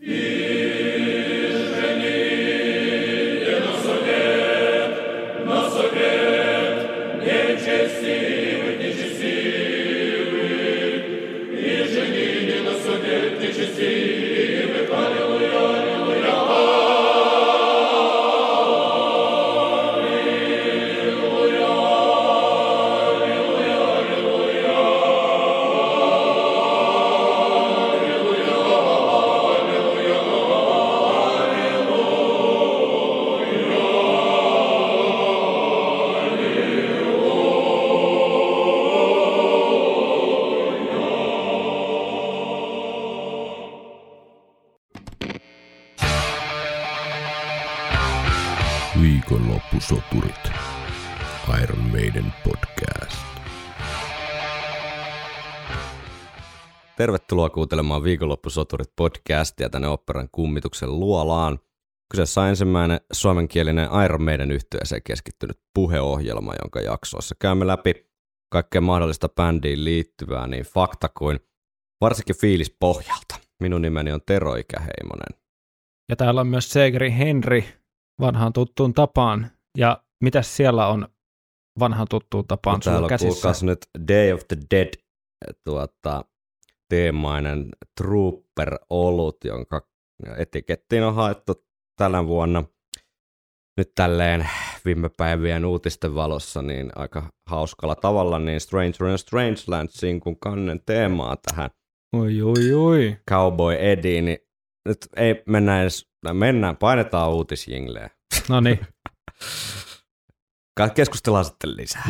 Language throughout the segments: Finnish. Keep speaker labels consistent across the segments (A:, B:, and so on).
A: Viikonloppusoturit.
B: Kuuntelemaan Viikonloppusoturit podcastia tänne operan kummituksen luolaan. Kyseessä on ensimmäinen suomenkielinen Iron Maiden yhtyeeseen keskittynyt puheohjelma, jonka jaksoissa käymme läpi kaikkea mahdollista bändiin liittyvää niin fakta kuin varsinkin fiilis pohjalta. Minun nimeni on Tero Ikäheimonen.
C: Ja täällä on myös Segeri Henri vanhaan tuttuun tapaan. Ja mitä siellä on vanhaan tuttuun tapaan
B: Täällä
C: sulla
B: on
C: käsissä?
B: nyt Day of the Dead tuota, teemainen Trooper-olut, jonka etikettiin on haettu tänä vuonna nyt tälleen viime päivien uutisten valossa niin aika hauskalla tavalla niin Stranger in Strangelandsiin kun kannen teemaa tähän
C: Oi, oi, oi.
B: Cowboy Ediin, niin nyt ei mennä edes, mennään, painetaan uutisjingleä.
C: No niin,
B: Keskustellaan sitten lisää.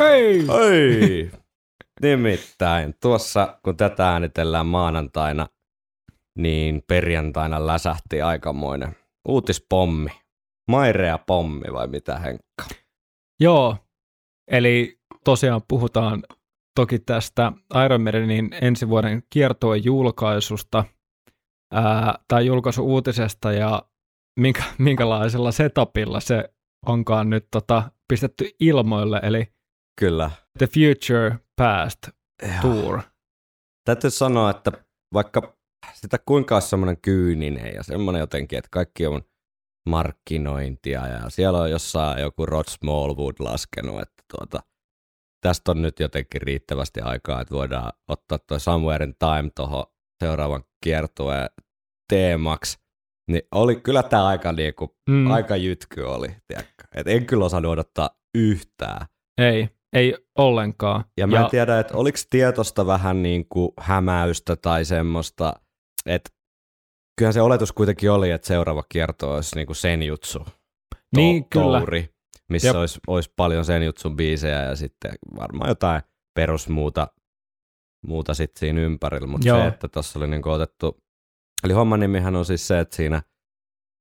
C: Hei!
B: Oi! Nimittäin, tuossa kun tätä äänitellään maanantaina, niin perjantaina läsähti aikamoinen uutispommi. Mairea pommi vai mitä Henkka?
C: Joo, eli tosiaan puhutaan toki tästä Iron Maidenin ensi vuoden kiertoen julkaisusta ää, tai julkaisuuutisesta ja minkä, minkälaisella setupilla se onkaan nyt tota, pistetty ilmoille, eli
B: Kyllä.
C: The Future Past
B: Joo.
C: Tour.
B: Täytyy sanoa, että vaikka sitä kuinka olisi semmoinen kyyninen ja semmoinen jotenkin, että kaikki on markkinointia ja siellä on jossain joku Rod Smallwood laskenut, että tuota, tästä on nyt jotenkin riittävästi aikaa, että voidaan ottaa tuo Somewhere in Time tuohon seuraavan kiertueen teemaksi. Niin oli kyllä tämä aika, niinku,
C: Mm.
B: mm. aika jytky oli, tiedätkö? Et en kyllä osannut odottaa yhtään.
C: Ei, ei ollenkaan.
B: Ja mä en tiedä, että oliko tietosta vähän niin kuin hämäystä tai semmoista, että kyllähän se oletus kuitenkin oli, että seuraava kierto olisi niin kuin senjutsu to-
C: Niin, kyllä.
B: touri, missä
C: Jep.
B: olisi, olisi, paljon senjutsun biisejä ja sitten varmaan jotain perusmuuta muuta sitten siinä ympärillä, mutta
C: Joo.
B: se, että tuossa oli niin otettu, eli homman nimihän on siis se, että siinä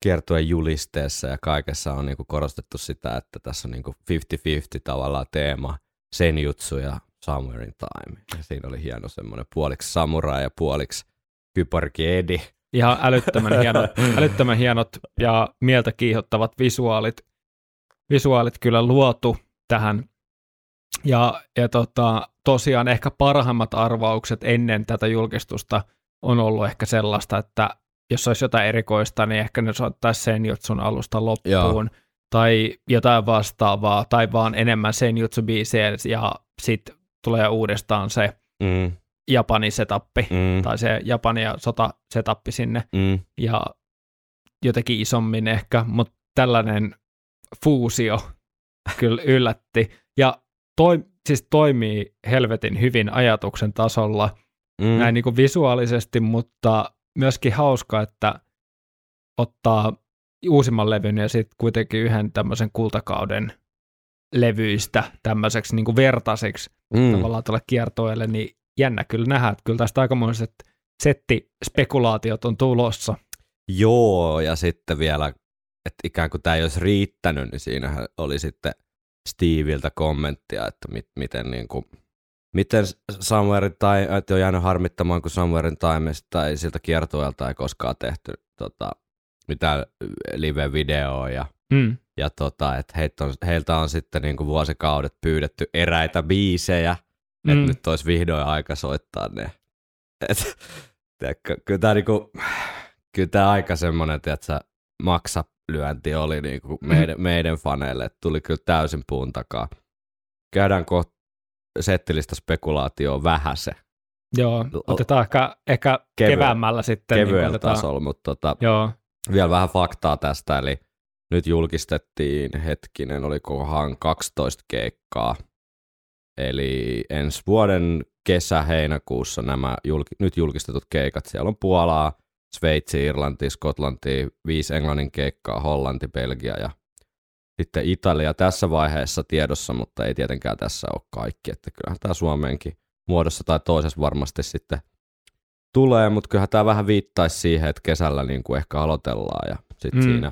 B: kiertueen julisteessa ja kaikessa on niinku korostettu sitä, että tässä on niinku 50-50 tavallaan teema, senjutsu ja Somewhere in Time. Ja siinä oli hieno semmoinen puoliksi samurai ja puoliksi kyparki Edi.
C: Ihan älyttömän hienot, älyttömän hienot ja mieltä kiihottavat visuaalit, visuaalit kyllä luotu tähän. Ja, ja tota, tosiaan ehkä parhaimmat arvaukset ennen tätä julkistusta on ollut ehkä sellaista, että jos olisi jotain erikoista, niin ehkä ne soittaisi Senjutsun alusta loppuun.
B: Joo.
C: Tai jotain vastaavaa, tai vaan enemmän Senjutsu-biisejä, ja sitten tulee uudestaan se
B: Mm,
C: Japanin setappi,
B: mm,
C: tai se Japani ja sota setappi sinne
B: mm.
C: ja jotenkin isommin ehkä, mutta tällainen fuusio kyllä yllätti. Ja toi, siis toimii helvetin hyvin ajatuksen tasolla,
B: mm.
C: näin niin kuin visuaalisesti, mutta myöskin hauska, että ottaa uusimman levyn ja sitten kuitenkin yhden tämmöisen kultakauden levyistä tämmöiseksi niin vertaiseksi
B: mm.
C: tavallaan tuolle kiertoelle, niin jännä kyllä nähdä, että kyllä tästä aikamoiset settispekulaatiot on tulossa.
B: Joo, ja sitten vielä, että ikään kuin tämä ei olisi riittänyt, niin siinähän oli sitten Steviltä kommenttia, että mit, miten niin kuin, miten Somewhere Time, että on jäänyt harmittamaan, kun Somewhere in Time tai siltä kiertueelta ei koskaan tehty tota, mitään live-videoa ja,
C: Mm.
B: Ja tota, että heiltä on, heiltä on sitten niin kuin vuosikaudet pyydetty eräitä biisejä, että
C: Mm.
B: nyt olisi vihdoin aika soittaa ne. Et, tiedätkö, kyllä tämä niinku, kyllä tää aika semmoinen, että maksalyönti oli niinku meidän, meidän faneille, että tuli kyllä täysin puun takaa. Käydään kohta settilistä spekulaatioon vähän se
C: Joo, otetaan ehkä, ehkä
B: Kevy-
C: keväämällä sitten. niin
B: kevyellä
C: otetaan-
B: tasolla, mutta tota,
C: Joo,
B: vielä vähän faktaa tästä, eli nyt julkistettiin hetkinen, olikohan 12 keikkaa, eli ensi vuoden kesä-heinäkuussa nämä julki, nyt julkistetut keikat, siellä on Puolaa, Sveitsi, Irlanti, Skotlanti, viisi englannin keikkaa, Hollanti, Belgia ja sitten Italia tässä vaiheessa tiedossa, mutta ei tietenkään tässä ole kaikki, että kyllähän tämä Suomeenkin muodossa tai toisessa varmasti sitten tulee, mutta kyllähän tämä vähän viittaisi siihen, että kesällä niin kuin ehkä aloitellaan ja sitten
C: Mm.
B: siinä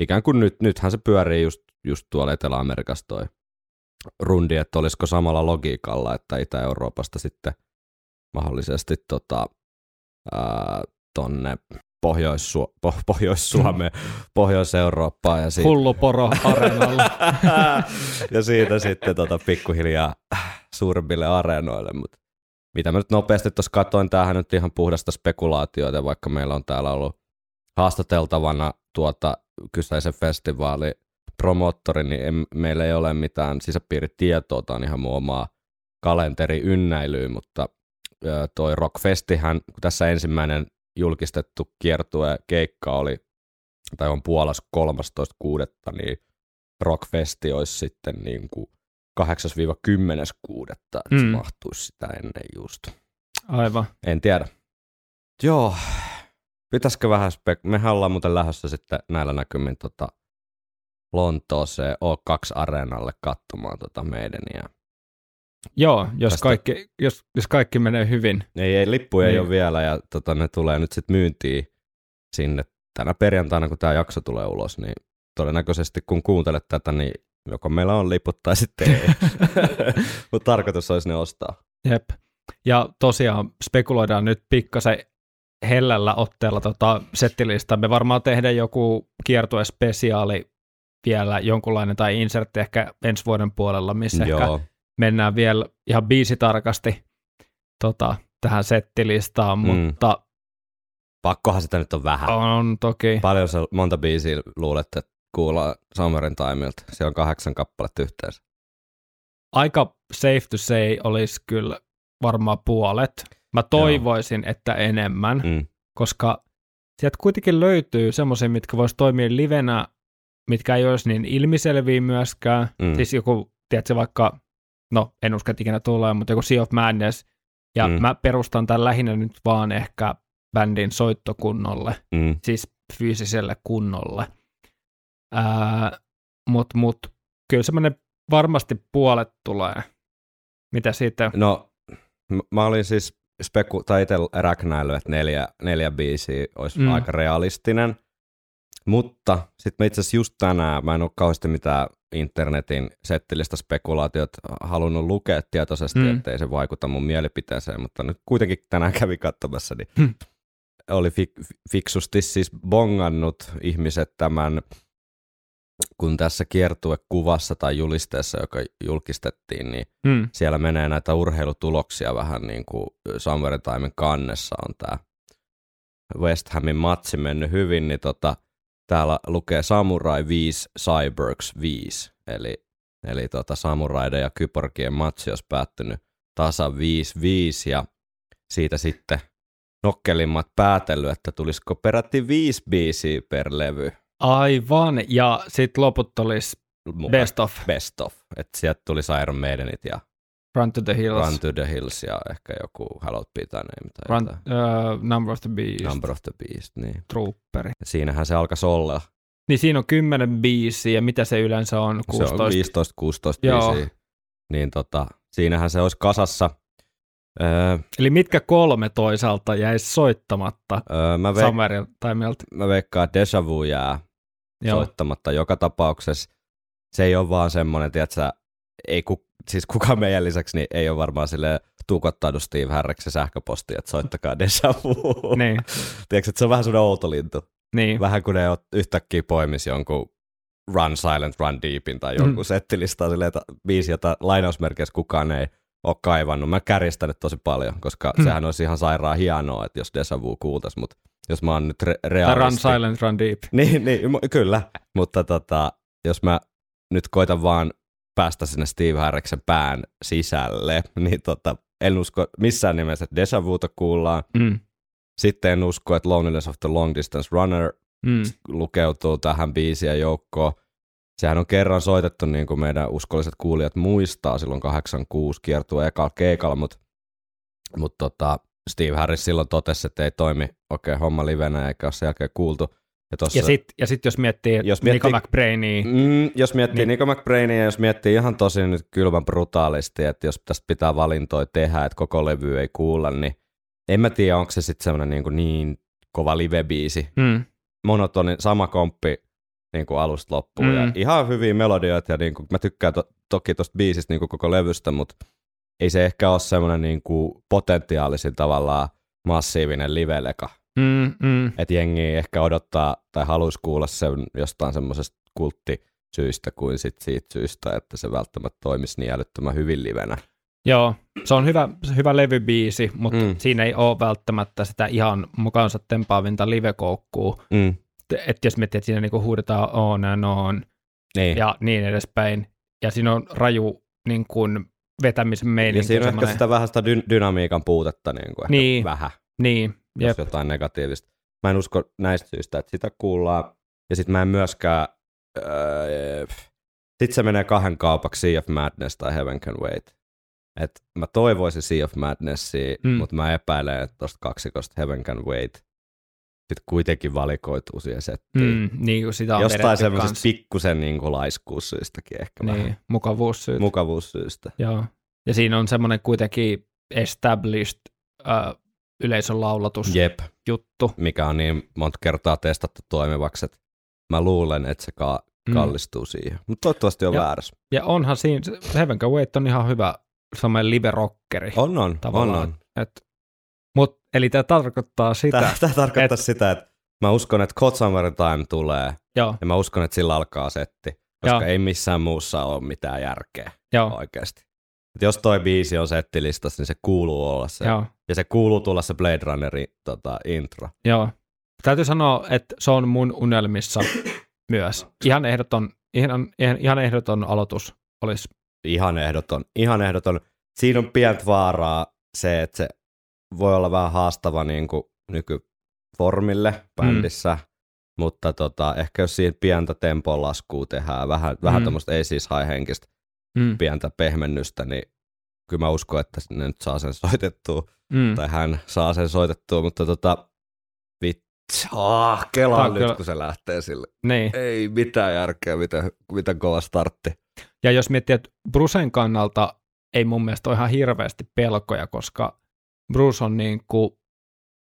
B: ikään kuin nyt, nythän se pyörii just, just tuolla Etelä-Amerikassa toi rundi, että olisiko samalla logiikalla, että Itä-Euroopasta sitten mahdollisesti tota, ää, tonne Pohjois-Su- po- Pohjois-Suomeen, Pohjois-Eurooppaan ja siitä,
C: hullu poro areenalla.
B: ja siitä sitten tota pikkuhiljaa suuremmille areenoille, mutta mitä mä nyt nopeasti tuossa katsoin, tämähän nyt ihan puhdasta spekulaatioita, vaikka meillä on täällä ollut haastateltavana tuota kyseisen festivaalin promoottori, niin en, meillä ei ole mitään sisäpiiritietoa, tämä on ihan mun omaa kalenteri ynnäilyä, mutta ö, toi Rockfestihän, kun tässä ensimmäinen julkistettu kiertue keikka oli, tai on Puolas 13.6., niin Rockfesti olisi sitten niin kuin 8-10.6., että mm. se mahtuisi sitä ennen just.
C: Aivan.
B: En tiedä. Joo, pitäisikö vähän spek... Mehän ollaan muuten lähdössä sitten näillä näkymin tota Lontooseen O2-areenalle katsomaan tota meidän. Ja...
C: Joo, jos
B: Tästä-
C: kaikki, jos, jos kaikki menee hyvin.
B: Ei, ei, lippuja ei
C: Niin.
B: ole vielä ja tota, ne tulee nyt sitten myyntiin sinne tänä perjantaina, kun tämä jakso tulee ulos, niin todennäköisesti kun kuuntelet tätä, niin joko meillä on liput tai sitten ei. Mutta tarkoitus olisi ne ostaa.
C: Jep. Ja tosiaan spekuloidaan nyt pikkasen hellällä otteella tota settilista. Me varmaan tehdään joku kiertue spesiaali vielä jonkunlainen tai insertti ehkä ensi vuoden puolella, missä ehkä
B: Joo,
C: mennään vielä ihan biisitarkasti tota, tähän settilistaan,
B: Mm.
C: mutta
B: pakkohan sitä nyt on vähän.
C: on toki,
B: Paljon se, monta biisiä luulet, että kuullaan Summerin Timeilta? Se on kahdeksan kappaletta yhteensä.
C: aika safe to say olisi kyllä varmaan puolet. Mä toivoisin, että enemmän,
B: Mm.
C: koska sieltä kuitenkin löytyy semmoisia, mitkä vois toimia livenä, mitkä ei olisi niin ilmiselviä myöskään.
B: Mm.
C: Siis joku, tiedätkö, vaikka, no en usko, että ikinä tulee, mutta joku Sea of Madness, ja
B: Mm.
C: mä perustan tämän lähinnä nyt vaan ehkä bändin soittokunnolle,
B: Mm.
C: siis fyysiselle kunnolle. Ää, mut, mut kyllä semmoinen varmasti puolet tulee. Mitä siitä?
B: No, mä olin siis speku- tai itse räknäillyt, että neljä, neljä biisiä olisi
C: mm.
B: aika realistinen. Mutta sitten mä itse asiassa just tänään, mä en ole kauheasti mitään internetin settilistä spekulaatiot halunnut lukea tietoisesti,
C: Mm.
B: mm. ettei se vaikuta mun mielipiteeseen, mutta nyt kuitenkin tänään kävi katsomassa, niin
C: Hmm.
B: oli fik- fiksusti siis bongannut ihmiset tämän, kun tässä kiertuekuvassa tai julisteessa, joka julkistettiin, niin
C: Mm,
B: siellä menee näitä urheilutuloksia vähän niin kuin Summer Timen kannessa on tämä West Hamin matsi mennyt hyvin, niin tota, täällä lukee Samurai 5, Cybergs 5, eli, eli tota Samuraiden ja Kyborgien matsi olisi päättynyt tasa 5-5 ja siitä sitten nokkelimmat päätellyt, että tulisiko peräti viisi biisiä per levy.
C: aivan, ja sitten loput olisi best of
B: Best of. Että sieltä tulisi Iron Maidenit ja
C: Run to the Hills,
B: Run to the Hills ja ehkä joku Hallowed Be Thy Name tai
C: Run, uh, Number of the Beast,
B: Number of the Beast, niin.
C: Trooperi.
B: Ja siinähän se alkaisi olla.
C: Niin siinä on kymmenen biisiä, ja mitä se yleensä on? 16?
B: Se on 15-16
C: Joo.
B: biisiä. Niin tota, siinähän se olisi kasassa. Öö,
C: Eli mitkä kolme toisaalta jäisi soittamatta
B: öö, mä, veik-
C: Summerin timelta?
B: mä veikkaan, että Deja Vu jää
C: Joo.
B: soittamatta joka tapauksessa. Se ei ole vaan semmoinen, tiedätkö, ei ku, siis kukaan meidän lisäksi niin ei ole varmaan sille tuukottaudu Steve Harriksen sähköposti, että soittakaa Deja Vu.
C: Niin,
B: Tiedätkö, että se on vähän semmoinen outo lintu.
C: niin.
B: Vähän kun ne ot- yhtäkkiä poimis jonkun Run Silent, Run Deepin tai jonkun mm. settilistaa silleen, että biisi, jota lainausmerkeissä kukaan ei ole kaivannut. Mä kärjistän nyt tosi paljon, koska mm. sehän olisi ihan sairaan hienoa, että jos Deja Vu kuultaisi, mutta jos mä oon nyt re- realisti.
C: Run Silent, Run Deep.
B: Niin, niin kyllä, mutta tota, jos mä nyt koitan vaan päästä sinne Steve Harriksen pään sisälle, niin tota, en usko missään nimessä, että Deja Vuta kuullaan. Mm. Sitten en usko, että Loneliness of the Long Distance Runner mm. lukeutuu tähän biisien joukkoon. Sehän on kerran soitettu, niin kuin meidän uskolliset kuulijat muistaa, silloin 86 kiertuu ekalla keikalla, mutta mut tota, Steve Harris silloin totesi, että ei toimi oikein okay, homma livenä eikä ole sen jälkeen kuultu.
C: Ja, tossa, ja sitten ja sit jos miettii, jos miettii Nico McBrainia.
B: Mm, jos miettii niin, Nico McBrainia, jos miettii ihan tosi nyt kylmän brutaalisti, että jos tästä pitää valintoja tehdä, että koko levy ei kuulla, niin en mä tiedä, onko se sitten semmoinen niin, niin kova live-biisi. Mm. Monotoni, sama komppi niin kuin alusta loppuun. Mm. Ja ihan hyviä melodioita ja niin kuin, mä tykkään to, toki tuosta biisistä niin kuin koko levystä, mutta ei se ehkä ole semmoinen niin kuin potentiaalisin tavallaan massiivinen liveleka. Mm, mm. Että jengi ehkä odottaa tai haluaisi kuulla sen jostain semmoisesta kulttisyistä kuin sit siitä syystä, että se välttämättä toimisi niin älyttömän hyvin livenä.
C: Joo, se on hyvä, hyvä levybiisi, mutta mm. siinä ei ole välttämättä sitä ihan mukaansa tempaavinta livekoukkuu. Mm. Että jos miettii, että siinä niinku huudetaan on and on niin. ja niin edespäin, ja siinä on raju niin kuin vetämisen meininki.
B: Ja siinä on semmoinen... ehkä sitä vähän sitä dy- dynamiikan puutetta niin kuin niin. vähän.
C: Niin,
B: jos Jep. jotain negatiivista. Mä en usko näistä syistä, että sitä kuullaan. Ja sitten mä en myöskään, öö, sitten se menee kahden kaupaksi Sea of Madness tai Heaven Can Wait. Et mä toivoisin Sea of Madnessia, mm. mutta mä epäilen, että tuosta kaksikosta Heaven Can Wait sitten kuitenkin valikoituu siihen settiin. Mm,
C: niin kuin sitä on
B: Jostain semmoisesta pikkusen niin kuin laiskuussyystäkin ehkä niin, vähän.
C: mukavuussyystä.
B: Mukavuussyystä.
C: Joo. Ja siinä on semmoinen kuitenkin established uh, yleisön laulatus
B: Jep.
C: juttu.
B: Mikä on niin monta kertaa testattu toimivaksi, että mä luulen, että se ka- mm. kallistuu mm. siihen. Mutta toivottavasti on
C: ja,
B: väärässä.
C: Ja onhan siinä, Heaven Can Wait on ihan hyvä semmoinen live-rockeri.
B: On, on, on, on.
C: Et, mut, eli tämä tarkoittaa sitä.
B: Tämä, tarkoittaa et, sitä, että mä uskon, että Cod Time tulee. Joo. Ja mä uskon, että sillä alkaa setti. Koska Joo. ei missään muussa ole mitään järkeä Joo. oikeasti. Et jos toi biisi on settilistassa, niin se kuuluu olla se. Joo. Ja se kuuluu tulla se Blade Runnerin tota, intro.
C: Joo. Täytyy sanoa, että se on mun unelmissa myös. Ihan ehdoton, ihan, ihan ehdoton aloitus olisi.
B: Ihan ehdoton, ihan ehdoton. Siinä on pientä vaaraa se, että se voi olla vähän haastava niin kuin nykyformille bändissä, mm. mutta tota, ehkä jos siinä pientä tempon laskua tehdään, vähän, mm. vähän tämmöistä ei siis henkistä mm. pientä pehmennystä, niin kyllä mä uskon, että ne nyt saa sen soitettua, mm. tai hän saa sen soitettua, mutta tota, vitsi, ah, kelaa nyt, kun se lähtee sille.
C: Niin.
B: Ei mitään järkeä, miten, miten kova startti.
C: Ja jos miettii, että Brucen kannalta ei mun mielestä ole ihan hirveästi pelkoja, koska Bruce on niin kuin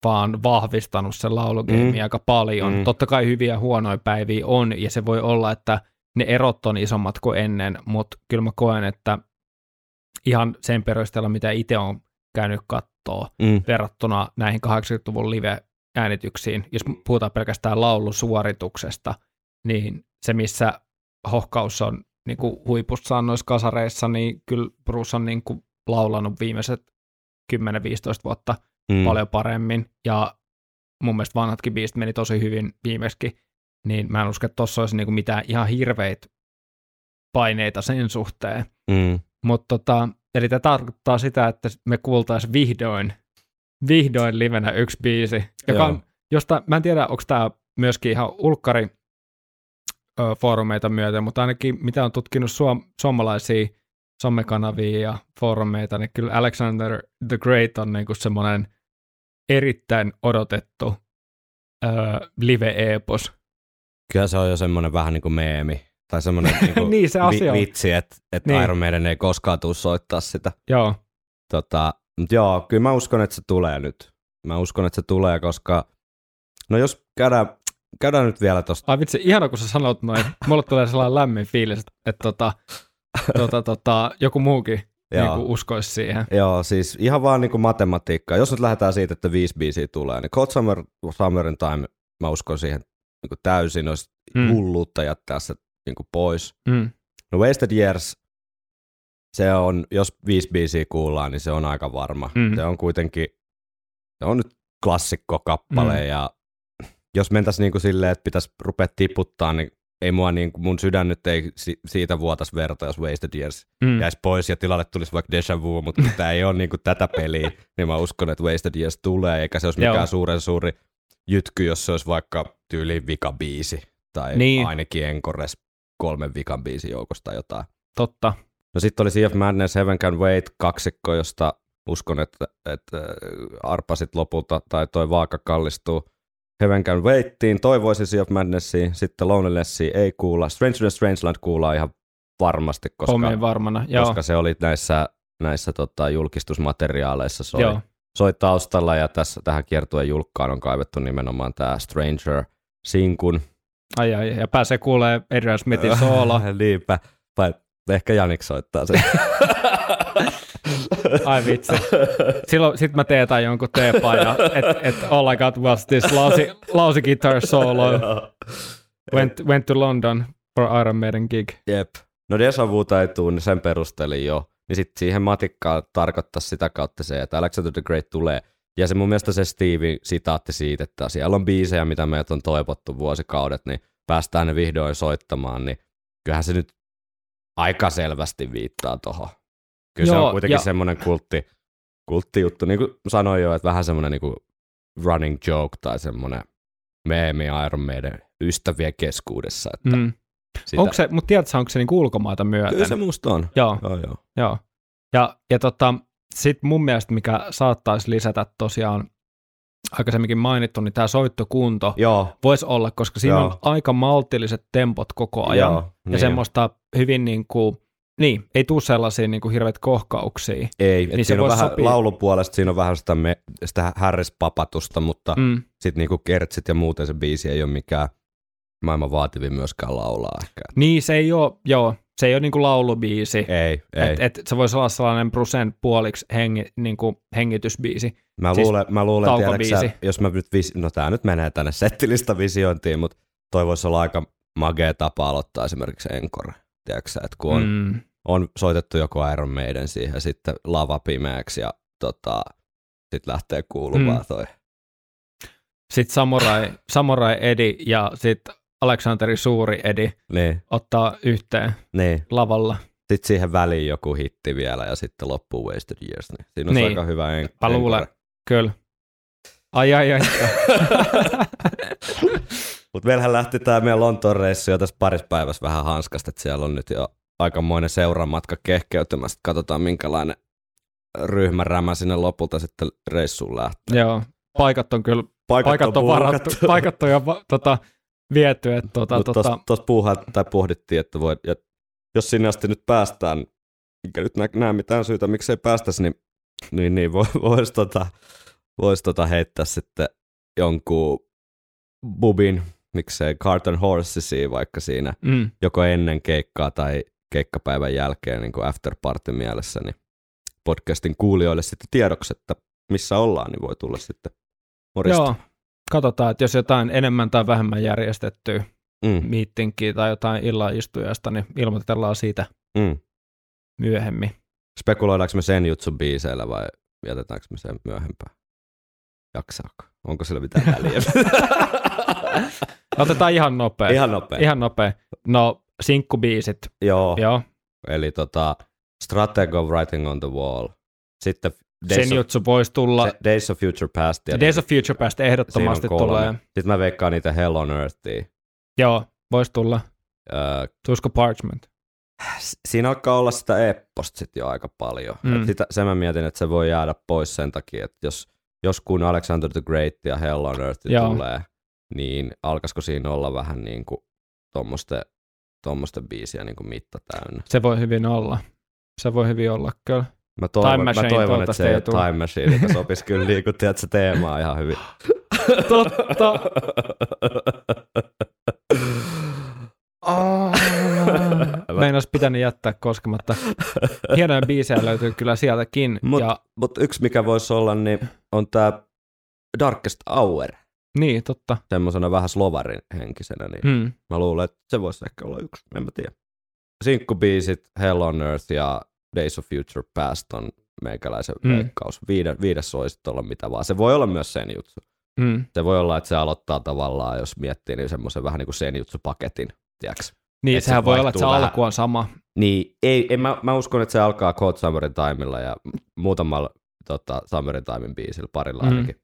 C: vaan vahvistanut sen laulugeimi mm. aika paljon. Mm. Totta kai hyviä ja huonoja päiviä on, ja se voi olla, että ne erot on isommat kuin ennen, mutta kyllä mä koen, että ihan sen perusteella, mitä itse on käynyt katsoa mm. verrattuna näihin 80-luvun live-äänityksiin, jos puhutaan pelkästään laulusuorituksesta, niin se, missä Hohkaus on niin kuin huipussaan noissa kasareissa, niin kyllä Bruce on niin kuin laulanut viimeiset 10-15 vuotta mm. paljon paremmin, ja mun mielestä vanhatkin biisit meni tosi hyvin viimeksi, niin mä en usko, että tuossa olisi niinku mitään ihan hirveitä paineita sen suhteen. Mm. Mutta tota, eli tämä tarkoittaa sitä, että me kuultaisiin vihdoin, vihdoin livenä yksi biisi, joka on, josta, mä en tiedä, onko tämä myöskin ihan ulkkari ö, foorumeita myöten, mutta ainakin mitä on tutkinut suom- suomalaisia somekanavia ja foorumeita, niin kyllä Alexander the Great on niinku semmoinen erittäin odotettu ö, live-epos,
B: Kyllä se on jo semmoinen vähän niin kuin meemi. Tai semmoinen niin kuin
C: niin, se asia
B: vi- vitsi, että, että niin. Iron Maiden ei koskaan tule soittaa sitä.
C: Joo.
B: Tota, mutta joo, kyllä mä uskon, että se tulee nyt. Mä uskon, että se tulee, koska no jos käydään, käydään nyt vielä tosta.
C: Ai vitsi, ihana kun sä sanot noin. Mulle tulee sellainen lämmin fiilis, että tota, tota, tota, joku muukin niin kuin uskoisi siihen.
B: Joo, siis ihan vaan niin kuin matematiikkaa. Jos nyt lähdetään siitä, että viisi biisiä tulee, niin Cold Summer, Summer in Time, mä uskon siihen niin kuin täysin, olisi mm. hulluutta jättää se niin kuin pois.
C: Mm.
B: No Wasted Years, se on, jos viisi biisiä kuullaan, niin se on aika varma.
C: Mm.
B: Se on kuitenkin, se on nyt klassikko kappale
C: Mm.
B: ja jos mentäisiin niin kuin silleen, että pitäisi rupea tiputtaa, niin ei mua niin kuin, mun sydän nyt ei si- siitä vuotas verta, jos Wasted Years
C: Mm.
B: jäisi pois ja tilalle tulisi vaikka Deja Vu, mutta kun tämä ei ole niin kuin tätä peliä, niin mä uskon, että Wasted Years tulee, eikä se olisi mikään suuren suuri jytky, jos se olisi vaikka tyyli vikabiisi tai
C: Niin.
B: ainakin Encores kolmen vikan biisin joukosta tai jotain.
C: Totta.
B: No sitten oli Sea of Madness, Heaven Can Wait kaksikko, josta uskon, että, että arpa sit lopulta tai toi vaaka kallistuu Heaven Can Waitiin. Toivoisin Sea of Madnessia, sitten Lonelinessia ei kuulla. Stranger than Strangeland kuullaan ihan varmasti, koska,
C: varmana. Joo.
B: koska se oli näissä, näissä tota, julkistusmateriaaleissa soi,
C: Joo.
B: Soi taustalla ja tässä tähän kiertueen julkkaan on kaivettu nimenomaan tämä Stranger Sinkun.
C: Ai, ai, ja pääsee kuulee Adrian Smithin soolo.
B: Niinpä. Vai ehkä Janik soittaa sen.
C: Ai vitsi. Silloin sit mä teetän jonkun teepaja, että et all I got was this lousy, lousy guitar solo. Went, went to London for Iron Maiden gig.
B: Jep. No Deja Vuta ei tuu, niin sen perustelin jo. Niin sitten siihen matikkaan tarkoittaa sitä kautta se, että Alexander the Great tulee. Ja se mun mielestä se Steve sitaatti siitä, että siellä on biisejä, mitä meiltä on toivottu vuosikaudet, niin päästään ne vihdoin soittamaan, niin kyllähän se nyt aika selvästi viittaa tohon. Kyllä se
C: Joo,
B: on kuitenkin
C: ja-
B: semmoinen kultti, kulttijuttu, niin kuin sanoin jo, että vähän semmoinen niin running joke tai semmoinen meemi Iron Maiden ystävien keskuudessa. Että
C: Mm.
B: Sitä,
C: Onko se, mutta tiedätkö, onko se niinku ulkomaita myöten?
B: Kyllä se musta on.
C: Joo,
B: Joo, joo.
C: joo. Ja, ja tota, sitten mun mielestä, mikä saattaisi lisätä tosiaan aikaisemminkin mainittu, niin tämä soittokunto
B: Joo,
C: voisi olla, koska siinä
B: Joo.
C: on aika maltilliset tempot koko ajan.
B: joo.
C: ja
B: niin
C: semmoista hyvin niin kuin, niin, ei tule sellaisia niin kuin hirveät kohkauksia.
B: Ei, niin
C: se
B: siinä on vähän
C: sopia.
B: laulupuolesta, siinä on vähän sitä, me, sitä härrispapatusta, mutta mm. Sitten niinku kertsit ja muuten se biisi ei ole mikään maailman vaativin myöskään laulaa ehkä.
C: Niin, se ei ole, joo, se ei ole niin kuin laulubiisi.
B: Ei, ei.
C: Et, et, se voisi olla sellainen Brusen puoliksi hengi, niin kuin hengitysbiisi.
B: mä,
C: siis
B: luulen, mä luulen, tiedätkö, jos mä nyt, vis, no tää nyt menee tänne settilista visiointiin, mutta toi voisi olla aika magea tapa aloittaa esimerkiksi Encore. Tiedätkö, että kun on. Mm. on soitettu joku Iron Maiden siihen, sitten lava pimeäksi ja tota, sitten lähtee kuulumaan
C: Mm.
B: toi.
C: Sitten Samurai, Samurai Edi ja sitten Aleksanteri Suuri Edi
B: Niin,
C: ottaa yhteen
B: niin.
C: lavalla.
B: Sitten siihen väliin joku hitti vielä ja sitten loppuu Wasted Years. Niin siinä on
C: Niin.
B: aika hyvä en-
C: Mä luulen,
B: encore.
C: kyllä. Ai ai ai.
B: Mutta meillähän lähti tämä meidän Lontoon reissu jo tässä parissa päivässä vähän hanskasta, että siellä on nyt jo aikamoinen seuramatka kehkeytymässä. Katsotaan minkälainen ryhmärämä sinne lopulta sitten reissuun lähtee.
C: Joo, paikat on kyllä, paikat on varattu, paikat on jo tota, viety, että tota,
B: Mutta
C: tota,
B: tuossa puuhaa, tai pohdittiin, että voi, ja jos sinne asti nyt päästään, mikä nyt nä- näe mitään syytä, miksei päästäisi, niin, niin, niin voisi vois tota, vois tota heittää sitten jonkun bubin, miksei Carton Horsesi vaikka siinä
C: mm,
B: joko ennen keikkaa tai keikkapäivän jälkeen niin kuin after party mielessä, niin podcastin kuulijoille sitten tiedoksi, että missä ollaan, niin voi tulla sitten morista.
C: joo, katsotaan, että jos jotain enemmän tai vähemmän järjestettyä
B: Mm,
C: tai jotain illan istujasta, niin ilmoitellaan siitä
B: mm.
C: myöhemmin.
B: Spekuloidaanko me sen jutsun biiseillä vai jätetäänkö me sen myöhempään? Jaksaako? Onko sillä mitään väliä?
C: Otetaan ihan nopea.
B: Ihan nopea.
C: Ihan nopea. No, sinkkubiisit,
B: Joo.
C: joo.
B: Eli tota, Stratego of Writing on the Wall. Sitten Days,
C: Sen
B: of,
C: jutsu voisi tulla.
B: se- Days of Future Past. Ja
C: Days of Future Past ehdottomasti tulee.
B: Sitten mä veikkaan niitä Hell on Earthia.
C: Joo, voisi tulla.
B: Öö,
C: Tulisiko Parchment?
B: siinä alkaa olla sitä epposta sit jo aika paljon.
C: Mm.
B: Et sitä, sen mä mietin, että se voi jäädä pois sen takia, että jos, jos kun Alexander the Great ja Hell on Earth
C: Joo.
B: tulee, niin alkaisiko siinä olla vähän niin kuin tuommoisten tommosten biisiä niin kuin mitta täynnä.
C: Se voi hyvin olla. Se voi hyvin olla, kyllä.
B: Mä toivon,
C: Time
B: mä
C: Machine
B: toivon että se
C: ei tule.
B: Time Machine, joka sopisi kyllä niin kuin, tiedät, se teemaa ihan hyvin.
C: Totta. Meinas pitänyt jättää koskematta. Hienoja biisejä löytyy kyllä sieltäkin.
B: Mut-
C: ja
B: Mutta yksi mikä voisi olla, niin on tämä Darkest Hour.
C: Niin, totta.
B: Semmoisena vähän slovarin henkisenä, niin
C: Mm.
B: mä luulen, että se voisi ehkä olla yksi, en mä tiedä. Sinkkubiisit Hell on Earth ja Days of Future Past on meikäläisen
C: Mm.
B: veikkaus. Viide, viides voisi olla mitä vaan. Se voi olla myös sen juttu.
C: Mm.
B: Se voi olla, että se aloittaa tavallaan, jos miettii, niin semmoisen vähän niin kuin sen paketin, tiedätkö?
C: Niin,
B: Et se
C: sehän voi olla, että se
B: vähän.
C: alku on sama.
B: Niin, ei, en, mä, mä, uskon, että se alkaa Cold Summerin Timella ja muutamalla tota, Summerin Timen biisillä, parilla
C: Mm.
B: ainakin.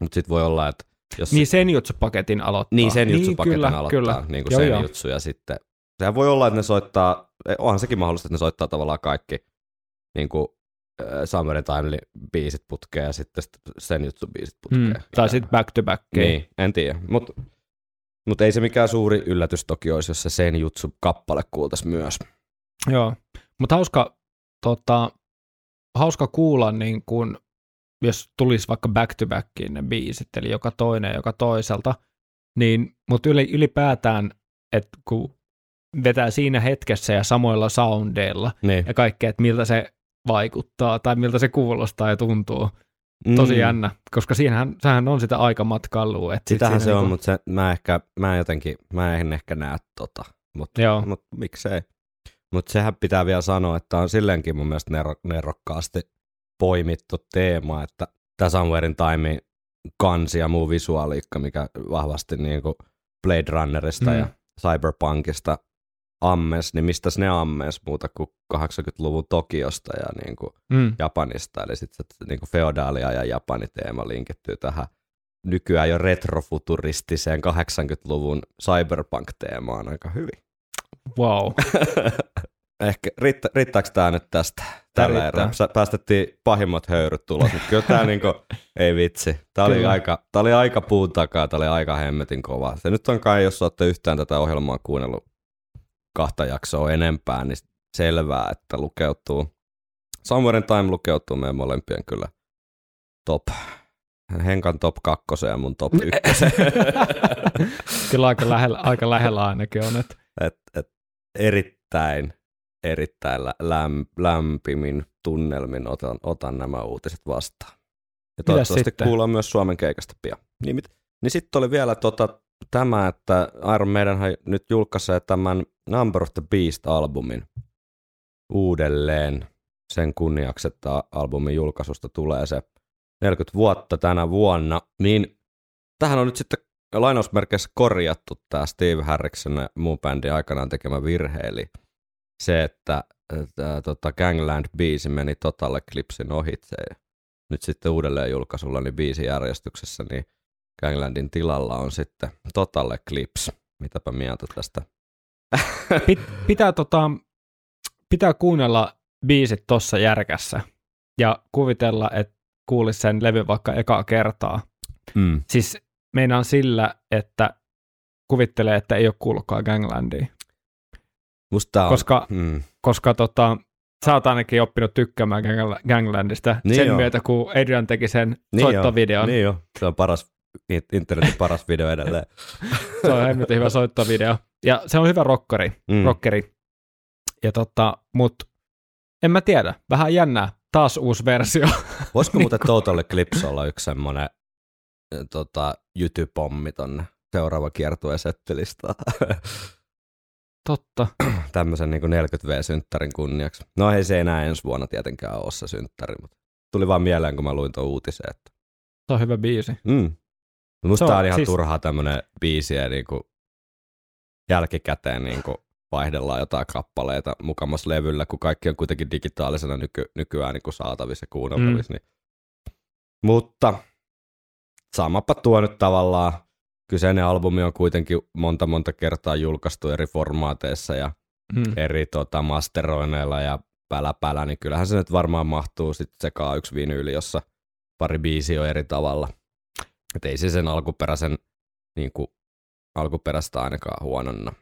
B: Mutta sitten voi olla, että jos
C: Niin sen jutsupaketin aloittaa.
B: Niin, sen jutsupaketin
C: kyllä,
B: aloittaa,
C: kyllä.
B: niin kuin
C: Joo,
B: sen
C: joo.
B: jutsu, ja sitten sehän voi olla, että ne soittaa, onhan sekin mahdollista, että ne soittaa tavallaan kaikki niin kuin, äh, Summer Time biisit putkeen ja sitten sen jutsu biisit putkeen.
C: Mm. Tai sitten back to back.
B: Niin, en tiedä, mutta mut ei se mikään suuri yllätys toki olisi, jos se sen jutsu kappale kuultaisi myös.
C: Joo, mutta hauska, tota, hauska kuulla, niin kun, jos tulisi vaikka back to backiin ne biisit, eli joka toinen joka toiselta, niin, mutta yli, ylipäätään, että kun vetää siinä hetkessä ja samoilla soundeilla
B: Niin.
C: ja kaikkea, että miltä se vaikuttaa tai miltä se kuulostaa ja tuntuu. Tosi
B: Mm.
C: jännä, koska siinähän, sehän on sitä aikamatkailua. Että sit
B: Sitähän
C: siinä
B: se on,
C: niinku-
B: mutta se, mä, ehkä, mä jotenkin, mä en ehkä näe tota, mutta mut, miksei. Mutta sehän pitää vielä sanoa, että on silleenkin mun mielestä nero, nerokkaasti poimittu teema, että tämä Somewhere in Time kansi ja muu visuaaliikka, mikä vahvasti niin kuin Blade Runnerista
C: Mm.
B: ja Cyberpunkista ammes, niin mistäs ne ammes muuta kuin 80-luvun Tokiosta ja niin kuin
C: mm,
B: Japanista, eli sitten se niin kuin feodaalia ja Japani teema linkittyy tähän nykyään jo retrofuturistiseen 80-luvun cyberpunk-teemaan aika hyvin.
C: wow.
B: Ehkä riittä, riittääkö tämä nyt tästä tällä erää? Päästettiin pahimmat höyryt tulos, mutta kyllä tämä niinku, ei vitsi. Tämä oli,
C: Kyllä.
B: aika, tää oli aika puun takaa, tämä oli aika hemmetin kova. Se nyt on kai, jos olette yhtään tätä ohjelmaa kuunnellut kahta jaksoa enempää, niin selvää, että lukeutuu. Somewhere in Time lukeutuu meidän molempien kyllä top. Henkan top kakkoseen ja mun top ykköseen.
C: Kyllä aika lähellä, aika lähellä ainakin on. Että
B: et, et erittäin, erittäin lä- läm, lämpimin tunnelmin otan, otan nämä uutiset vastaan. Ja toivottavasti kuullaan myös Suomen keikasta pian. Niin, mit, niin sitten oli vielä tota, tämä, että Iron Maiden nyt julkaisee tämän Number of the Beast-albumin uudelleen sen kunniaksi, että albumin julkaisusta tulee se 40 vuotta tänä vuonna, niin tähän on nyt sitten lainausmerkeissä korjattu tämä Steve Harriksen ja muun bändin aikanaan tekemä virhe, eli se, että tämä tota Gangland-biisi meni Total Eclipsin ohitse ja nyt sitten uudelleen julkaisulla niin biisin järjestyksessä, niin Ganglandin tilalla on sitten Total Eclipse. Mitäpä mieltä tästä?
C: Pit, pitää, tota, pitää kuunnella biisit tossa järkässä ja kuvitella, että kuulisi sen levy vaikka ekaa kertaa.
B: Mm.
C: Siis meinaan sillä, että kuvittelee, että ei ole kuullutkaan Ganglandia.
B: Musta on,
C: Koska,
B: mm.
C: koska tota, sä oot ainakin oppinut tykkäämään Gang- Ganglandista
B: Niin
C: sen
B: joo.
C: myötä, kun Adrian teki sen
B: Niin
C: soittovideon.
B: Niin jo, se on paras, internetin paras video edelleen.
C: Se on hemmetin hyvä soittovideo. Ja se on hyvä rockeri.
B: Mm.
C: rockeri. Ja tota, mut en mä tiedä. Vähän jännää. Taas uusi versio.
B: Voisiko muuten
C: Niinku-
B: Total Eclipse olla yksi semmoinen tota, jytypommi tonne seuraava kiertueen settilistaan?
C: Totta.
B: Tämmöisen niin 40V-synttärin kunniaksi. No ei se enää ensi vuonna tietenkään ole se synttäri, mutta tuli vaan mieleen, kun mä luin tuon uutisen, että
C: Se on hyvä biisi.
B: mm. Musta
C: on
B: tää on ihan
C: siis-
B: turhaa tämmönen biisi ja niin kuin jälkikäteen niin kuin vaihdellaan jotain kappaleita mukamas levyllä, kun kaikki on kuitenkin digitaalisena nyky- nykyään niin kuin saatavissa ja kuunneltavissa. Mm. Niin. Mutta samapa tuo nyt tavallaan, kyseinen albumi on kuitenkin monta monta kertaa julkaistu eri formaateissa ja
C: Mm.
B: eri tota, masteroineilla ja pälä pälä, niin kyllähän se nyt varmaan mahtuu sitten sekaan yksi vinyyli, jossa pari biisiä on eri tavalla. Et ei se sen alkuperäisen niin kuin, alkuperäistä ainakaan huononna.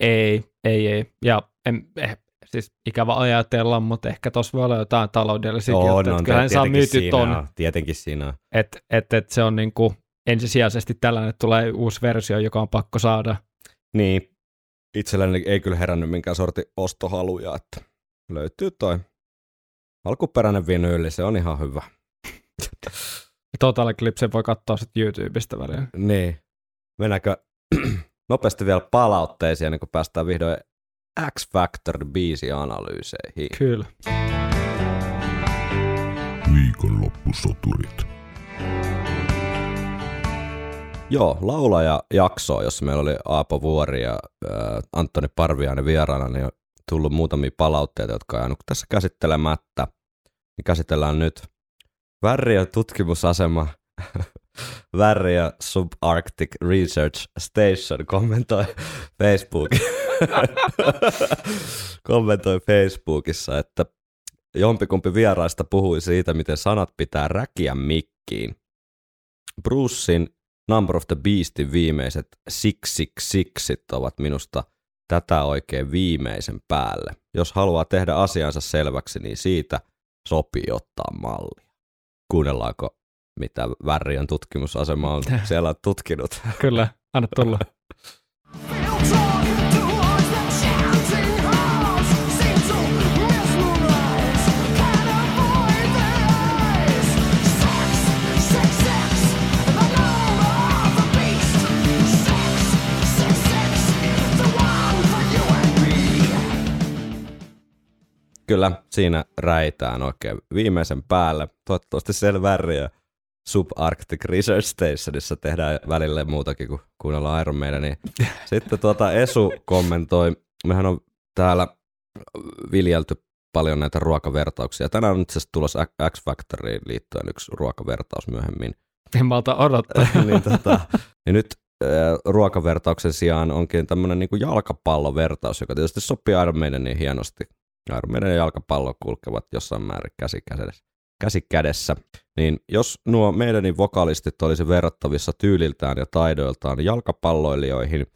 C: Ei, ei, ei. Ja en, eh, siis ikävä ajatella, mutta ehkä tuossa voi olla jotain taloudellisia
B: Joo, no,
C: että Kyllähän saa myyty ton,
B: on, Tietenkin siinä
C: että et, et se on niinku ensisijaisesti tällainen, että tulee uusi versio, joka on pakko saada.
B: Niin, itselleni ei kyllä herännyt minkään sorti ostohaluja, että löytyy toi alkuperäinen vinyyli, se on ihan hyvä.
C: Total Eclipse voi katsoa sitten YouTubesta välillä.
B: Niin. Mennäänkö nopeasti vielä palautteisiin, ennen kuin päästään vihdoin X Factor biisi-analyyseihin.
C: Kyllä.
A: Viikonloppusoturit.
B: Joo, laulaja jakso, jossa meillä oli Aapo Vuori ja äh, Antoni Parviainen vieraana, niin on tullut muutamia palautteita, jotka on jäänyt tässä käsittelemättä. Niin käsitellään nyt Värriö tutkimusasema Värriö Subarctic Research Station kommentoi Facebook. kommentoi Facebookissa, että jompikumpi vieraista puhui siitä, miten sanat pitää räkiä mikkiin. Brucein Number of the Beastin viimeiset Six Six ovat minusta tätä oikein viimeisen päälle. Jos haluaa tehdä asiansa selväksi, niin siitä sopii ottaa mallia. Kuunnellaanko, mitä Värriön tutkimusasema on siellä tutkinut?
C: Kyllä, anna tulla.
B: Kyllä, siinä räitään oikein viimeisen päälle. Toivottavasti siellä Värriö Subarctic Research Stationissa tehdään välillä muutakin kuin kuunnella Iron Maidenia. Sitten tuota Esu kommentoi, mehän on täällä viljelty paljon näitä ruokavertauksia. Tänään on itse asiassa tulossa X Factoriin liittyen yksi ruokavertaus myöhemmin.
C: En malta odottaa.
B: niin, tota, ja nyt äh, ruokavertauksen sijaan onkin tämmöinen niin jalkapallovertaus, joka tietysti sopii Iron Maideniin hienosti. Iron Maiden ja jalkapallo kulkevat jossain määrin käsi kädessä. Käsi kädessä. Niin jos nuo meidänin vokalistit olisi verrattavissa tyyliltään ja taidoiltaan jalkapalloilijoihin,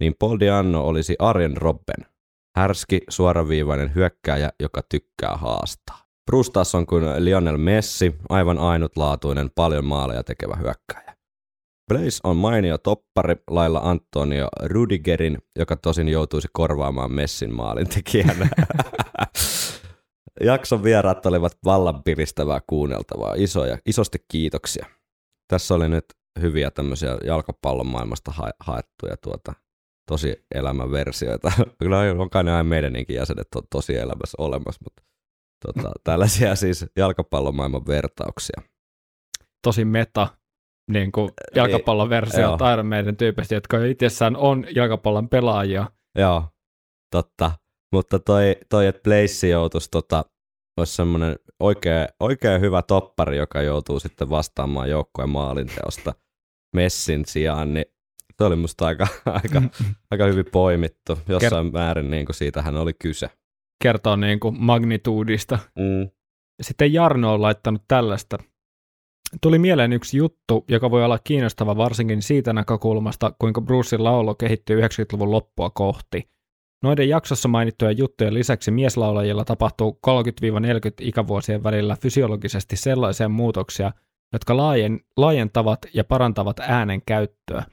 B: niin Paul Dianno olisi Arjen Robben. Härski, suoraviivainen hyökkääjä, joka tykkää haastaa. Bruce taas on kuin Lionel Messi, aivan ainutlaatuinen, paljon maaleja tekevä hyökkääjä. Blaze on mainio toppari lailla Antonio Rudigerin, joka tosin joutuisi korvaamaan Messin maalintekijänä. Jakson vieraat olivat vallanpiristävää kuunneltavaa. Isoja, isosti kiitoksia. Tässä oli nyt hyviä tämmöisiä jalkapallon maailmasta ha- haettuja tuota, tosi elämäversioita. Kyllä on jokainen aina meidänkin jäsenet on tosi elämässä olemassa, mutta tota, tällaisia siis jalkapallomaailman vertauksia.
C: Tosi meta niin kuin jalkapallon versio Iron Maiden tyypistä, jotka itsessään on jalkapallon pelaajia.
B: Joo, totta. Mutta toi, toi että Blaze joutuisi tota, olisi semmoinen oikein, oikein hyvä toppari, joka joutuu sitten vastaamaan joukkueen maalinteosta Messin sijaan, niin se oli musta aika, aika, aika hyvin poimittu. Jossain Ker- määrin niin kuin siitähän oli kyse.
C: Kertoo niin kuin magnituudista. Mm. Sitten Jarno on laittanut tällaista. Tuli mieleen yksi juttu, joka voi olla kiinnostava varsinkin siitä näkökulmasta, kuinka Brucein laulo kehittyy 90-luvun loppua kohti. Noiden jaksossa mainittujen juttujen lisäksi mieslaulajilla tapahtuu 30-40 ikävuosien välillä fysiologisesti sellaisia muutoksia, jotka laajen, laajentavat ja parantavat äänen käyttöä.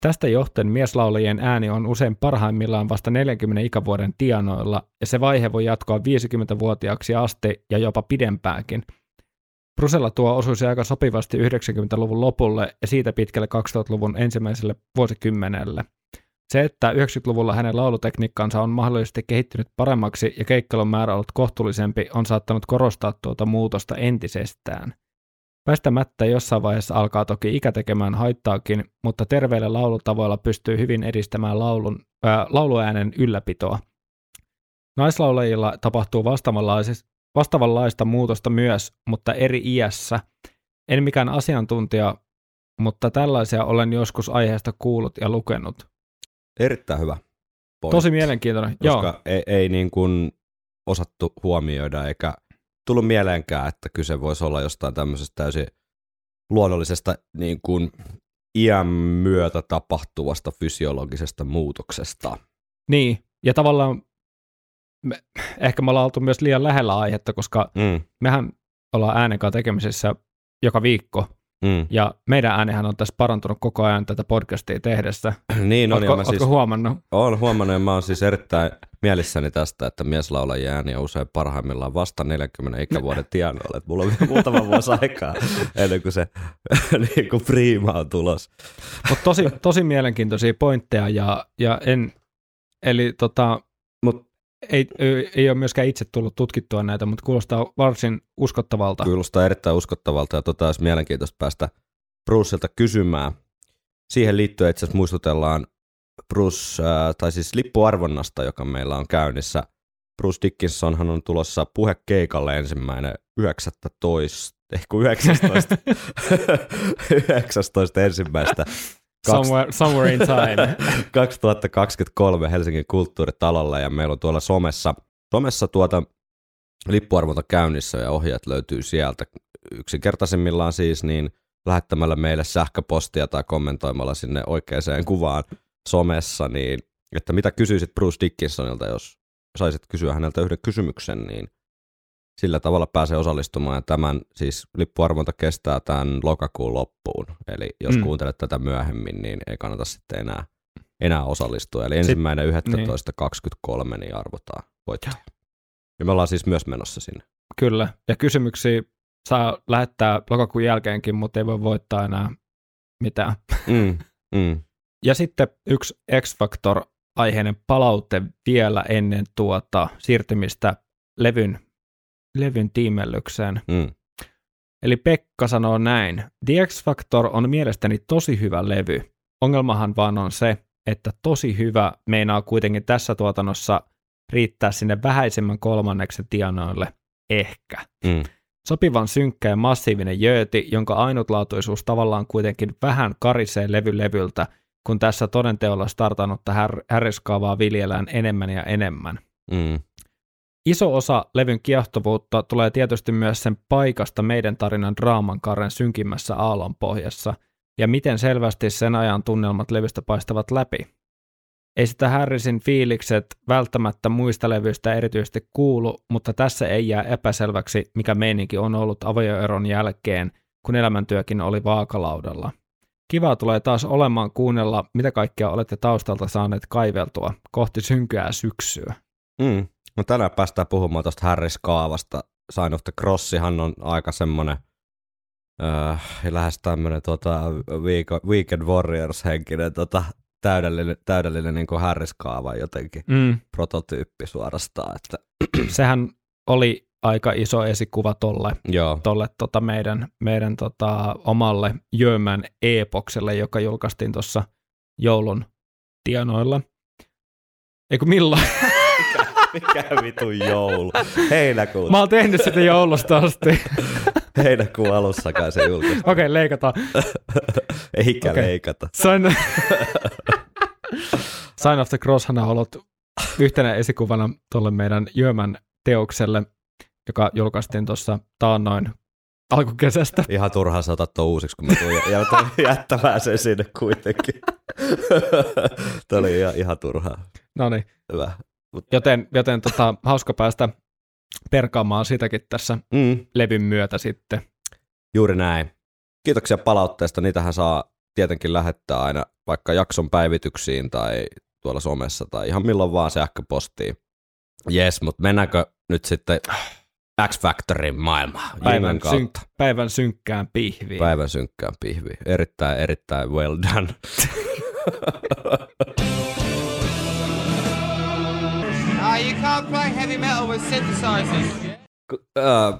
C: Tästä johtuen mieslaulajien ääni on usein parhaimmillaan vasta 40 ikävuoden tienoilla, ja se vaihe voi jatkoa 50-vuotiaaksi asti ja jopa pidempäänkin – Brusella tuo osuisi aika sopivasti 90-luvun lopulle ja siitä pitkälle 2000-luvun ensimmäiselle vuosikymmenelle. Se, että 90-luvulla hänen laulutekniikkansa on mahdollisesti kehittynyt paremmaksi ja keikkailun määrä ollut kohtuullisempi, on saattanut korostaa tuota muutosta entisestään. Väistämättä jossain vaiheessa alkaa toki ikä tekemään haittaakin, mutta terveillä laulutavoilla pystyy hyvin edistämään laulun, ää, lauluäänen ylläpitoa. Naislaulajilla tapahtuu vastaavanlaista muutosta myös, mutta eri iässä. En mikään asiantuntija, mutta tällaisia olen joskus aiheesta kuullut ja lukenut.
B: Erittäin hyvä
C: pointti. Tosi mielenkiintoinen,
B: Koska
C: joo.
B: ei, ei niin kuin osattu huomioida eikä tullut mieleenkään, että kyse voisi olla jostain tämmöisestä täysin luonnollisesta niin kuin iän myötä tapahtuvasta fysiologisesta muutoksesta.
C: Niin, ja tavallaan me, ehkä me ollaan oltu myös liian lähellä aihetta, koska mm. mehän ollaan äänenkaan tekemisessä joka viikko.
B: Mm.
C: Ja meidän äänihän on tässä parantunut koko ajan tätä podcastia tehdessä.
B: Niin on,
C: Ootko,
B: ja mä
C: ootko
B: siis
C: huomannut?
B: olen huomannut, ja mä oon siis erittäin mielissäni tästä, että mieslaulajien ääni on usein parhaimmillaan vasta 40 ikävuoden tienoilla. Mulla on vielä muutama vuosi aikaa ennen kuin se niin kuin priima on tulos.
C: Mutta tosi, tosi mielenkiintoisia pointteja ja, ja en, eli tota, ei, ei, ole myöskään itse tullut tutkittua näitä, mutta kuulostaa varsin uskottavalta.
B: Kuulostaa erittäin uskottavalta ja tota olisi mielenkiintoista päästä Bruceilta kysymään. Siihen liittyen itse asiassa muistutellaan Bruce, äh, tai siis lippuarvonnasta, joka meillä on käynnissä. Bruce Dickinsonhan on tulossa puhekeikalle ensimmäinen 19, eh kun 19, 19 ensimmäistä
C: Somewhere, somewhere in time.
B: 2023 Helsingin kulttuuritalolla ja meillä on tuolla somessa, somessa tuota lippuarvonta käynnissä ja ohjeet löytyy sieltä. Yksinkertaisimmillaan siis niin lähettämällä meille sähköpostia tai kommentoimalla sinne oikeaan kuvaan somessa, niin että mitä kysyisit Bruce Dickinsonilta, jos saisit kysyä häneltä yhden kysymyksen, niin sillä tavalla pääsee osallistumaan. Ja tämän siis lippuarvonta kestää tämän lokakuun loppuun. Eli jos
C: Mm.
B: kuuntelet tätä myöhemmin, niin ei kannata sitten enää, enää osallistua. Eli ensimmäinen 11.23 niin arvotaan voittaja. Ja me ollaan siis myös menossa sinne.
C: Kyllä, ja kysymyksiä saa lähettää lokakuun jälkeenkin, mutta ei voi voittaa enää mitään.
B: Mm, mm.
C: Ja sitten yksi X-Factor-aiheinen palaute vielä ennen tuota siirtymistä levyn, levyn tiimellykseen.
B: Mm.
C: Eli Pekka sanoo näin. The X-Factor on mielestäni tosi hyvä levy. Ongelmahan vaan on se, että tosi hyvä meinaa kuitenkin tässä tuotannossa riittää sinne vähäisemmän kolmanneksen tienoille. Ehkä.
B: Mm.
C: Sopivan synkkä ja massiivinen jööti, jonka ainutlaatuisuus tavallaan kuitenkin vähän karisee levy levyltä, kun tässä todenteolla startannutta här- härriskaavaa viljellään enemmän ja enemmän.
B: Mm.
C: Iso osa levyn kiehtovuutta tulee tietysti myös sen paikasta meidän tarinan draaman karren synkimmässä aallonpohjassa, ja miten selvästi sen ajan tunnelmat levystä paistavat läpi. Ei sitä Harrisin fiilikset välttämättä muista levyistä erityisesti kuulu, mutta tässä ei jää epäselväksi, mikä meininki on ollut avioeron jälkeen, kun elämäntyökin oli vaakalaudalla. Kivaa tulee taas olemaan kuunnella, mitä kaikkea olette taustalta saaneet kaiveltua kohti synkyää syksyä.
B: Mm. No tänään päästään puhumaan tuosta Harris-kaavasta. Sign of the Crossihan on aika semmoinen äh, lähes tämmöinen tota, Week- Weekend Warriors-henkinen tota, täydellinen, täydellinen niin kuin Harris-kaava jotenkin
C: Mm.
B: prototyyppi suorastaan. Että,
C: sehän oli aika iso esikuva tolle,
B: joo,
C: tolle tota meidän, meidän tota omalle Jömän epokselle, joka julkaistiin tuossa joulun tienoilla. Eikö milloin?
B: mikä vitun joulu. Heinäkuun,
C: Mä oon tehnyt sitä joulusta asti.
B: heinäkuun alussa kai se julkaisi.
C: Okei, okay, leikataan.
B: Eikä
C: Okei.
B: leikata.
C: Sign, Sign of the Crosshan on ollut yhtenä esikuvana tuolle meidän Jömän teokselle, joka julkaistiin tuossa taannoin alkukesästä.
B: Ihan turhaa sä otat tuon uusiksi, kun mä tuun jättämään sen sinne kuitenkin. Tämä oli ihan, ihan turhaa.
C: No niin,
B: Hyvä.
C: Joten, joten tota, hauska päästä perkaamaan sitäkin tässä
B: Mm,
C: levyn myötä sitten.
B: juuri näin. Kiitoksia palautteesta. Niitähän saa tietenkin lähettää aina vaikka jakson päivityksiin tai tuolla somessa tai ihan milloin vaan sähköpostiin. Jes, mutta mennäänkö nyt sitten X-Factorin maailmaan?
C: Päivän, synk- päivän synkkään pihviin.
B: Päivän synkkään pihviin. Erittäin, erittäin well done.
D: You can't play heavy metal with synthesizers.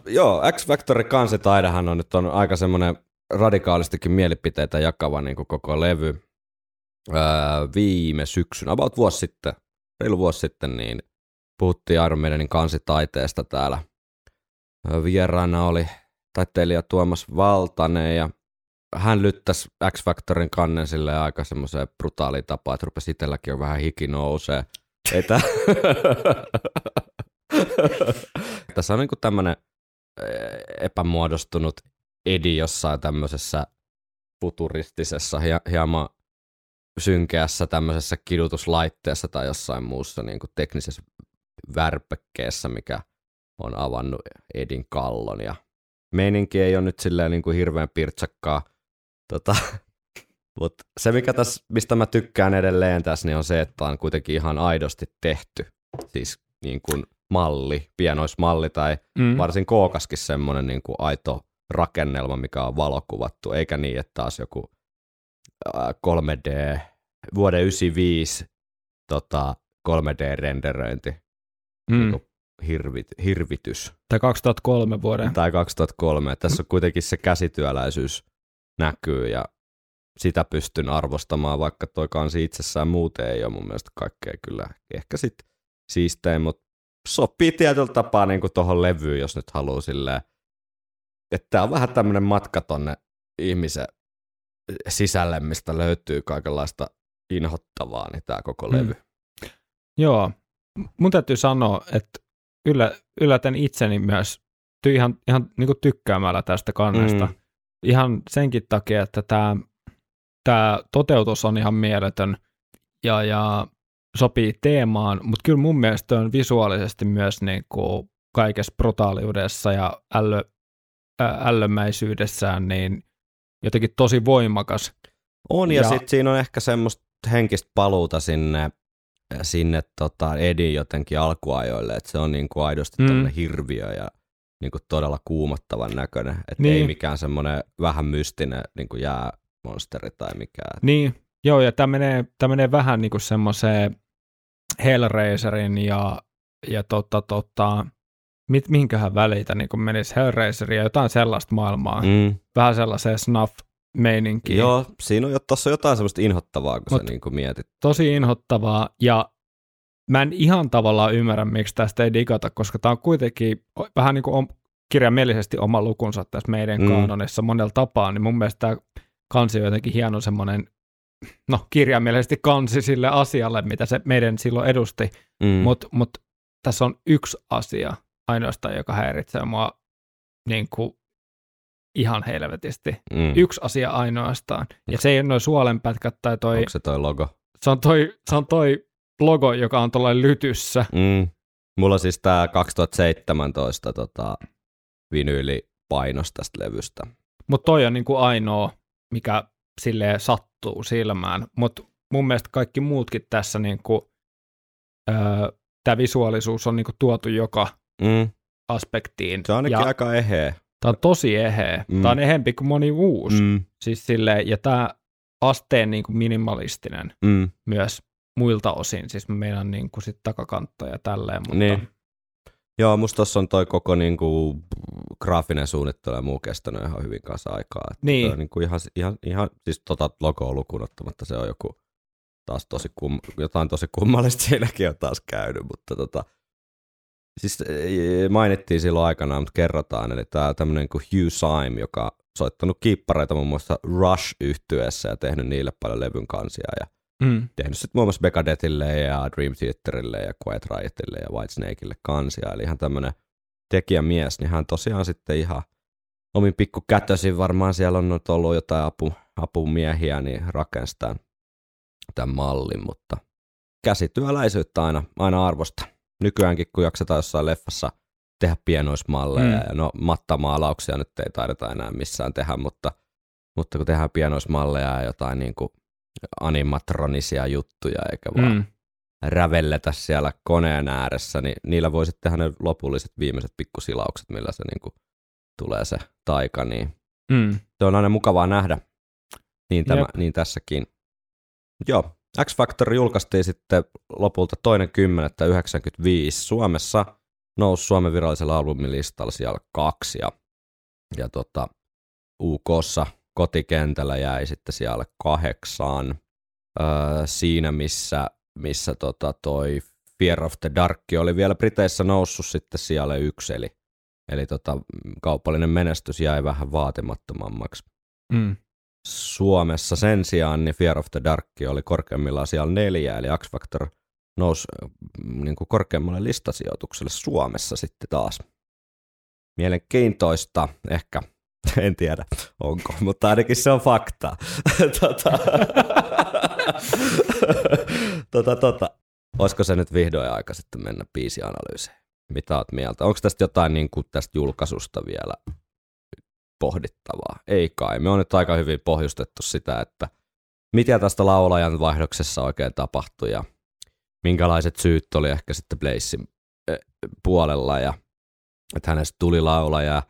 B: Joo, X-Factorin kansitaidehan on nyt on aika semmoinen radikaalistikin mielipiteitä jakava niin kuin koko levy. Äh, viime syksynä, about vuosi sitten, reilu vuosi sitten, niin puhuttiin Iron Maidenin kansitaiteesta täällä. Vieraana oli taiteilija Tuomas Valtanen ja hän lyttäsi X-Factorin kannen sille aika semmoiseen brutaaliin tapaan, että rupesi itselläkin jo vähän hiki nousee. Ei tää... Tässä on niinku tämmönen eh, epämuodostunut edi jossain tämmöisessä futuristisessa, hie- hieman synkeässä tämmöisessä kidutuslaitteessa tai jossain muussa niinku teknisessä värpekkeessä, mikä on avannut Edin kallon ja meininki ei ole nyt silleen niin kuin hirveän pirtsakkaa. Tota, mut se, mikä tässä, mistä mä tykkään edelleen tässä, niin on se, että on kuitenkin ihan aidosti tehty. Siis niin kuin malli, pienoismalli tai
C: Mm.
B: varsin kookaskin semmoinen niin kuin aito rakennelma, mikä on valokuvattu, eikä niin, että taas joku ää, 3D, vuoden 95 tota, 3D-renderöinti,
C: Mm.
B: niinku hirvit, hirvitys,
C: Tai 2003 vuoden.
B: tai 2003. Et Tässä on kuitenkin se käsityöläisyys näkyy ja sitä pystyn arvostamaan, vaikka toi kansi itsessään muuten ei ole mun mielestä kaikkea kyllä ehkä sit siistein, mutta sopii tietyllä tapaa niin tuohon levyyn, jos nyt haluaa silleen, että tää on vähän tämmöinen matka tonne ihmisen sisälle, mistä löytyy kaikenlaista inhottavaa, niin tämä koko
C: Mm.
B: levy.
C: Joo. Mun täytyy sanoa, että yllä, yllätän itseni myös ty, ihan, ihan niin kuin tykkäämällä tästä kannesta.
B: Mm.
C: Ihan senkin takia, että tämä, tämä toteutus on ihan mieletön ja, ja sopii teemaan, mutta kyllä mun mielestä on visuaalisesti myös niin kuin kaikessa brutaaliudessa ja ällö, ä, ällömäisyydessään niin jotenkin tosi voimakas.
B: On, ja,
C: Ja-
B: sitten siinä on ehkä semmoista henkistä paluuta sinne, sinne tota Edin jotenkin alkuajoille, että se on niinku aidosti
C: Mm.
B: mm. hirviö ja niinku todella kuumottavan näköinen, että
C: Niin.
B: niin. ei mikään semmoinen vähän mystinen niinku jäämonsteri tai mikään.
C: Niin, joo, ja tämä menee, tää menee vähän niin kuin semmoiseen Hellraiserin ja, ja tota, tota, mit, minkähän välitä niin kuin menisi Hellraiserin ja jotain sellaista maailmaa. Mm. Vähän sellaiseen snuff-meininkiin.
B: Joo, siinä on tuossa jotain semmoista inhottavaa, kun
C: Mut-
B: sä niinku mietit.
C: Tosi inhottavaa ja mä en ihan tavallaan ymmärrä, miksi tästä ei digata, koska tämä on kuitenkin vähän niin kuin om, kirjaimellisesti oma lukunsa tässä meidän mm.
B: Mm.
C: kaanonissa monella tapaa, niin mun mielestä tämä kansi on jotenkin hieno semmoinen, no kirjaimellisesti kansi sille asialle, mitä se meidän silloin edusti,
B: Mm.
C: mutta mut, tässä on yksi asia ainoastaan, joka häiritsee mua niin kuin ihan helvetisti.
B: mm.
C: Yksi asia ainoastaan. Ja se ei ole noin suolenpätkät tai toi,
B: Onko se toi logo?
C: se on toi, se on toi logo, joka on tuolla lytyssä.
B: Mm. Mulla on siis tää 2017 tota, vinyyli-painos tästä levystä.
C: Mutta toi on niinku ainoa, mikä sille sattuu silmään. Mutta mun mielestä kaikki muutkin tässä, niinku, öö, tämä visuaalisuus on niinku tuotu joka
B: Mm.
C: aspektiin.
B: Se on ainakin
C: ja
B: aika eheä.
C: Tämä on tosi eheä. Mm. Tämä on ehempi kuin moni uusi. Mm. Siis silleen, ja tämä asteen niinku minimalistinen
B: Mm.
C: myös muilta osin. Siis mä meinaan niinku sit takakantta ja tälleen. Mutta
B: Niin. Joo, musta tossa on toi koko niinku, graafinen suunnittelu ja muu kestänyt ihan hyvin kanssa aikaa. Et
C: Niin.
B: toi on niinku ihan, ihan, ihan, siis tota logoa lukuun ottamatta se on joku taas tosi kum, jotain tosi kummallista siinäkin on taas käynyt, mutta tota, siis e, mainittiin silloin aikanaan, mutta kerrotaan, eli tää tämmönen kuin Hugh Syme, joka on soittanut kiippareita muun muassa rush yhtyeessä ja tehnyt niille paljon levyn kansia ja
C: mm.
B: tehnyt sitten muun muassa Megadethille ja Dream Theaterille ja Quiet Riotille ja Whitesnakeille kansia. Eli ihan tämmöinen tekijämies, niin hän tosiaan sitten ihan omin pikku kätösin varmaan siellä on nyt ollut jotain apu, apumiehiä, niin rakensi tämän, tämän mallin, mutta käsityöläisyyttä aina, aina arvosta. Nykyäänkin, kun jaksetaan jossain leffassa tehdä pienoismalleja,
C: mm.
B: ja no mattamaalauksia nyt ei taideta enää missään tehdä, mutta, mutta kun tehdään pienoismalleja ja jotain niin kuin animatronisia juttuja, eikä vaan
C: Mm.
B: rävelletä siellä koneen ääressä, niin niillä voi sitten tehdä ne lopulliset viimeiset pikkusilaukset, millä se niin kuin tulee se taika, niin
C: Mm.
B: se on aina mukavaa nähdä. Niin, tämä,
C: Jep.
B: niin tässäkin. Joo, X Factor julkaistiin sitten lopulta toinen 10.95 Suomessa, nousi Suomen virallisella albumilistalla siellä kaksi ja, ja tota, UKssa kotikentällä jäi sitten siellä kahdeksaan öö, siinä, missä, missä tota toi Fear of the Dark oli vielä Briteissä noussut sitten siellä yksi, eli, eli tota, kaupallinen menestys jäi vähän vaatimattomammaksi.
C: Mm.
B: Suomessa sen sijaan niin Fear of the Dark oli korkeimmillaan siellä neljä, eli X Factor nousi mm, niin kuin korkeammalle listasijoitukselle Suomessa sitten taas. Mielenkiintoista ehkä, en tiedä onko, mutta ainakin se on fakta. tota, tota, tota. Olisiko se nyt vihdoin aika sitten mennä biisianalyyseen? Mitä oot mieltä? Onko tästä jotain niin kuin tästä julkaisusta vielä pohdittavaa. Ei kai. Me on nyt aika hyvin pohjustettu sitä, että mitä tästä laulajan vaihdoksessa oikein tapahtui ja minkälaiset syyt oli ehkä sitten Blazein äh, puolella ja että hänestä tuli laulaja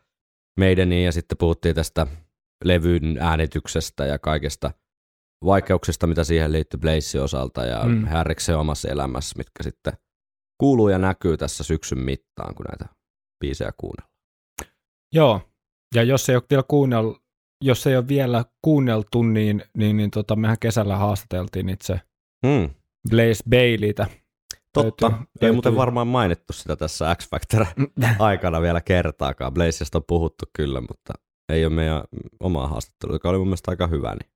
B: meidän ja sitten puhuttiin tästä levyn äänityksestä ja kaikesta vaikeuksista, mitä siihen liittyy Blazein osalta ja mm. Härriksen omassa elämässä, mitkä sitten kuuluu ja näkyy tässä syksyn mittaan, kun näitä biisejä kuunnellaan.
C: Joo, ja jos ei ole vielä kuunnellut, jos ei ole vielä kuunneltu, niin, niin, niin tota, mehän kesällä haastateltiin itse
B: Hmm.
C: Blaze Baileytä.
B: Totta,
C: Löytyy-
B: ei
C: löytyy.
B: muuten varmaan mainittu sitä tässä X Factor aikana vielä kertaakaan. Blazesta on puhuttu kyllä, mutta ei ole meidän omaa haastattelua, joka oli mun mielestä aika hyvä. Niin,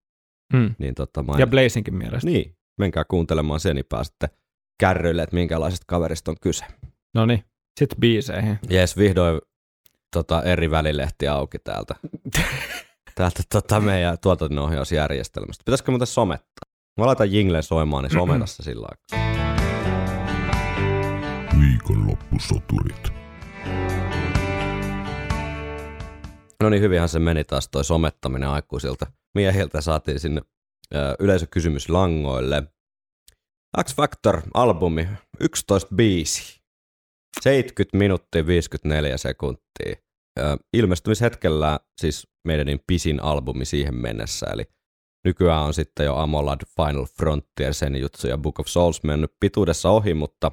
C: Mm.
B: niin tota,
C: Ja. Blazinkin mielestä.
B: Niin, menkää kuuntelemaan sen, niin pääsette kärryille, että minkälaisesta kaverista on kyse.
C: No niin, sitten biiseihin.
B: Jees, vihdoin tota, eri välilehti auki täältä, täältä tota, meidän tuotannonohjausjärjestelmästä. Pitäisikö muuten somettaa? Mä laitan jinglen soimaan, niin someta se sillä aikaa.
A: Viikonloppusoturit.
B: No niin, hyvinhän se meni taas toi somettaminen aikuisilta miehiltä. Saatiin sinne ö, yleisökysymys langoille. X Factor-albumi, 11 biisi, 70 minuuttia 54 sekuntia. Ö, ilmestymishetkellä siis meidän niin pisin albumi siihen mennessä, eli nykyään on sitten jo Amolad, Final Frontier, Senjutsu ja Book of Souls mennyt pituudessa ohi, mutta,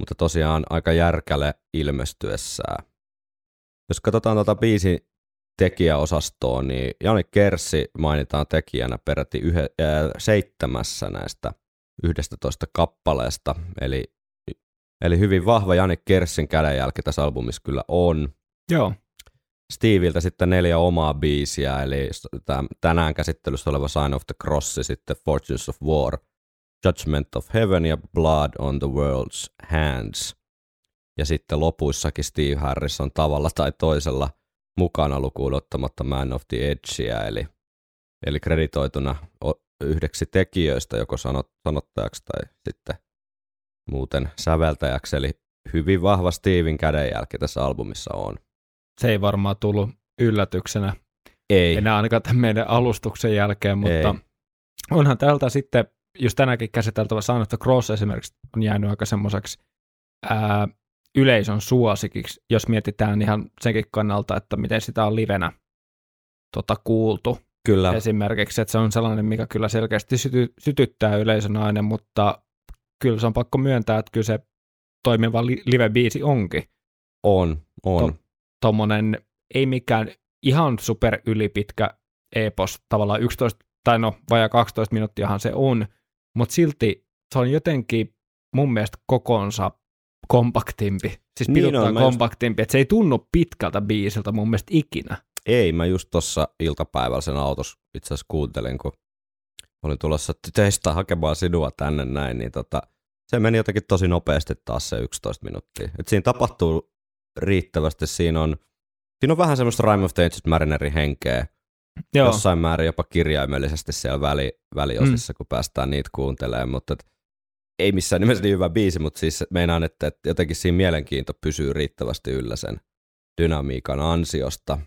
B: mutta tosiaan aika järkäle ilmestyessään. Jos katsotaan tuota biisin tekijäosastoa, niin Jani Kerssi mainitaan tekijänä peräti yhe, ää, seitsemässä näistä 11 kappaleesta, eli, eli hyvin vahva Jani Kerssin kädenjälki tässä albumissa kyllä on.
C: Joo,
B: Steviltä sitten neljä omaa biisiä, eli tänään käsittelyssä oleva Sign of the Cross, sitten Fortunes of War, Judgment of Heaven ja Blood on the World's Hands. Ja sitten lopuissakin Steve Harrison tavalla tai toisella mukana lukuun ottamatta Man of the Edgeä, eli, eli kreditoituna yhdeksi tekijöistä, joko sanot, sanottajaksi tai sitten muuten säveltäjäksi, eli hyvin vahva Steven kädenjälki tässä albumissa on.
C: se ei varmaan tullut yllätyksenä
B: Ei.
C: enää ainakaan tämän meidän alustuksen jälkeen, mutta
B: Ei.
C: onhan täältä sitten, just tänäänkin käsiteltävä of the Cross esimerkiksi on jäänyt aika semmoiseksi ää, yleisön suosikiksi, jos mietitään ihan senkin kannalta, että miten sitä on livenä tota, kuultu
B: Kyllä.
C: esimerkiksi, että se on sellainen, mikä kyllä selkeästi syty, sytyttää yleisön aina, mutta kyllä se on pakko myöntää, että kyllä se toimiva li- live-biisi onkin
B: On, on.
C: tommonen, ei mikään ihan super ylipitkä epos, tavallaan 11, tai no vajaa 12 minuuttiahan se on, mutta silti se on jotenkin mun mielestä kokonsa kompaktimpi, siis
B: Niin on, mä just-
C: kompaktimpi, että se ei tunnu pitkältä biisiltä mun mielestä ikinä.
B: Ei, mä just tuossa iltapäivällä sen autossa itse asiassa kuuntelin, kun olin tulossa töistä hakemaan sinua tänne näin, niin tota, se meni jotenkin tosi nopeasti taas se 11 minuuttia. Et siinä tapahtuu riittävästi, siinä on, siinä on vähän semmoista Rime of the Ancient Marinerin henkeä,
C: Joo,
B: jossain määrin jopa kirjaimellisesti siellä väli, väliosissa, mm. kun päästään niitä kuuntelemaan, mutta et, ei missään nimessä niin hyvä biisi, mutta siis meinaan, että, että jotenkin siinä mielenkiinto pysyy riittävästi yllä sen dynamiikan ansiosta.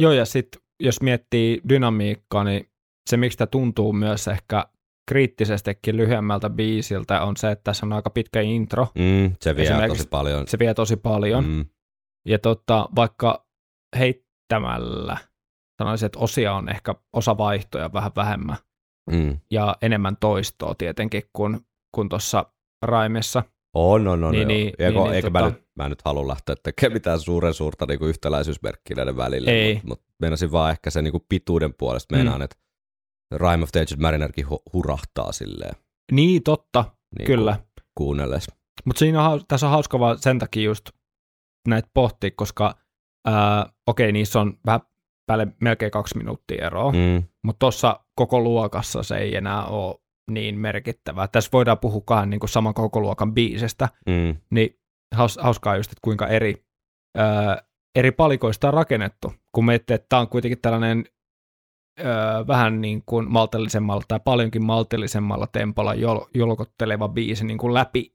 C: Joo ja sitten jos miettii dynamiikkaa, niin se miksi tämä tuntuu myös ehkä kriittisestikin lyhyemmältä biisiltä on se, että tässä on aika pitkä intro,
B: Mm, se vie tosi paljon.
C: se vie tosi paljon.
B: Mm,
C: Ja tota, vaikka heittämällä sanoisin, että osia on ehkä osa vaihtoja vähän vähemmän
B: mm.
C: ja enemmän toistoa tietenkin kuin, kuin tuossa Raimessa.
B: On, on, on.
C: Niin,
B: Niin, Eikä,
C: niin, niin,
B: eikä
C: tota-
B: mä, nyt, mä nyt halua lähteä tekemään mitään suuren suurta niin yhtäläisyysmerkkiä näiden välillä,
C: Ei.
B: mutta mut meinasin vaan ehkä sen niin kuin pituuden puolesta meinaan,
C: Mm.
B: että Rime of the Ancient Marinerkin hu- hurahtaa silleen
C: Niin, totta,
B: niin
C: kyllä.
B: Ku, kuunnelles.
C: Mutta siinä on, tässä on hauska vaan sen takia just näitä pohtia, koska ää, okei, niissä on vähän päälle melkein kaksi minuuttia eroa, mm. Mutta tuossa koko luokassa se ei enää ole niin merkittävää. Tässä voidaan puhua kahden niin saman koko luokan biisestä,
B: mm,
C: niin haus, hauskaa just, että kuinka eri, ää, eri palikoista on rakennettu. Kun miettii, että tämä on kuitenkin tällainen ää, vähän niin kuin maltillisemmalla tai paljonkin maltillisemmalla tempolla jol, jolkotteleva biisi niin kuin läpi,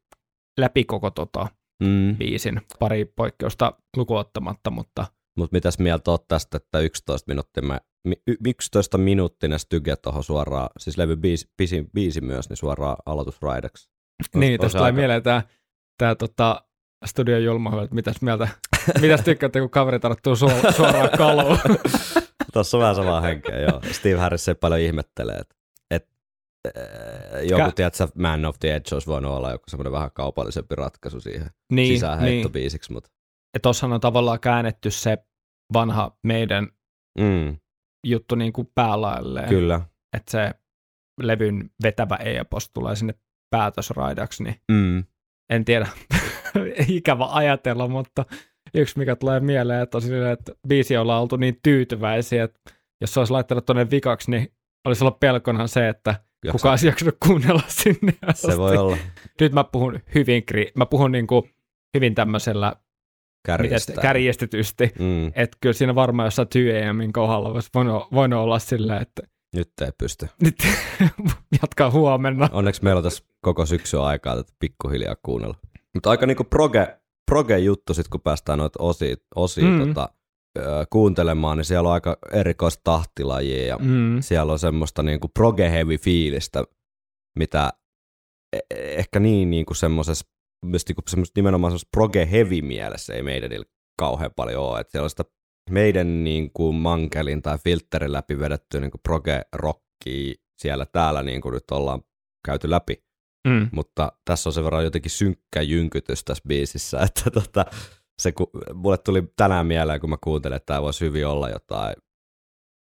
C: läpi koko tota
B: mm.
C: biisin, pari poikkeusta lukuottamatta, mutta
B: Mutta mitäs mieltä oot tästä, että 11 minuuttia, mä, mi- y- 11 minuuttinen styge tuohon suoraan, siis levy biisi, biisi, biisi myös, niin suoraan aloitusraideksi.
C: Niin, tästä tulee
B: aika-
C: mieleen tämä, tämä tota, Studio Julma, että mitäs mieltä, mitäs tykkäätte, kun kaveri tarttuu su- suoraan kaluun.
B: Tuossa on vähän samaa henkeä, joo. Steve Harris se paljon ihmettelee, että et, äh, joku,
C: Kä-
B: tiedätkö, Man of the Edge olisi voinut olla joku semmoinen vähän kaupallisempi ratkaisu siihen
C: niin, niin.
B: sisäänheittobiisiksi, mutta
C: Ja tossahan on tavallaan käännetty se vanha meidän
B: mm,
C: juttu niin kuin päälailleen.
B: kyllä.
C: Että se levyn vetävä epos tulee sinne päätösraidaksi, niin
B: Mm.
C: en tiedä, ikävä ajatella, mutta yksi mikä tulee mieleen, että on silleen, että biisi ollaan oltu niin tyytyväisiä, että jos se olisi laittanut tuonne vikaksi, niin olisi ollut pelkonhan se, että
B: Jaksa-
C: kukaan olisi jaksanut kuunnella sinne asti.
B: Se voi olla
C: Nyt mä puhun hyvin, mä puhun niin kuin hyvin tämmöisellä
B: kärjistä.
C: miten- kärjistetysti,
B: mm,
C: että kyllä siinä varmaan jossain 2AMin kohdalla olisi voinut, voinut olla silleen, että
B: nyt ei pysty.
C: nyt jatkaa huomenna.
B: Onneksi meillä on tässä koko syksy aikaa tätä pikkuhiljaa kuunnella. Mutta aika niinku proge, proge juttu sit, kun päästään noita osia, osia
C: Mm.
B: tota, kuuntelemaan, niin siellä on aika erikoista tahtilajia ja
C: Mm.
B: siellä on semmoista niinku proge heavy fiilistä, mitä e- ehkä niin niinku semmoisessa, myös niinku semmoista nimenomaan semmoista proge heavy mielessä ei meidän kauhean paljon ole. Et siellä on sitä meidän niinku mankelin tai filterin läpi vedettyä niinku proge rockia siellä täällä niin kuin nyt ollaan käyty läpi
C: Mm.
B: mutta tässä on sen verran jotenkin synkkä jynkytys tässä biisissä, että tota, se, ku, mulle tuli tänään mieleen, kun mä kuuntelin, että tämä voisi hyvin olla jotain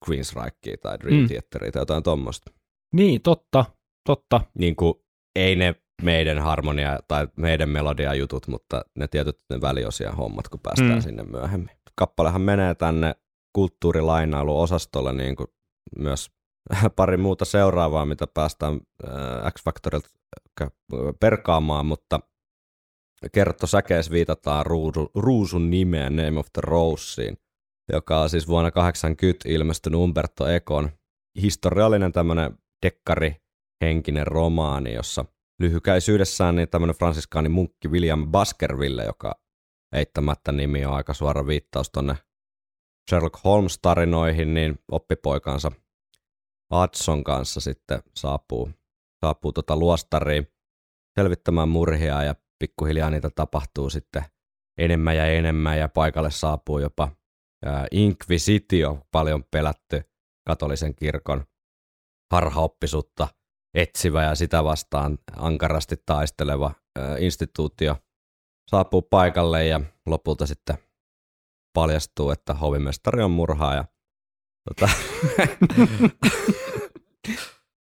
B: Queensrykea tai Dream
C: mm.
B: Theateria tai jotain tuommoista.
C: Niin, totta, totta.
B: Niin kuin, ei ne meidän harmonia tai meidän melodia jutut, mutta ne tietyt ne väliosia hommat, kun päästään
C: Mm.
B: sinne myöhemmin. Kappalehan menee tänne kulttuurilainailuosastolle niin kuin myös pari muuta seuraavaa, mitä päästään äh, X-Factorilta perkaamaan, mutta kertosäkeessä viitataan ruusu, ruusun nimeen Name of the Roseen, joka on siis vuonna 80 ilmestynyt Umberto Econ historiallinen tämmöinen dekkari henkinen romaani, jossa lyhykäisyydessään niin tämmöinen fransiskaani munkki William Baskerville, joka eittämättä nimi on aika suora viittaus tonne Sherlock Holmes-tarinoihin, niin oppipoikansa Adson kanssa sitten saapuu, saapuu tota luostariin selvittämään murhia ja pikkuhiljaa niitä tapahtuu sitten enemmän ja enemmän ja paikalle saapuu jopa Inquisitio, paljon pelätty katolisen kirkon harhaoppisuutta etsivä ja sitä vastaan ankarasti taisteleva instituutio saapuu paikalle ja lopulta sitten paljastuu, että hovimestari on murhaaja. Tota,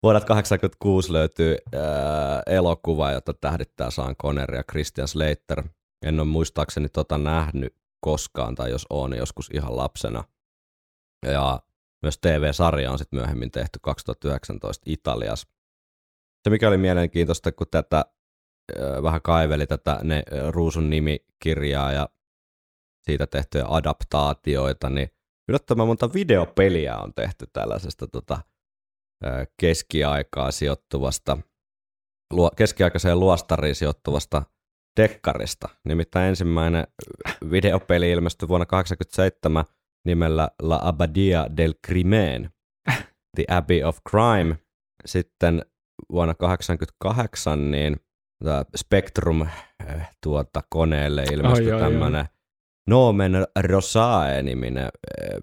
B: Vuodelta 1986 löytyy ää, elokuva, jota tähdittää Sean Connery ja Christian Slater. En ole muistaakseni tota nähnyt koskaan, tai jos on, niin joskus ihan lapsena. Ja myös TV-sarja on sitten myöhemmin tehty 2019 Italiassa. Se mikä oli mielenkiintoista, kun tätä vähän kaiveli tätä ne Ruusun nimikirjaa ja siitä tehtyjä adaptaatioita, niin yllättävän monta videopeliä on tehty tällaisesta tota, keskiaikaa sijoittuvasta, keskiaikaiseen luostariin sijoittuvasta dekkarista. Nimittäin ensimmäinen videopeli ilmestyi vuonna 1987 nimellä La Abadia del Crimen, The Abbey of Crime. Sitten vuonna 1988 niin tämä Spectrum äh, tuota, koneelle ilmestyi tämmöinen Nomen Rosae-niminen äh,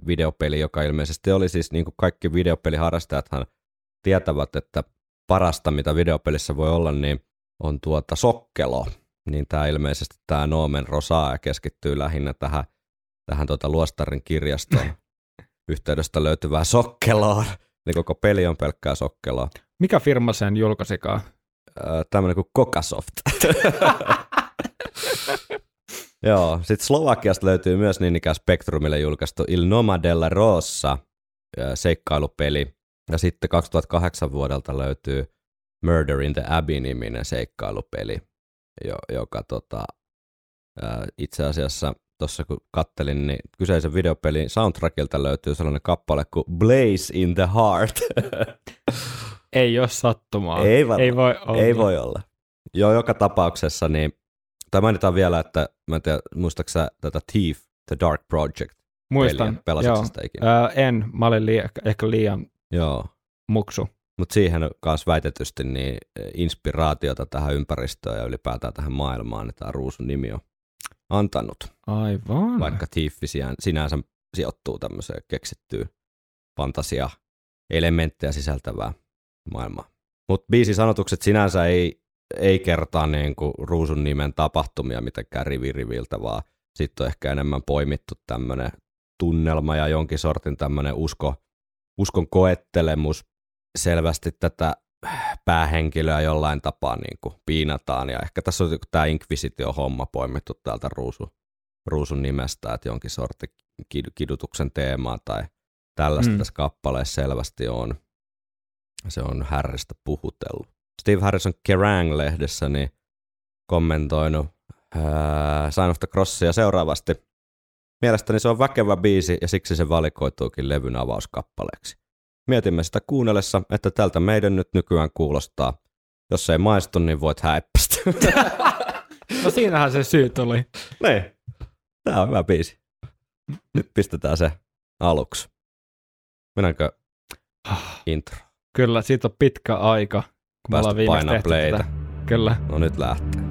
B: videopeli, joka ilmeisesti oli siis niin kuin kaikki videopeliharrastajathan tietävät, että parasta mitä videopelissä voi olla, niin on tuota sokkelo. Niin tämä ilmeisesti tämä Nomen Rosae keskittyy lähinnä tähän, tähän tuota Luostarin kirjaston yhteydestä löytyvään sokkeloon. Eli koko peli on pelkkää sokkeloa.
C: Mikä firma sen julkaisikaan?
B: Tämmöinen kuin Kokasoft. Joo, sitten Slovakiasta löytyy myös niin ikään Spectrumille julkaistu Il Noma della Rossa ää, seikkailupeli. Ja sitten 2008 vuodelta löytyy Murder in the Abbey-niminen seikkailupeli, jo, joka tota, ää, itse asiassa tuossa kun kattelin, niin kyseisen videopelin soundtrackilta löytyy sellainen kappale kuin Blaze in the Heart.
C: Ei ole sattumaa.
B: Ei varmaan.
C: Ei voi olla.
B: Ei voi olla. Joo, joka tapauksessa, niin, tai mainitaan vielä, että mä en tiedä, muistaaksä tätä Thief, The Dark Project,
C: Muistan. joo.
B: sitä ikinä?
C: Ää, en, mä olin liian, ehkä liian
B: Joo.
C: muksu.
B: Mutta siihen kanssa väitetysti niin eh, inspiraatiota tähän ympäristöön ja ylipäätään tähän maailmaan, niin tämä Ruusun nimi on antanut,
C: Aivan.
B: vaikka sijään- sinänsä sijoittuu tämmöiseen keksittyyn fantasia elementtejä sisältävää maailmaa. Mutta biisin sanotukset sinänsä ei, ei kertaa niin kuin Ruusun nimen tapahtumia mitenkään riviriviltä, vaan sitten on ehkä enemmän poimittu tämmöinen tunnelma ja jonkin sortin tämmöinen usko, uskon koettelemus. Selvästi tätä päähenkilöä jollain tapaa niin kuin piinataan ja ehkä tässä on tämä Inquisitio-homma poimittu täältä Ruusun, Ruusun nimestä, että jonkin sortin kid- kidutuksen teemaa tai tällaista
C: mm.
B: tässä kappaleessa selvästi on. Se on Harrista puhutellut. Steve Harrison Kerrang!-lehdessä niin kommentoinut ää, Sign of the Crossia seuraavasti. Mielestäni se on väkevä biisi ja siksi se valikoituukin levyn avauskappaleeksi. Mietimme sitä kuunnellessa, että tältä meidän nyt nykyään kuulostaa. Jos ei maistu, niin voit häippästä.
C: No siinähän se syy tuli.
B: niin. Tää on hyvä biisi. Nyt pistetään se aluksi. Mennäänkö intro?
C: Kyllä, siitä on pitkä aika, kun
B: Päästä painaa playtä.
C: tätä. Kyllä.
B: No nyt lähtee.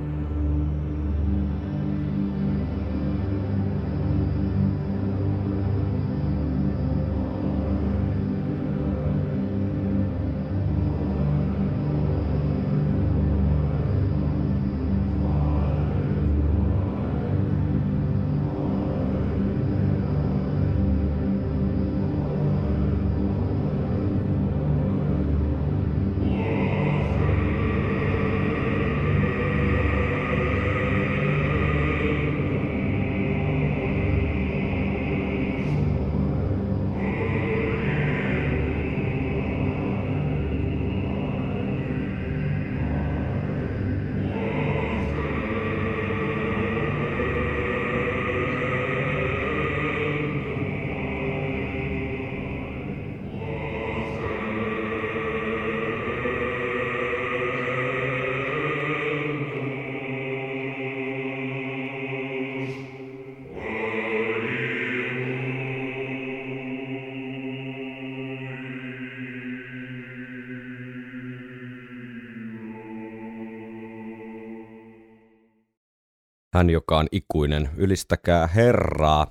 B: Hän, joka on ikuinen, ylistäkää Herraa,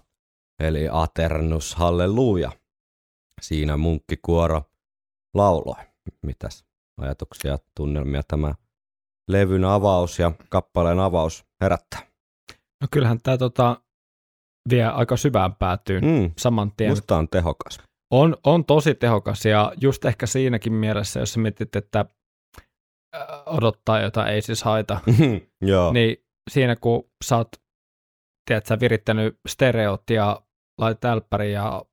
B: eli Aternus Halleluja. Siinä munkkikuoro lauloi. Mitäs ajatuksia, tunnelmia tämä levyn avaus ja kappaleen avaus herättää?
C: No kyllähän tämä tota, vie aika syvään päätyyn
B: Mm,
C: saman tien.
B: musta on tehokas.
C: On, on tosi tehokas ja just ehkä siinäkin mielessä, jos mietit, että äh, odottaa jotain ei siis haita,
B: Joo.
C: niin siinä kun sä oot, tiedät, sä virittänyt stereot ja laitat älppäri ja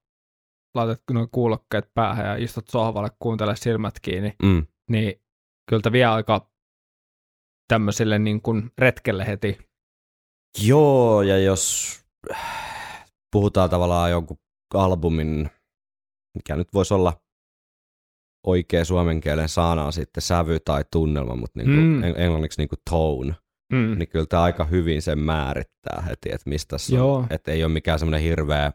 C: laitat noin kuulokkeet päähän ja istut sohvalle, kuuntele silmät kiinni,
B: Mm.
C: niin kyllä vie aika tämmöiselle niin kuin retkelle heti.
B: Joo, ja jos puhutaan tavallaan jonkun albumin, mikä nyt voisi olla oikea suomen kielen sana sitten sävy tai tunnelma, mutta niinku
C: Mm.
B: mm. englanniksi niinku tone,
C: Mm.
B: niin kyllä tämä aika hyvin sen määrittää heti, että mistä se
C: Joo.
B: on. Että ei ole mikään semmoinen hirveä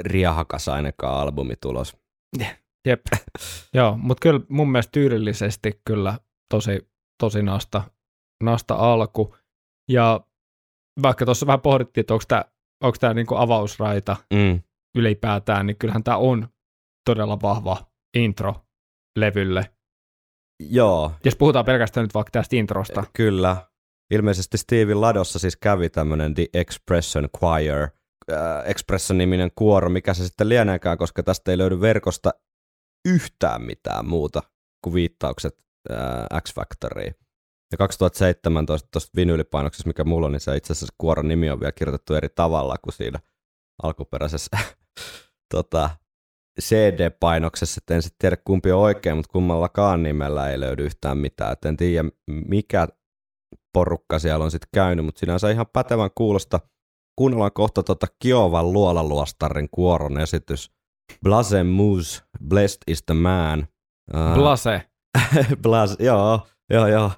B: riahakas ainakaan albumi tulos.
C: Jep. Joo, mutta kyllä mun mielestä tyylillisesti kyllä tosi, tosi nasta, nasta alku. Ja vaikka tuossa vähän pohdittiin, että onko tämä onko tää niinku avausraita
B: Mm.
C: ylipäätään, niin kyllähän tämä on todella vahva intro levylle.
B: Joo,
C: Jos puhutaan pelkästään nyt vaikka tästä introsta.
B: Kyllä. Ilmeisesti Steven Ladossa siis kävi tämmöinen The Expression Choir, äh, Expression-niminen kuoro, mikä se sitten lieneekään, koska tästä ei löydy verkosta yhtään mitään muuta kuin viittaukset äh, X-Factoriin. Ja 2017 tuosta vinyylipainoksessa, mikä mulla on, niin se itse asiassa kuoron nimi on vielä kirjoitettu eri tavalla kuin siinä alkuperäisessä tota, CD-painoksessa, että en sitten tiedä kumpi on oikein, mutta kummallakaan nimellä ei löydy yhtään mitään. Et en tiedä mikä porukka siellä on sitten käynyt, mutta sinänsä ihan pätevän kuulosta. Kuunnellaan kohta tota Kiovan luolaluostarin kuoron esitys. Blase Moose, Blessed is the Man. Uh,
C: Blase.
B: Blas, joo, joo, joo.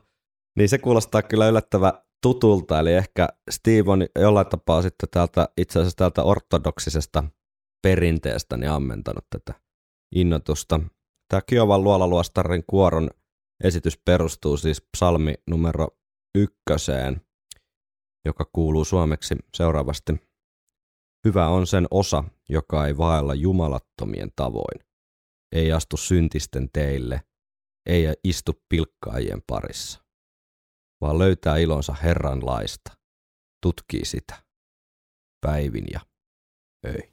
B: Niin se kuulostaa kyllä yllättävän tutulta, eli ehkä Steve on jollain tapaa sitten täältä, itse asiassa täältä ortodoksisesta perinteestä niin ammentanut tätä innotusta. Tämä Kiovan luolaluostarin kuoron esitys perustuu siis psalmi numero ykköseen, joka kuuluu suomeksi seuraavasti. Hyvä on sen osa, joka ei vaella jumalattomien tavoin, ei astu syntisten teille, ei istu pilkkaajien parissa, vaan löytää ilonsa Herran laista, tutkii sitä, päivin ja öin.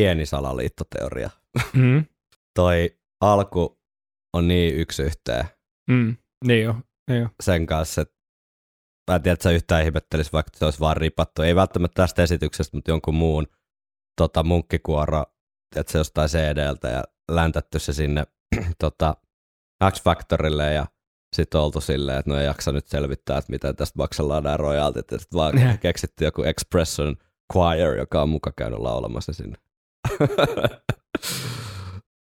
B: pieni salaliittoteoria.
C: Mm.
B: Toi alku on niin yksi yhteen
C: Mm. Niin jo, niin jo.
B: sen kanssa, että mä en tiedä, että sä yhtään ihmettelisi, vaikka se olisi vaan ripattu. Ei välttämättä tästä esityksestä, mutta jonkun muun tota, munkkikuoro, että se jostain CD-ltä ja läntätty se sinne tota, X-Factorille ja sitten oltu silleen, että no ei jaksa nyt selvittää, että miten tästä maksellaan nämä royaltit. Ja sitten vaan keksitty joku Expression Choir, joka on muka käynyt laulamassa sinne.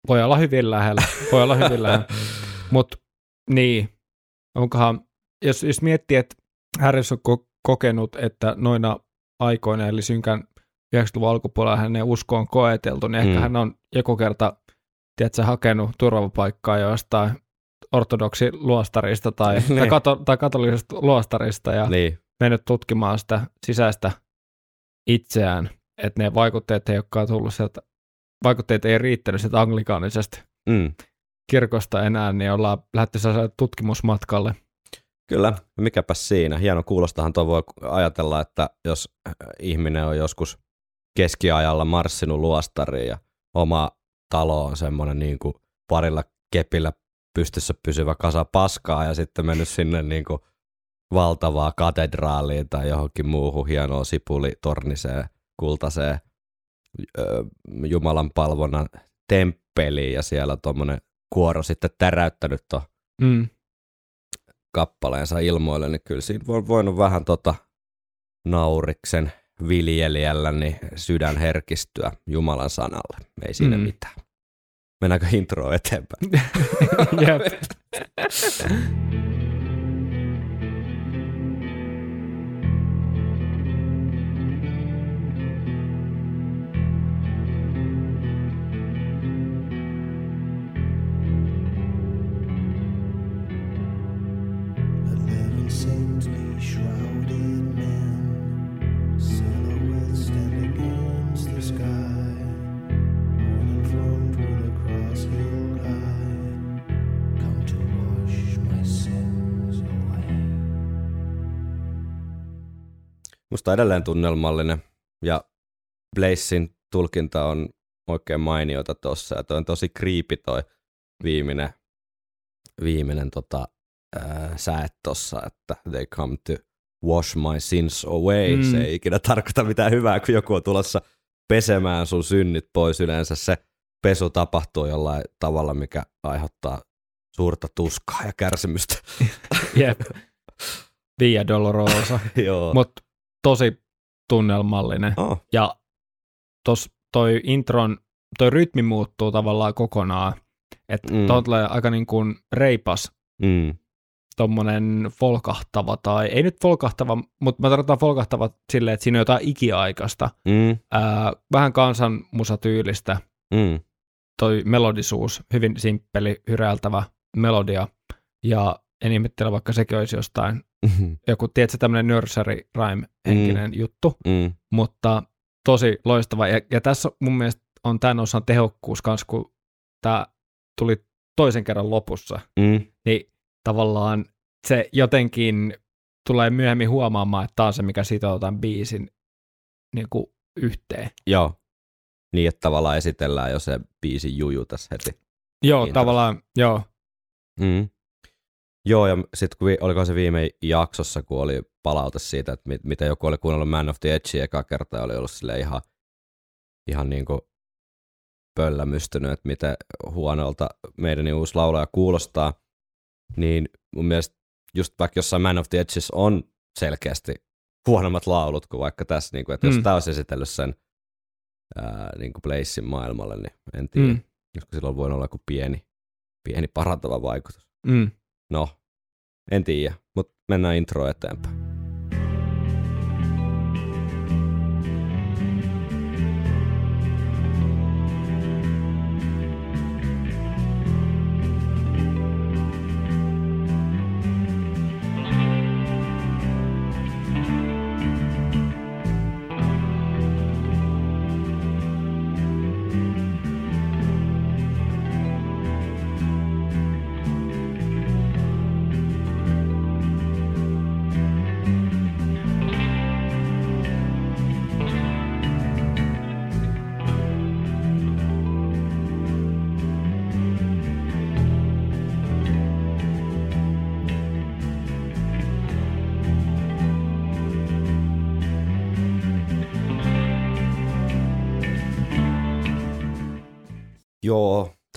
C: Voi olla hyvin lähellä. Voi olla hyvin lähellä. Mutta niin, onkohan, jos, jos miettii, että Harris on ko- kokenut, että noina aikoina, eli synkän 90-luvun alkupuolella hänen usko on koeteltu, niin ehkä
B: Mm.
C: hän on joku kerta, tiedätkö, hakenut turvapaikkaa jostain ortodoksi luostarista tai, tai,
B: Niin.
C: kato, tai katolisesta luostarista ja
B: niin,
C: mennyt tutkimaan sitä sisäistä itseään, että ne vaikutteet ei olekaan tullut sieltä, vaikutteet ei riittänyt sieltä anglikaanisesta
B: mm.
C: kirkosta enää, niin ollaan lähdetty tutkimusmatkalle.
B: Kyllä, mikäpä siinä. Hieno kuulostahan tuo voi ajatella, että jos äh, ihminen on joskus keskiajalla marssinut luostariin ja oma talo on semmoinen niin kuin parilla kepillä pystyssä pysyvä kasa paskaa ja sitten mennyt sinne niin kuin valtavaa katedraaliin tai johonkin muuhun hienoon sipulitorniseen, kultaseen ö, Jumalan palvonnan temppeliin ja siellä tuommoinen kuoro sitten täräyttänyt tuon
C: Mm.
B: kappaleensa ilmoille, niin kyllä siinä voi voinut vähän tota nauriksen viljelijällä niin sydän herkistyä Jumalan sanalle. Ei siinä
C: Mm.
B: mm. mitään. Mennäänkö intro eteenpäin?
C: Jep.
B: Musta edelleen tunnelmallinen ja Blazein tulkinta on oikein mainiota tossa ja toi on tosi creepy toi viimeinen, viimeinen tota, ää, säet tossa, että they come to wash my sins away.
C: Mm.
B: Se ei ikinä tarkoita mitään hyvää, kun joku on tulossa pesemään sun synnit pois. Yleensä se pesu tapahtuu jollain tavalla, mikä aiheuttaa suurta tuskaa ja kärsimystä.
C: Jep. Via Dolorosa.
B: Joo.
C: Mutta tosi tunnelmallinen.
B: oh,
C: Ja tos, toi intron, toi rytmi muuttuu tavallaan kokonaan. Että
B: Mm.
C: tulee aika niin kuin reipas
B: mm.
C: tommonen folkahtava, tai ei nyt folkahtava, mutta mä tarkoitan folkahtava silleen, että siinä on jotain ikiaikaista,
B: Mm,
C: ää, vähän kansanmusatyylistä,
B: mm,
C: toi melodisuus, hyvin simppeli, hyräiltävä melodia, ja en ihmettele, vaikka sekin olisi jostain, joku, tiedätkö, tämmöinen nursery rhyme henkinen mm. juttu,
B: mm,
C: mutta tosi loistava. Ja, ja tässä mun mielestä on tämän osan tehokkuus kanssa, kun tämä tuli toisen kerran lopussa,
B: mm,
C: niin tavallaan se jotenkin tulee myöhemmin huomaamaan, että tämä on se, mikä sitoo tämän biisin niin kuin yhteen.
B: joo. Niin, että tavallaan esitellään jo se biisin juju tässä heti.
C: Joo,
B: Kiitos.
C: tavallaan, joo.
B: Mm. Joo, ja sitten kun oliko se viime jaksossa, kun oli palaute siitä, että mit, mitä joku oli kuunnellut Man of the Edge eka kerta ja oli ollut sille ihan, ihan niin kuin pöllämystynyt, että miten huonolta meidän uusi laulaja kuulostaa, niin mun mielestä just vaikka jossain Man of the Edges on selkeästi huonommat laulut kuin vaikka tässä, niin kuin, että jos
C: Mm.
B: tämä olisi esitellyt sen ää, niin kuin Blazein maailmalle, niin en tiedä,
C: Mm,
B: koska sillä on voinut olla joku pieni, pieni parantava vaikutus.
C: mm.
B: No, en tiedä, mutta mennään intro eteenpäin.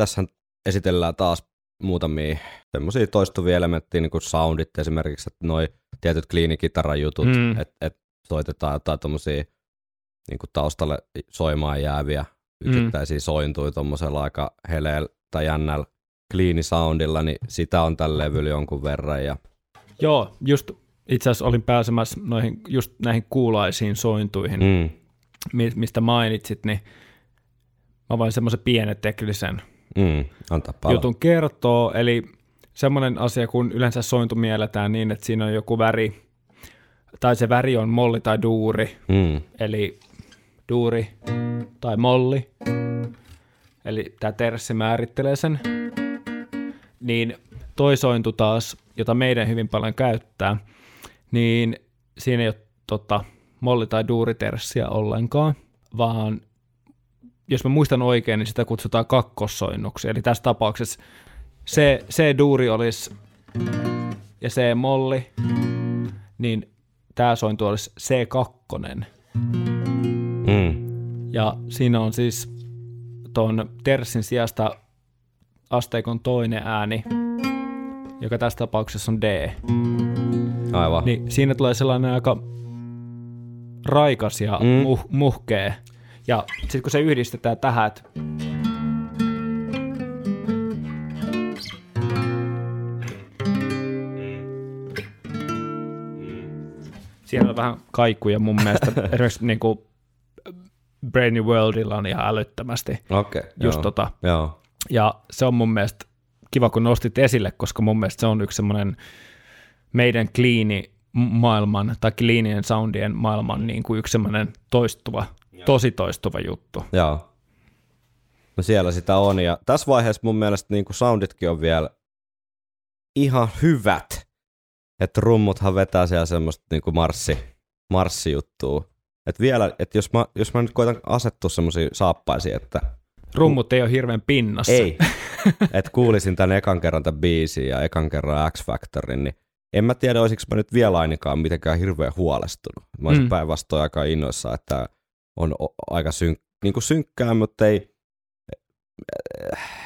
B: Tässä esitellään taas muutamia semmoisia toistuvia elementtejä, niin kuin soundit esimerkiksi, että noi tietyt kliinikitaran-jutut,
C: Mm.
B: mm. että et soitetaan jotain tommosia niin kuin taustalle soimaan jääviä yksittäisiä mm. sointuja tuommoisella aika heleellä tai jännällä kliinisoundilla, niin sitä on tällä levyllä jonkun verran. Ja,
C: Joo, just itse asiassa olin pääsemässä noihin, just näihin kuulaisiin sointuihin, mm.
B: mm,
C: mi- mistä mainitsit, niin mä voin semmoisen pienen teknisen
B: mm, antaa palaa.
C: jutun kertoo. Eli semmoinen asia, kun yleensä sointu mielletään niin, että siinä on joku väri, tai se väri on molli tai duuri,
B: Mm,
C: eli duuri tai molli, eli tämä terssi määrittelee sen, niin toi sointu taas, jota meidän hyvin paljon käyttää, niin siinä ei ole tota, molli- tai duuriterssiä ollenkaan, vaan jos mä muistan oikein, niin sitä kutsutaan kakkossoinnuksi. Eli tässä tapauksessa se, se duuri olisi ja se molli, niin tämä sointu olisi C2.
B: mm,
C: Ja siinä on siis tuon terssin sijasta asteikon toinen ääni, joka tässä tapauksessa on D.
B: aivan.
C: Niin siinä tulee sellainen aika raikas ja
B: Mm.
C: muh, muhkea. Ja sitten kun se yhdistetään tähän, että Siellä on vähän kaikuja mun mielestä. Esimerkiksi niin kuin Brainy Worldilla on ihan älyttömästi.
B: Okei, okay,
C: Just
B: joo.
C: tota.
B: joo.
C: Ja se on mun mielestä kiva, kun nostit esille, koska mun mielestä se on yksi semmoinen meidän kliini maailman tai kliinien soundien maailman niin kuin yksi semmoinen toistuva, tosi toistuva juttu.
B: Joo. No siellä sitä on, ja tässä vaiheessa mun mielestä niin kuin sounditkin on vielä ihan hyvät. Että rummuthan vetää siellä semmoista niin kuin marssi, marssijuttua. Että vielä, että jos mä, jos mä nyt koitan asettua semmoisiin saappaisiin, että
C: Rummut ei ole hirveän pinnassa.
B: ei, että kuulisin tämän ekan kerran tämän biisin ja ekan kerran X-Factorin, niin en mä tiedä, olisiko mä nyt vielä ainakaan mitenkään hirveän huolestunut. Mä olisin
C: Mm.
B: päinvastoin aika innoissa, että on aika synk, niin kuin synkkää, mutta ei,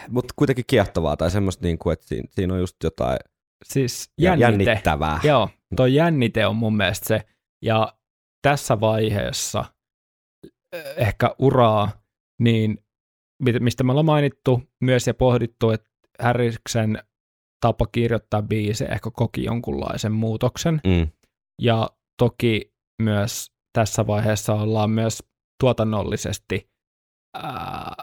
B: mutta kuitenkin kiehtovaa tai semmoista, niin kuin, että siinä, siinä on just jotain
C: Siis
B: jä-
C: jännite.
B: jännittävää.
C: Joo, toi jännite on mun mielestä se. Ja tässä vaiheessa eh, ehkä uraa, niin mistä me ollaan mainittu myös ja pohdittu, että Harriksen tapa kirjoittaa biisi ehkä koki jonkunlaisen muutoksen.
B: Mm.
C: Ja toki myös tässä vaiheessa ollaan myös tuotannollisesti, ää,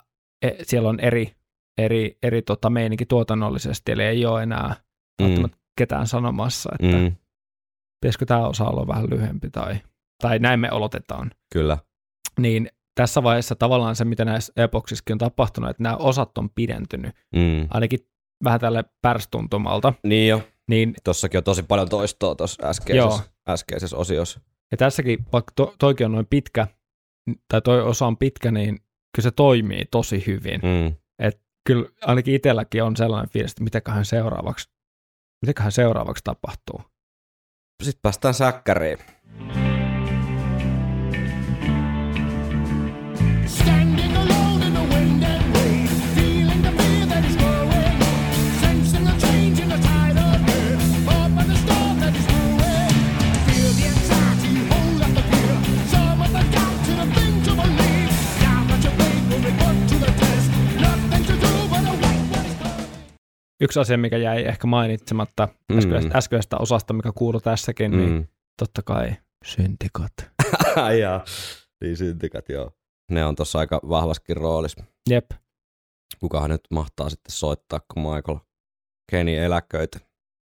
C: e- siellä on eri, eri, eri tota meininki tuotannollisesti, eli ei ole enää
B: Mm.
C: ketään sanomassa, että
B: Mm.
C: pitäisikö tämä osa olla vähän lyhyempi tai, tai näin me olotetaan.
B: Kyllä.
C: Niin tässä vaiheessa tavallaan se, mitä näissä epoksissakin on tapahtunut, että nämä osat on pidentynyt,
B: Mm.
C: ainakin vähän tälle pärstuntumalta,
B: Niin jo.
C: niin
B: Tossakin on tosi paljon toistoa tuossa äskeisessä, äskeisessä osiossa.
C: Ja tässäkin, vaikka to, toikin on noin pitkä, tai toi osa on pitkä, niin kyllä se toimii tosi hyvin.
B: Mm.
C: Kyllä ainakin itselläkin on sellainen fiilis, että mitäköhän seuraavaksi, mitäköhän seuraavaksi tapahtuu.
B: Sitten päästään säkkäriin.
C: Yksi asia, mikä jäi ehkä mainitsematta
B: Mm.
C: äskeisestä, äskeisestä osasta, mikä kuuluu tässäkin, mm. niin
B: Mm.
C: totta kai syntikat.
B: Jaa. Niin syntikat, joo. Ne on tuossa aika vahvaskin roolissa.
C: Jep.
B: Kukahan nyt mahtaa sitten soittaa, kun Michael Kenny eläköitä.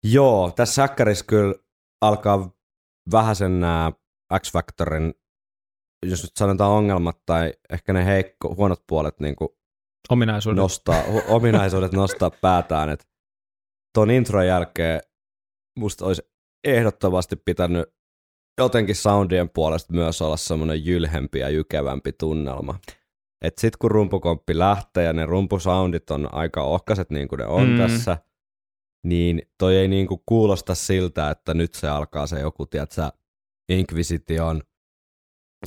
B: Joo, tässä säkkärissä kyllä alkaa vähän sen nää X-Factorin, jos nyt sanotaan ongelmat tai ehkä ne heikko, huonot puolet niin kuin
C: Ominaisuudet.
B: nostaa, ominaisuudet nostaa päätään. Et ton intron jälkeen musta olisi ehdottomasti pitänyt jotenkin soundien puolesta myös olla semmoinen jylhempi ja jykevämpi tunnelma. Et sit kun rumpukomppi lähtee ja ne rumpusoundit on aika ohkaset niin kuin ne on
C: Mm.
B: tässä, niin toi ei niinku kuulosta siltä, että nyt se alkaa se joku, tiedätkö, Inquisition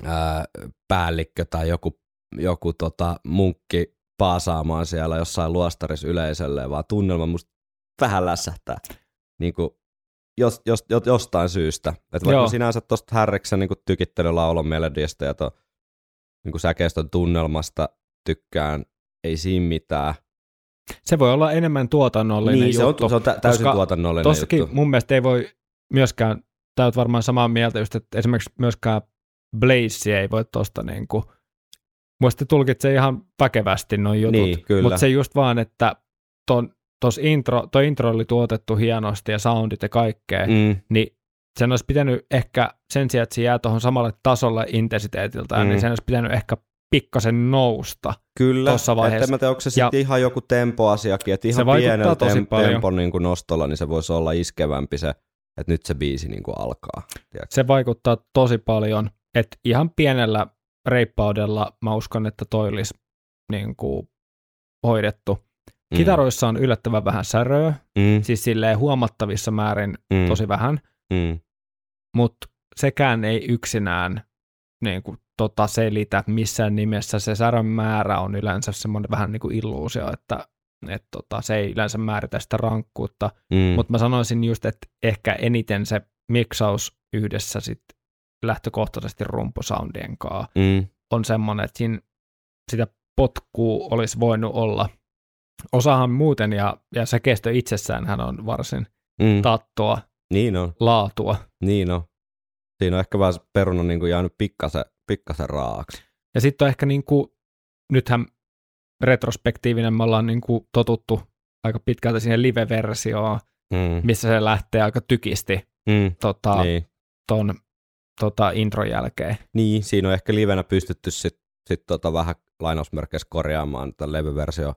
B: ää, päällikkö tai joku, joku tota, munkki paasaamaan siellä jossain luostarissa yleisölle, vaan tunnelma musta vähän lässähtää. Niin kuin jos, jos, jos, jostain syystä. Että vaikka
C: Joo.
B: sinänsä tuosta Härriksen niin tykittely laulon melodiasta ja to, niin säkeistön tunnelmasta tykkään, ei siinä mitään.
C: Se voi olla enemmän tuotannollinen
B: Niin, se on,
C: juttu.
B: se on tä- täysin
C: koska
B: tuotannollinen
C: Tossakin
B: juttu.
C: mun mielestä ei voi myöskään, oot varmaan samaa mieltä just, että esimerkiksi myöskään Blaze ei voi tosta niinku, muista tulkitsee ihan väkevästi noin jutut,
B: Niin,
C: mutta se just vaan, että ton, tos intro, toi intro oli tuotettu hienosti ja soundit ja kaikkea, mm. Niin sen olisi pitänyt ehkä sen sijaan, että se jää tuohon samalle tasolle intensiteetiltään,
B: Mm.
C: niin sen olisi pitänyt ehkä pikkasen nousta.
B: kyllä,
C: tossa vaiheessa.
B: että mä tiedän, onko se sitten ihan joku tempoasiakin, että ihan pienellä tem- tempon niin kuin nostolla, niin se voisi olla iskevämpi se, että nyt se biisi niin kuin alkaa. tiedätkö?
C: se vaikuttaa tosi paljon, että ihan pienellä reippaudella. Mä uskon, että toi olisi niin kuin hoidettu.
B: Mm.
C: Kitaroissa on yllättävän vähän säröä,
B: Mm,
C: siis silleen huomattavissa määrin
B: mm,
C: tosi vähän,
B: mm,
C: mutta sekään ei yksinään niin kuin, tota, selitä missään nimessä. Se särön määrä on yleensä semmoinen vähän niin kuin illuusio, että et, tota, se ei yleensä määritä sitä rankkuutta,
B: mm,
C: mutta mä sanoisin just, että ehkä eniten se miksaus yhdessä sit lähtökohtaisesti rumpusoundien kanssa
B: mm,
C: on semmoinen, että siinä sitä potkua olisi voinut olla. Osahan muuten, ja, ja se kesto itsessään hän on varsin
B: mm.
C: tattoa,
B: Niin on,
C: laatua.
B: niin on. Siinä on ehkä vähän peruna niin kuin jäänyt pikkasen, pikkasen raaksi.
C: Ja sitten on ehkä niin kuin, nythän retrospektiivinen me ollaan niin kuin totuttu aika pitkälti siihen live-versioon,
B: Mm,
C: missä se lähtee aika tykisti
B: mm,
C: tota,
B: niin.
C: ton tota, intron jälkeen.
B: Niin, siinä on ehkä livenä pystytty sitten sit tota vähän lainausmerkeissä korjaamaan tätä levyversio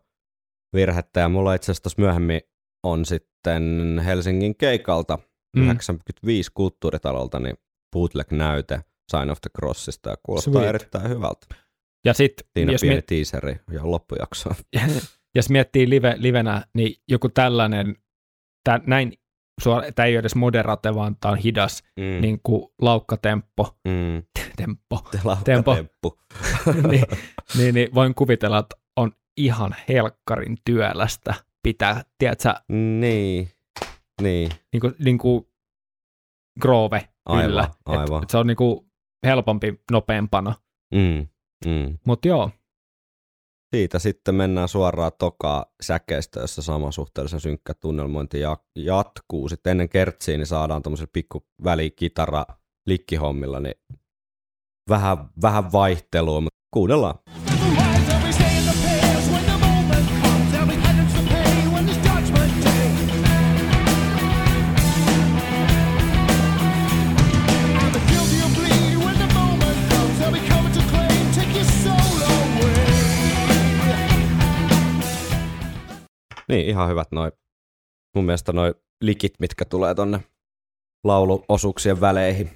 B: virhettä. Ja mulla itse asiassa myöhemmin on sitten Helsingin keikalta
C: Mm.
B: mm. 95 kulttuuritalolta niin bootleg-näyte Sign of the Crossista ja kuulostaa
C: Sweet.
B: erittäin hyvältä.
C: Ja sitten,
B: Siinä
C: jos,
B: pieni
C: miet,
B: teaseri ja loppujakso.
C: jos miettii live, livenä, niin joku tällainen, tää, näin, tämä ei ole edes moderate, vaan tämä on hidas,
B: Mm.
C: niin kuin laukkatemppo,
B: Mm.
C: tempo,
B: Tempo.
C: niin, niin, niin, voin kuvitella, että on ihan helkkarin työlästä pitää, tiedätkö,
B: niin, niin,
C: niin kuin, niin kuin groove
B: Aivan,
C: yllä. Et-
B: aivan.
C: Et se on niin kuin helpompi, nopeampana.
B: mm. Mm.
C: Mutta joo,
B: siitä sitten mennään suoraan tokaa säkeistä, jossa sama suhteellisen synkkä tunnelmointi ja, jatkuu. Sitten ennen kertsiä niin saadaan tämmöisellä pikku välikitara likkihommilla, niin vähän, vähän vaihtelua, mutta kuunnellaan. Niin, ihan hyvät noi, mun mielestä noi likit, mitkä tulee tonne lauluosuuksien väleihin.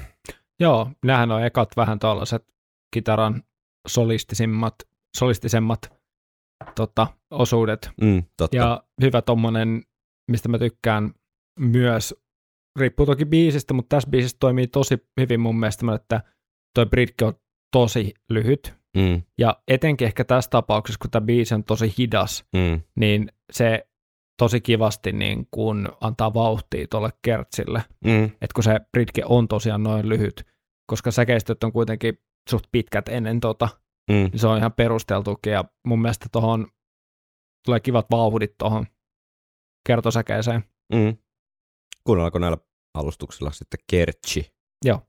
C: Joo, nämähän on ekat vähän tuollaiset kitaran solistisimmat, solistisemmat tota, osuudet.
B: Mm, totta.
C: Ja hyvä tommonen, mistä mä tykkään myös, riippuu toki biisistä, mutta tässä biisissä toimii tosi hyvin mun mielestä, että toi bridge on tosi lyhyt.
B: Mm,
C: Ja etenkin ehkä tässä tapauksessa, kun tämä biisi on tosi hidas,
B: mm,
C: niin se tosi kivasti niin kun antaa vauhtia tuolle kertsille.
B: mm,
C: että kun se bridge on tosiaan noin lyhyt, koska säkeistöt on kuitenkin suht pitkät ennen tota,
B: mm.
C: niin se on ihan perusteltukin ja mun mielestä tuohon tulee kivat vauhdit tuohon kertosäkeeseen.
B: Mm. Kuunnellaanko näillä alustuksilla sitten kertsi?
C: Joo.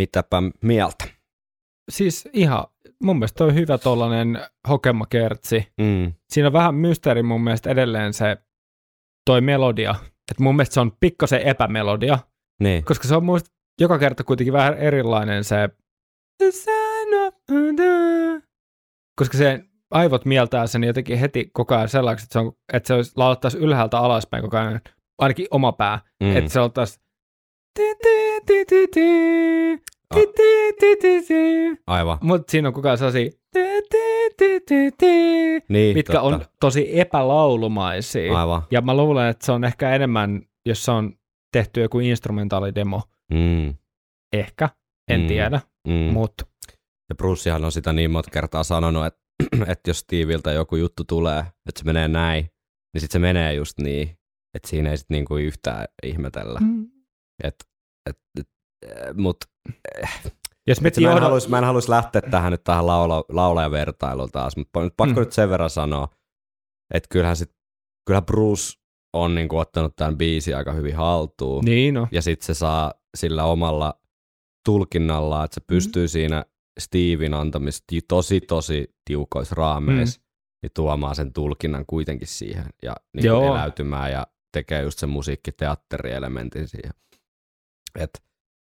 B: Mitäpä mieltä?
C: Siis ihan, mun mielestä on hyvä tollanen hokemakertsi.
B: Mm.
C: Siinä on vähän mysteeri mun mielestä edelleen se toi melodia. Et mun mielestä se on pikkasen epämelodia,
B: Niin.
C: koska se on mun mielestä joka kerta kuitenkin vähän erilainen se koska se aivot mieltää sen jotenkin heti koko ajan sellaiseksi, että se, on, että se olisi laulettaisi ylhäältä alaspäin koko ajan, ainakin oma pää,
B: Mm.
C: mm. että se oltaisi
B: Aivan.
C: Mutta siinä on kukaan sasi.
B: niin,
C: mitkä
B: totta.
C: on tosi epälaulumaisia.
B: Aivan.
C: Ja mä luulen, että se on ehkä enemmän, jos se on tehty joku instrumentaalidemo.
B: Mm.
C: Ehkä, en
B: mm.
C: tiedä,
B: mm.
C: Mut.
B: Ja Brucehan on sitä niin monta kertaa sanonut, että, että jos Steviltä joku juttu tulee, että se menee näin, niin sitten se menee just niin, että siinä ei sitten niinku yhtään ihmetellä. Mm. Et, et, et, mut
C: jos
B: Vitsi, mä, en haluais, mä en haluais lähteä tähän nyt tähän laula, laulajavertailuun taas, mutta nyt pakko
C: Mm.
B: nyt sen verran sanoa, että kyllähän, sit, kyllähän Bruce on niinku ottanut tämän biisin aika hyvin haltuun.
C: Niin no.
B: ja sitten se saa sillä omalla tulkinnalla, että se pystyy mm. siinä Steven antamista ti- tosi tosi tiukoissa raameissa, mm. niin tuomaan sen tulkinnan kuitenkin siihen ja niin eläytymään ja tekee just sen musiikkiteatterielementin siihen. Et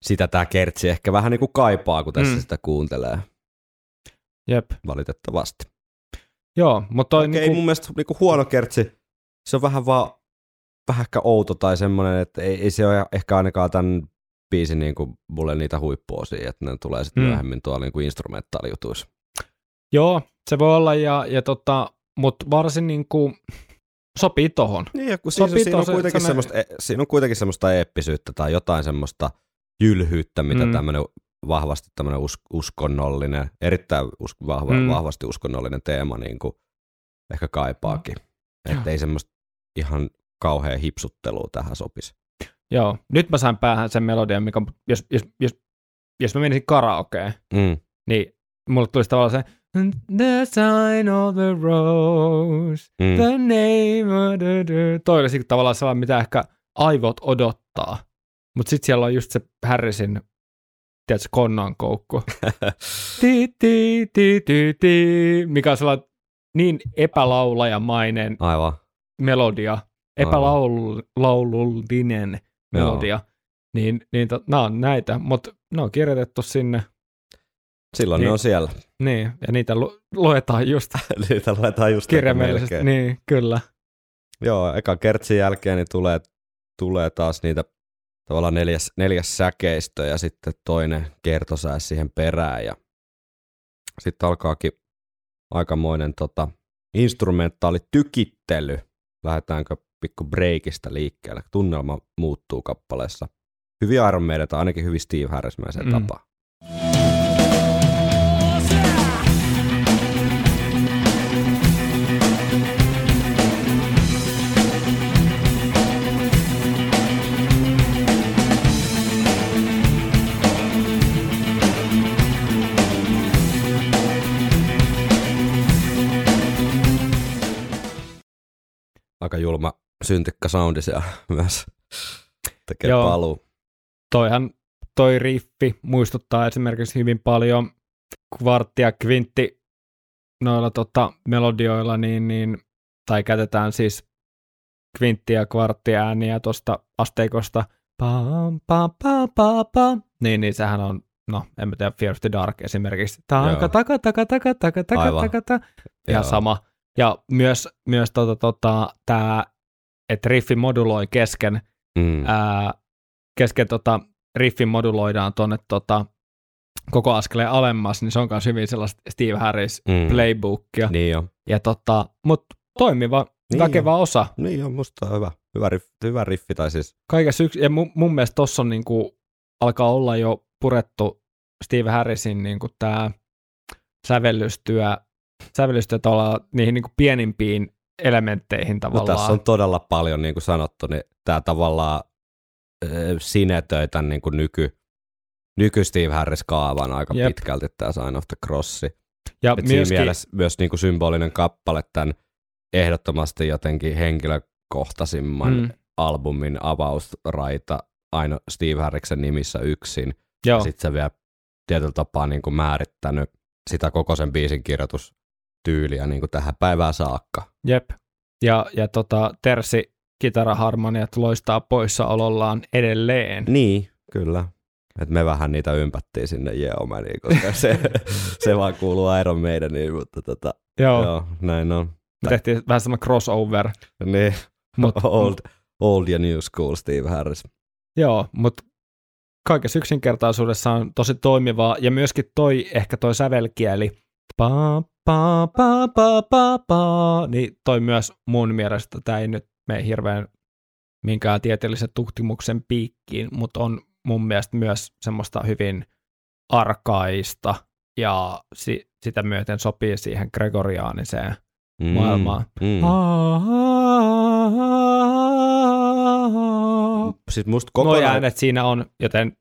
B: sitä tämä kertsi ehkä vähän niin kuin kaipaa, kun tässä
C: Mm.
B: sitä kuuntelee
C: Jep.
B: valitettavasti.
C: Joo, mutta toi
B: Okei,
C: niinku,
B: mun mielestä niinku huono kertsi, se on vähän vaan vähän ehkä outo tai semmoinen, että ei, ei se ole ehkä ainakaan tämän biisin niin kuin mulle niitä huippuosia, että ne tulee sitten
C: Mm.
B: mm. myöhemmin tuolla niin kuin instrumentaalijutuissa.
C: joo, se voi olla, ja, ja tota, mutta varsin niinku sopii tohon.
B: Niin, ja kun
C: Sopii
B: siinä, siinä, on kuitenkin semmoista, e- siinä on kuitenkin semmoista eeppisyyttä tai jotain semmoista jylhyyttä, mitä
C: Mm.
B: mm. tämmöinen vahvasti tämmöinen us, uskonnollinen, erittäin us, vahva,
C: Mm.
B: mm. vahvasti uskonnollinen teema niin kuin ehkä kaipaakin. Että ei semmoista ihan kauhean hipsuttelua tähän sopisi.
C: Joo, nyt mä sain päähän sen melodian, mikä, jos, jos, jos, jos mä menisin karaokeen,
B: Mm.
C: niin mulle tulisi tavallaan se The sign of the rose,
B: Mm.
C: the name of the. Toi olisi tavallaan sellainen, mitä ehkä aivot odottaa. Mutta sitten siellä on just se Harrisin, tiedätkö, konnan koukku. ti, ti, ti, ti, ti, mikä on sellainen niin epälaulajamainen
B: Aivan.
C: melodia, epälaulullinen melodia. Niin, niin to, nämä on näitä, mutta ne on kirjoitettu sinne,
B: Silloin
C: Niin.
B: ne on siellä.
C: niin, ja niitä lu, luetaan just
B: Niitä luetaan just
C: kirjaimellisesti. Niin, kyllä.
B: Joo, eka kertsin jälkeen niin tulee, tulee taas niitä tavallaan neljäs, neljäs säkeistö ja sitten toinen kertosää siihen perään ja sitten alkaakin aikamoinen tota, instrumentaali tykittely. Lähdetäänkö pikku breakista liikkeelle. Tunnelma muuttuu kappaleessa. Hyvin Iron Maiden, tai ainakin hyvin Steve Harrismäisen
C: mm.
B: tapa. Aika julma syntikkä soundi siellä myös tekee
C: Joo.
B: paluu.
C: Toihan toi riffi muistuttaa esimerkiksi hyvin paljon kvartti ja kvintti noilla tota, melodioilla, niin, niin, tai käytetään siis kvintti ja kvartti ääniä tuosta asteikosta. Pam, pam, pam, pam, pam. Niin, niin sehän on, no en mä tiedä, Fear of the Dark esimerkiksi. Taka,
B: Joo.
C: taka, taka, taka, taka, taka,
B: Aivan.
C: taka, taka. Ihan
B: Joo.
C: sama. Ja myös, myös tota, tota, tämä, että riffi moduloi kesken
B: Mm.
C: ää, kesken tota, riffin moduloidaan tuonne tota, koko askeleen alemmas, niin se on myös hyvin sellaista Steve Harris
B: Mm.
C: playbookia.
B: Niin jo.
C: Ja tota, mutta toimiva,
B: Niin
C: väkevä osa.
B: Niin on, musta on hyvä. Hyvä riffi, hyvä riffi tai siis
C: Kaikessa yksi, ja mun, mun mielestä tossa on niinku, alkaa olla jo purettu Steve Harrisin niinku tää sävellystyö, sävellystyö tavallaan niihin niinku pienimpiin elementteihin
B: No
C: tavallaan.
B: tässä on todella paljon, niin kuin sanottu, niin tämä tavallaan äh, sinetöi tämän niin kuin nyky, nyky Steve Harris-kaavan aika
C: Jep.
B: Pitkälti tämä Sign of the Crossi.
C: ja
B: Et siinä
C: myöskin,
B: mielessä myös niin kuin symbolinen kappale tämän ehdottomasti jotenkin henkilökohtaisimman
C: mm,
B: albumin avausraita aina Steve Harriksen nimissä yksin.
C: joo,
B: Ja sitten se vielä tietyllä tapaa niin kuin määrittänyt sitä koko sen biisin kirjoitustyyliä niin kuin tähän päivään saakka.
C: Jep. Ja, ja tota, Tersi kitaraharmoniat loistaa poissaolollaan edelleen.
B: Niin, kyllä. Et me vähän niitä ympättiin sinne Jeomaniin, koska se, se vaan kuuluu Iron Maideniin, mutta tota,
C: Joo,
B: joo. Näin on.
C: me tehtiin vähän semmoinen crossover.
B: Niin,
C: Mut,
B: old, old ja new school Steve Harris.
C: Joo, mutta kaikessa yksinkertaisuudessa on tosi toimivaa. Ja myöskin toi, ehkä toi sävelkieli, pa, pa, pa, pa, pa, pa, niin toi myös mun mielestä, tämä ei nyt mene hirveän minkään tieteellisen tutkimuksen piikkiin, mutta on mun mielestä myös semmoista hyvin arkaista ja si- sitä myöten sopii siihen gregoriaaniseen
B: Mm,
C: Maailmaa.
B: Mm. Siis musta
C: Noi
B: kokonaan...
C: äänet siinä on, joten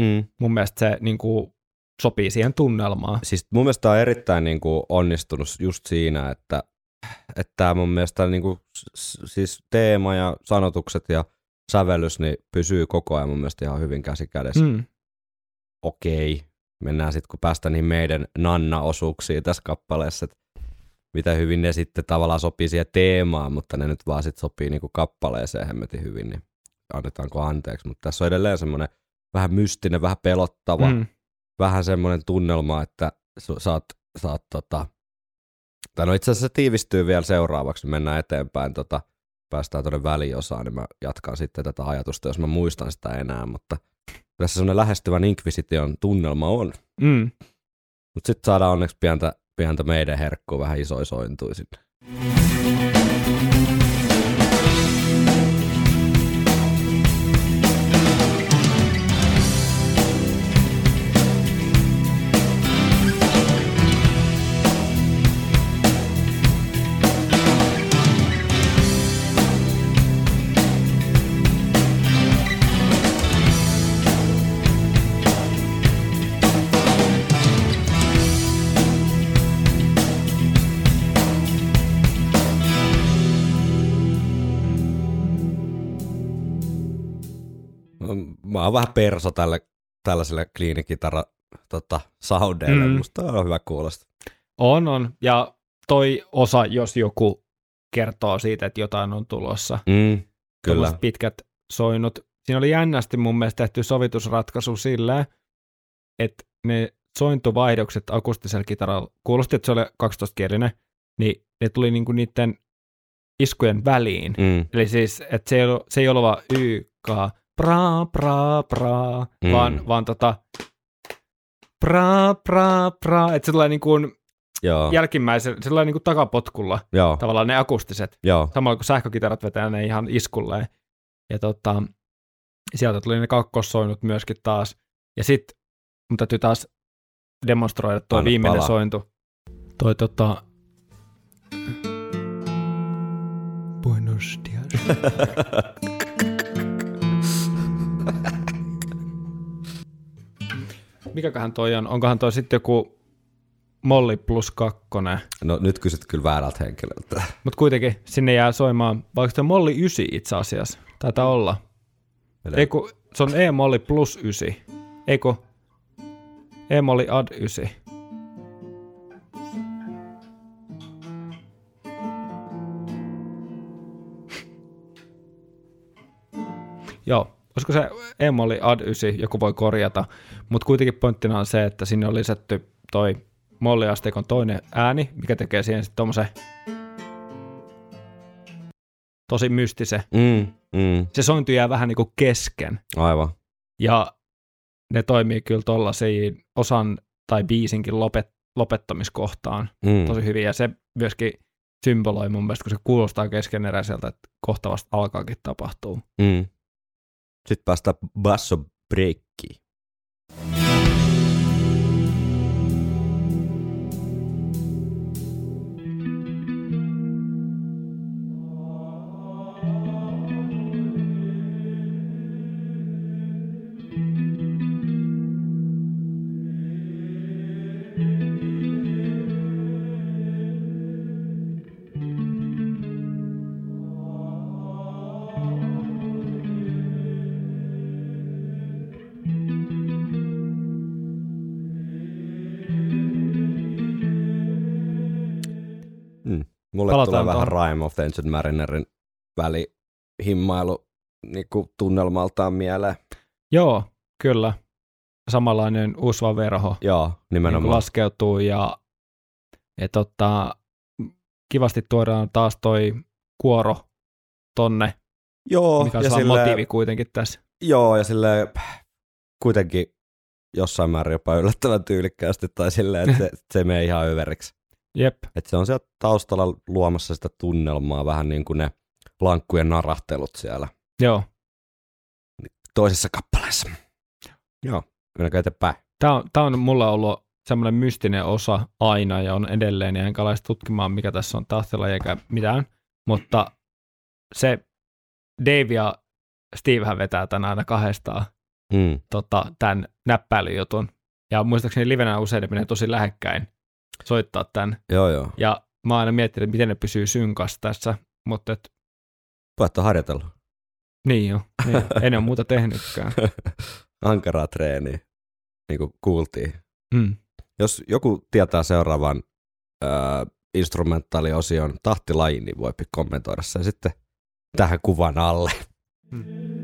B: Mm.
C: mun mielestä se niin kuin, sopii siihen tunnelmaan.
B: Siis mun mielestä on erittäin niin kuin onnistunut just siinä, että että tää mun mielestä niin kuin, siis teema ja sanotukset ja sävellys niin pysyy koko ajan mun mielestä ihan hyvin käsi kädessä.
C: Mm.
B: Okei, mennään sitten kun päästään niihin meidän nanna-osuuksiin tässä kappaleessa, että miten hyvin ne sitten tavallaan sopii siihen teemaan, mutta ne nyt vaan sitten sopii niinku kappaleeseen hemmetin hyvin, niin annetaanko anteeksi. Mutta tässä on edelleen semmoinen vähän mystinen, vähän pelottava,
C: Mm.
B: Vähän semmoinen tunnelma, että saat, saat tota, tai no itse asiassa se tiivistyy vielä seuraavaksi, mennään eteenpäin, tota, päästään tuonne väliosaan, niin mä jatkan sitten tätä ajatusta, jos mä muistan sitä enää, mutta tässä semmoinen lähestyvän Inquisition tunnelma on.
C: Mm.
B: Mutta sitten saadaan onneksi pientä, pientä meidän herkkua vähän isoisointui sinne. Oon vähän perso tälle, tällaiselle kliinikitara tota, soundeille.
C: Mm.
B: Musta on hyvä kuulosta.
C: On, on. Ja toi osa, jos joku kertoo siitä, että jotain on tulossa.
B: Mm, kyllä.
C: Tommoset pitkät soinut. Siinä oli jännästi mun mielestä tehty sovitusratkaisu sillä, että ne sointuvaihdokset akustisella kitaralla, kuulosti, että se oli 12-kielinen, niin ne tuli niinku niiden iskujen väliin.
B: Mm,
C: Eli siis, että se ei ollut, se ei ollut vaan y, k, pra, pra, pra,
B: Mm.
C: vaan, vaan tota, pra, pra, pra, että se tulee niin kuin
B: Joo,
C: jälkimmäisen, sellainen niin kuin takapotkulla
B: joo,
C: tavallaan ne akustiset,
B: joo.
C: samalla kun sähkökitarat vetää ne ihan iskulleen. Ja tota, sieltä tuli ne kakkossoinut myöskin taas. Ja sitten mun täytyy taas demonstroida tuo
B: Anna
C: viimeinen
B: palaa.
C: sointu. Toi tota... Buenos dias. Mikäköhän toi on? Onkohan toi sitten joku Molli plus kakkonen?
B: No nyt kysyt kyllä väärältä henkilöltä.
C: Mutta kuitenkin sinne jää soimaan, vaikka se Molli 9 itse asiassa. Taitaa olla.
B: Eli-
C: Ei kun, se on E-molli plus 9. Ei kun E-molli ad 9. Joo, olisiko se E-molli ad 9, joku voi korjata, mutta kuitenkin pointtina on se, että sinne on lisätty toi molliasteikon toinen ääni, mikä tekee siihen sitten tommosen tosi mystisen.
B: Mm, mm,
C: Se sointu jää vähän niin kuin kesken.
B: aivan.
C: Ja ne toimii kyllä tollaisia osan tai biisinkin lopet, lopettamiskohtaan
B: Mm.
C: tosi hyvin. Ja se myöskin symboloi mun mielestä, kun se kuulostaa keskeneräiseltä, että kohta vasta alkaakin tapahtuu.
B: Mm. Sitten päästään basso breakkiin. Vähän
C: tuohon.
B: Rime of the Ancient Marinerin välihimmailu niin kuin tunnelmaltaan mieleen.
C: Joo, kyllä. Samanlainen usva verho
B: Joo,
C: niin
B: nimenomaan.
C: laskeutuu ja, ja tota, kivasti tuodaan taas toi kuoro tonne,
B: Joo,
C: mikä on
B: ja silleen-
C: motiivi kuitenkin tässä.
B: Joo, ja sille kuitenkin jossain määrin jopa yllättävän tyylikkäästi, tai silleen, että se, se ei mene ihan överiksi.
C: Jep,
B: Että se on siellä taustalla luomassa sitä tunnelmaa, vähän niin kuin ne lankkujen narahtelut siellä
C: joo.
B: toisessa kappaleessa. Joo, mennäänkö eteenpäin?
C: Tämä on, tää on mulla ollut semmoinen mystinen osa aina ja on edelleen, ja enkä tutkimaan, mikä tässä on tahtilla eikä mitään, mutta se Dave ja Stevehän vetää tänään aina kahdestaan
B: Mm.
C: tota, tämän näppäilyjutun, ja muistaakseni livenä usein ne menee tosi lähekkäin soittaa tämän,
B: Joo, joo.
C: ja mä oon aina miettinyt, miten ne pysyy synkas tässä, mutta et,
B: Voitte harjoitella.
C: niin jo, niin, ei ne ole muuta tehnytkään.
B: Ankaraa treeniä, niin kuin kuultiin.
C: Mm.
B: Jos joku tietää seuraavan äh, instrumentaaliosion tahtilajin, niin voi kommentoida sen sitten tähän kuvan alle. Henkalla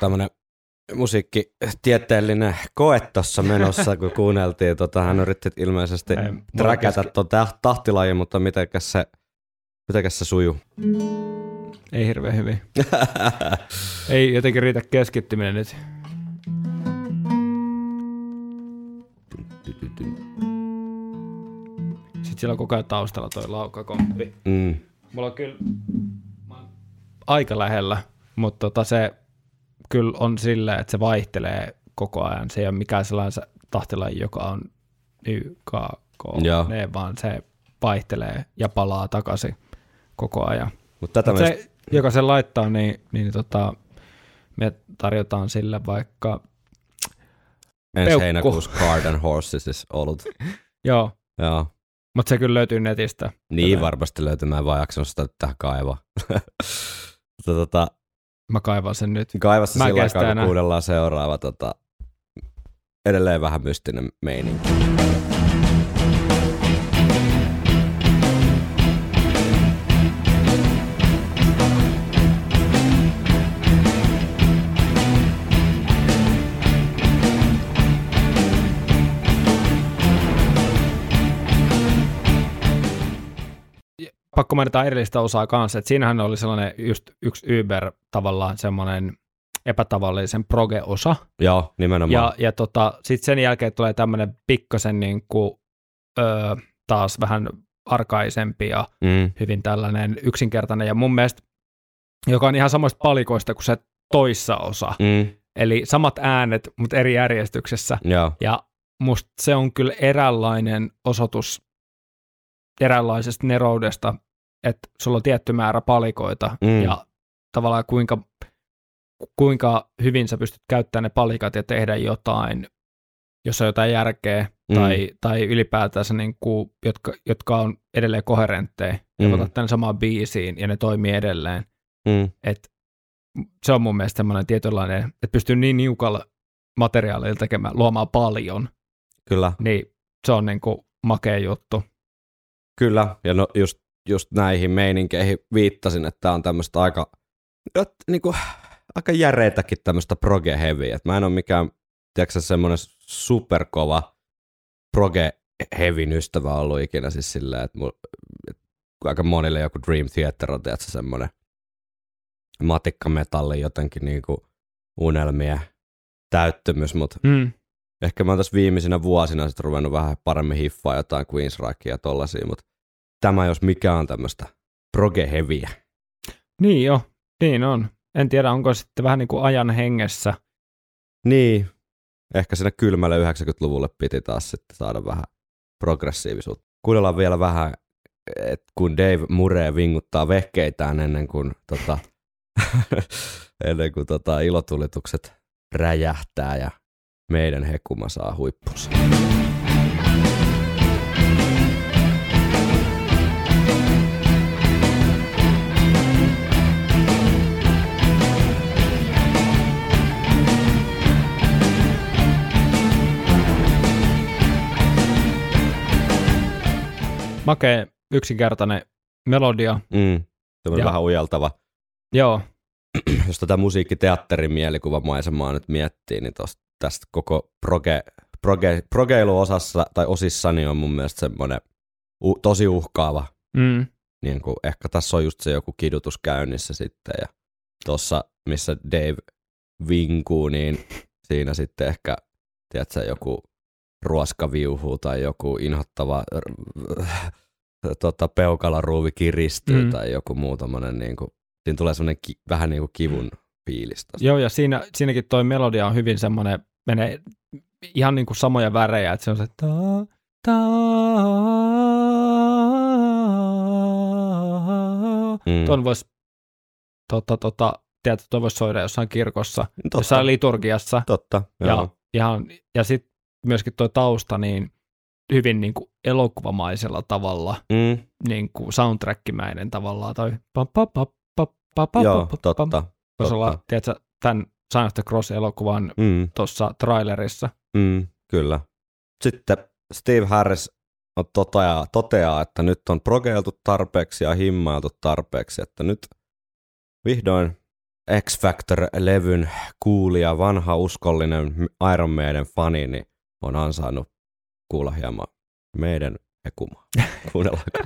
B: tämmöinen musiikkitieteellinen koe tuossa menossa, kun kuunneltiin. Tota, hän yritti ilmeisesti träkätä tuon tahtilajin, mutta mitenkäs se, mitenkäs se sujuu?
C: Ei hirveän hyvin. Ei jotenkin riitä keskittyminen nyt. Sitten siellä on koko ajan taustalla toi laukkakomppi.
B: mm.
C: Mulla on kyllä mä oon aika lähellä, mutta tota se kyllä on silleen, että se vaihtelee koko ajan. Se ei ole mikään sellainen, tahtilaji, joka on YKK,
B: Joo.
C: ne, vaan se vaihtelee ja palaa takaisin koko ajan.
B: Mutta tätä
C: Mut
B: myös,
C: se, joka sen laittaa, niin, niin tota, me tarjotaan sille vaikka,
B: ensi
C: peukku.
B: heinäkuussa Garden Horses is ollut.
C: joo,
B: Joo.
C: mutta se kyllä löytyy netistä.
B: Niin
C: Tätä-
B: varmasti löytyy, mä en vaan jaksanut sitä tähän kaivaa. Tota,
C: Mä kaivan sen nyt.
B: kaiva se
C: Mä
B: sillä aikaa, kun
C: enää.
B: kuunnellaan seuraava tota, edelleen vähän mystinen meininki.
C: Pakko mainita edellistä osaa kanssa, että siinähän oli sellainen just yksi Uber tavallaan semmoinen epätavallisen proge-osa,
B: Joo, nimenomaan.
C: Ja, ja tota, sitten sen jälkeen tulee tämmöinen pikkasen niin kuin, öö, taas vähän arkaisempi ja
B: mm,
C: hyvin tällainen yksinkertainen. Ja mun mielestä, joka on ihan samoista palikoista kuin se toissa osa.
B: mm,
C: Eli samat äänet, mutta eri järjestyksessä.
B: joo,
C: Ja musta se on kyllä eräänlainen osoitus eräänlaisesta neroudesta, että sulla on tietty määrä palikoita
B: Mm.
C: ja tavallaan kuinka, kuinka hyvin sä pystyt käyttämään ne palikat ja tehdä jotain, jos on jotain järkeä
B: Mm.
C: tai, tai ylipäätänsä niin kuin, jotka, jotka on edelleen koherentteja ja
B: Mm.
C: otat tänne samaan biisiin ja ne toimii edelleen.
B: mm,
C: Et se on mun mielestä semmoinen tietynlainen, että pystyy niin niukalla materiaalilla tekemään, luomaan paljon,
B: kyllä,
C: niin se on niin kuin makea juttu.
B: kyllä. Ja no just, just näihin meininkeihin viittasin, että tää on tämmöistä aika, jot- niinku, aika järeitäkin tämmöistä proge. Et mä en ole mikään, tiedätkö semmoinen superkova proge heavyn ystävä ollut ikinä siis silleen, että et aika monille joku Dream Theater on tiedätkö, semmoinen matikkametalli jotenkin niinku unelmien täyttymys, mutta
C: Mm.
B: ehkä mä oon tässä viimeisinä vuosina sitten ruvennut vähän paremmin hiffaa jotain Queensrockia ja tollasia, mutta tämä jos mikä on tämmöistä proge heavyä.
C: Niin jo, niin on. En tiedä, onko sitten vähän niin kuin ajan hengessä.
B: Niin, ehkä siinä kylmälle 90-luvulle piti taas sitten saada vähän progressiivisuutta. Kuunnellaan vielä vähän, että kun Dave Murray vinguttaa vehkeitään ennen kuin, tota, ennen kuin tota, ilotulitukset räjähtää ja meidän hekuma saa huippunsa.
C: Makea, yksinkertainen melodia.
B: Mm, se on
C: Ja-
B: vähän ujeltava.
C: Joo,
B: jos tätä musiikkiteatterin mielikuvamaisemaa nyt miettii, niin tosta, tästä koko proge, proge, progeiluosassa tai osissani on mun mielestä semmoinen u, tosi uhkaava.
C: mm.
B: Niin kuin, ehkä tässä on just se joku kidutus käynnissä sitten ja tuossa missä Dave vinkuu, niin siinä sitten ehkä tiedätkö, joku ruoskaviuhu tai joku inhottava tota, peukalaruuvi kiristyy
C: Mm.
B: tai joku muu tommonen, niin kuin, siinä tulee semmoinen ki, vähän niin kuin kivun fiilis tosta.
C: Joo, ja siinä, siinäkin toi melodia on hyvin semmoinen, menee ihan niin kuin samoja värejä, että se on se ta, ta,
B: Mm.
C: ton vois, tota, tota, tiedätkö, toi vois soida jossain kirkossa,
B: Totta,
C: jossain liturgiassa,
B: totta,
C: ja,
B: joo.
C: ihan, ja sitten myöskin toi tausta, niin hyvin niin kuin elokuvamaisella tavalla,
B: Mm,
C: niin kuin soundtrackimäinen tavallaan, toi pa, pa, pa, pa, pa, pa,
B: joo,
C: pa, pa,
B: totta.
C: Voisi olla, tiedätkö, tämän Sign of the Cross-elokuvan
B: Mm,
C: tuossa trailerissa.
B: mm, kyllä. Sitten Steve Harris on toteaa, toteaa, että nyt on progeiltu tarpeeksi ja himmailtu tarpeeksi, että nyt vihdoin X Factor-levyn kuulija, vanha uskollinen Iron Maiden fani, niin on ansainnut kuulla hieman meidän hekumaa. Kuunnellaanko?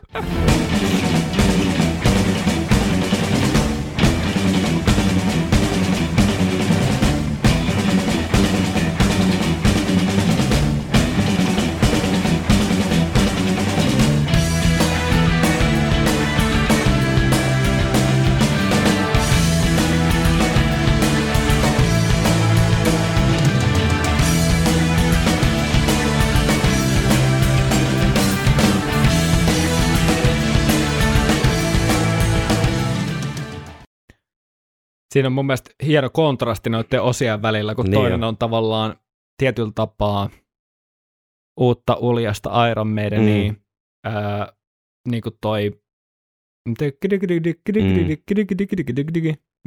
C: Siinä on mun mielestä hieno kontrasti noiden osien välillä, kun
B: Niin
C: niin toinen
B: on.
C: on tavallaan tietyllä tapaa uutta uljasta Iron Maidenia,
B: Mm.
C: mm. ää, niin kuin toi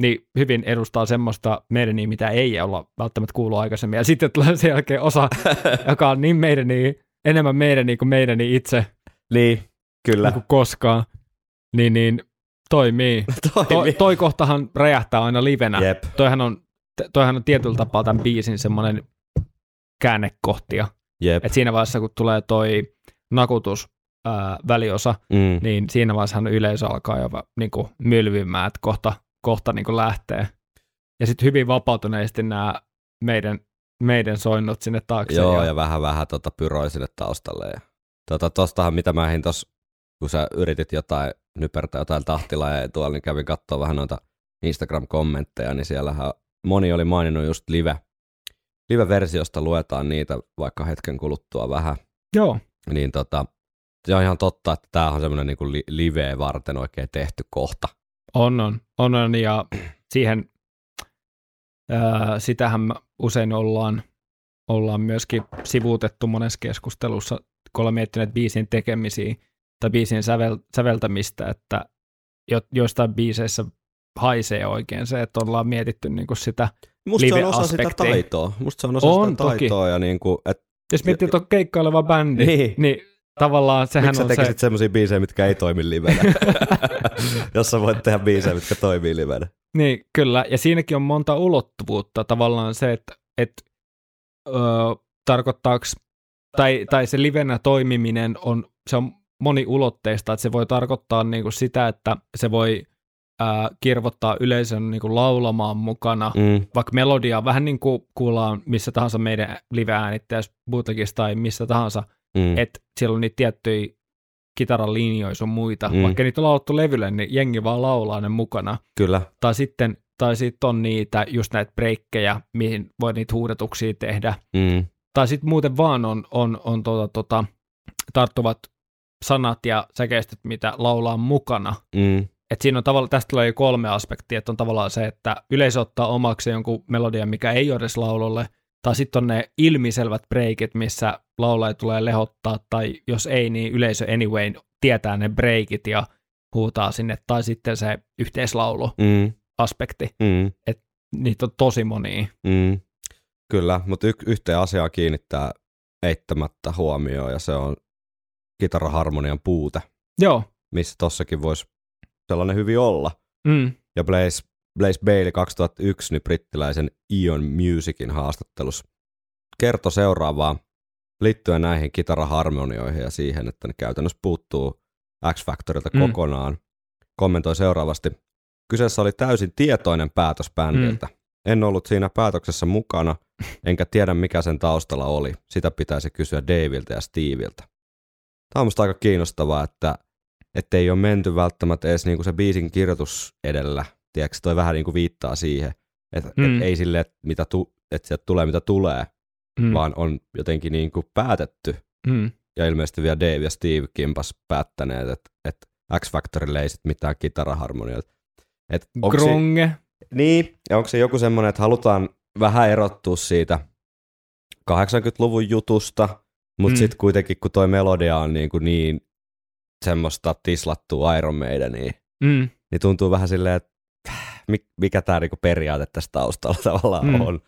C: niin hyvin edustaa semmoista Maidenia, mitä ei olla välttämättä kuullut aikaisemmin. Ja sitten tulee sen jälkeen osa, joka on niin Maidenia, enemmän Maidenia kuin Maidenia itse
B: Niin, kyllä.
C: niin kuin koskaan. Niin, niin toimii. To,
B: Toimii.
C: toi kohtahan räjähtää aina livenä.
B: Jep.
C: Toihan on, toihan on tietyllä tapaa tämän biisin semmoinen käännekohtia.
B: Jep.
C: Et siinä vaiheessa, kun tulee toi nakutus ää, väliosa,
B: Mm.
C: niin siinä vaiheessa yleisö alkaa jo niin kuin mylvimään, että kohta, kohta niin kuin lähtee. Ja sitten hyvin vapautuneesti nämä meidän, meidän soinnut sinne taakse.
B: Joo, ja vähän vähän tota pyroi sinne taustalle. Ja, tota, tostahan mitä mä ehdin tos, kun sä yritit jotain nypertää jotain tahtilajeja tuolla, niin kävin katsoa vähän noita Instagram-kommentteja, niin siellähän moni oli maininnut just live, live-versiosta luetaan niitä vaikka hetken kuluttua vähän,
C: Joo,
B: niin tota, se on ihan totta, että tämä on semmoinen niin li- liveä varten oikein tehty kohta.
C: on, on, on, on. Ja siihen ää, sitähän usein ollaan, ollaan myöskin sivuutettu monessa keskustelussa, kun ollaan miettineet biisin tekemisiä tai biisin sävel, säveltämistä, että jo, joistain biiseissä haisee oikein se, että ollaan mietitty niin kuin sitä.
B: Musta se on osa sitä taitoa. Musta se on osa
C: On
B: sitä
C: toki.
B: taitoa ja niin kuin, että
C: Jos miettii, että on keikkaileva bändi,
B: Niin.
C: niin, tavallaan sehän
B: Miksi
C: on se,
B: tekisit semmoisia biisejä, mitkä ei toimi livenä? Jos sä voit tehdä biisejä, mitkä toimii livenä.
C: Niin, kyllä. Ja siinäkin on monta ulottuvuutta. Tavallaan se, että, että öö, tarkoittaako, tai, tai se livenä toimiminen on, se on moniulotteista, että se voi tarkoittaa niin kuin sitä, että se voi ää, kirvottaa yleisön niin kuin laulamaan mukana,
B: Mm.
C: vaikka melodia vähän niin kuin kuullaan missä tahansa meidän live-äänittäjässä, bootlegissa tai missä tahansa,
B: Mm.
C: että siellä on niitä tiettyjä kitaran linjoja sun muita,
B: Mm.
C: mm. vaikka niitä on laulettu levylle, niin jengi vaan laulaa ne mukana.
B: Kyllä.
C: Tai sitten, tai sitten on niitä, just näitä breikkejä, mihin voi niitä huudetuksia tehdä.
B: Mm.
C: Tai sitten muuten vaan on, on, on tota, tota, tarttuvat sanat ja säkeistöt, mitä laulaa mukana.
B: Mm.
C: Et siinä on tavallaan, tästä tulee jo kolme aspektia, että on tavallaan se, että yleisö ottaa omaksi jonkun melodian, mikä ei ole edes laululle, tai sitten on ne ilmiselvät breikit, missä laulaja tulee lehottaa, tai jos ei, niin yleisö anyway tietää ne breikit ja huutaa sinne, tai sitten se yhteislaulu-aspekti.
B: Mm. Mm.
C: Niitä on tosi monia.
B: Mm. Kyllä, mutta y- yhteen asiaan kiinnittää eittämättä huomioon, ja se on kitaraharmonian puute,
C: Joo.
B: missä tossakin voisi sellainen hyvin olla.
C: Mm.
B: Ja Blaze, Blaze Bailey 2001 niin brittiläisen Ion Musicin haastattelussa kertoi seuraavaa liittyen näihin kitaraharmonioihin ja siihen, että ne käytännössä puuttuu X-Factorilta
C: Mm.
B: kokonaan. Kommentoi seuraavasti. Kyseessä oli täysin tietoinen päätös bändiltä.
C: Mm.
B: En ollut siinä päätöksessä mukana, enkä tiedä mikä sen taustalla oli. Sitä pitäisi kysyä Daviltä ja Steviltä. Tämä on musta aika kiinnostavaa, että että ei ole menty välttämättä edes niinku se biisin kirjoitus edellä. Tiedätkö, toi vähän niinku viittaa siihen, että
C: Mm.
B: et ei sille, että, mitä tu, että sieltä tulee mitä tulee,
C: Mm.
B: vaan on jotenkin niinku päätetty.
C: Mm.
B: Ja ilmeisesti vielä Dave ja Steve Kimpas päättäneet, että, että X-Factorille ei sit mitään kitaraharmonioita. Et se,
C: Grunge.
B: niin, ja onko se joku semmoinen, että halutaan vähän erottua siitä 80-luvun jutusta, mutta
C: Mm.
B: sitten kuitenkin kun toi melodia on niin, kuin niin semmoista tislattua Iron Maiden, niin,
C: Mm.
B: niin tuntuu vähän silleen, että mi- mikä tämä niinku periaate tässä taustalla tavallaan
C: Mm.
B: on.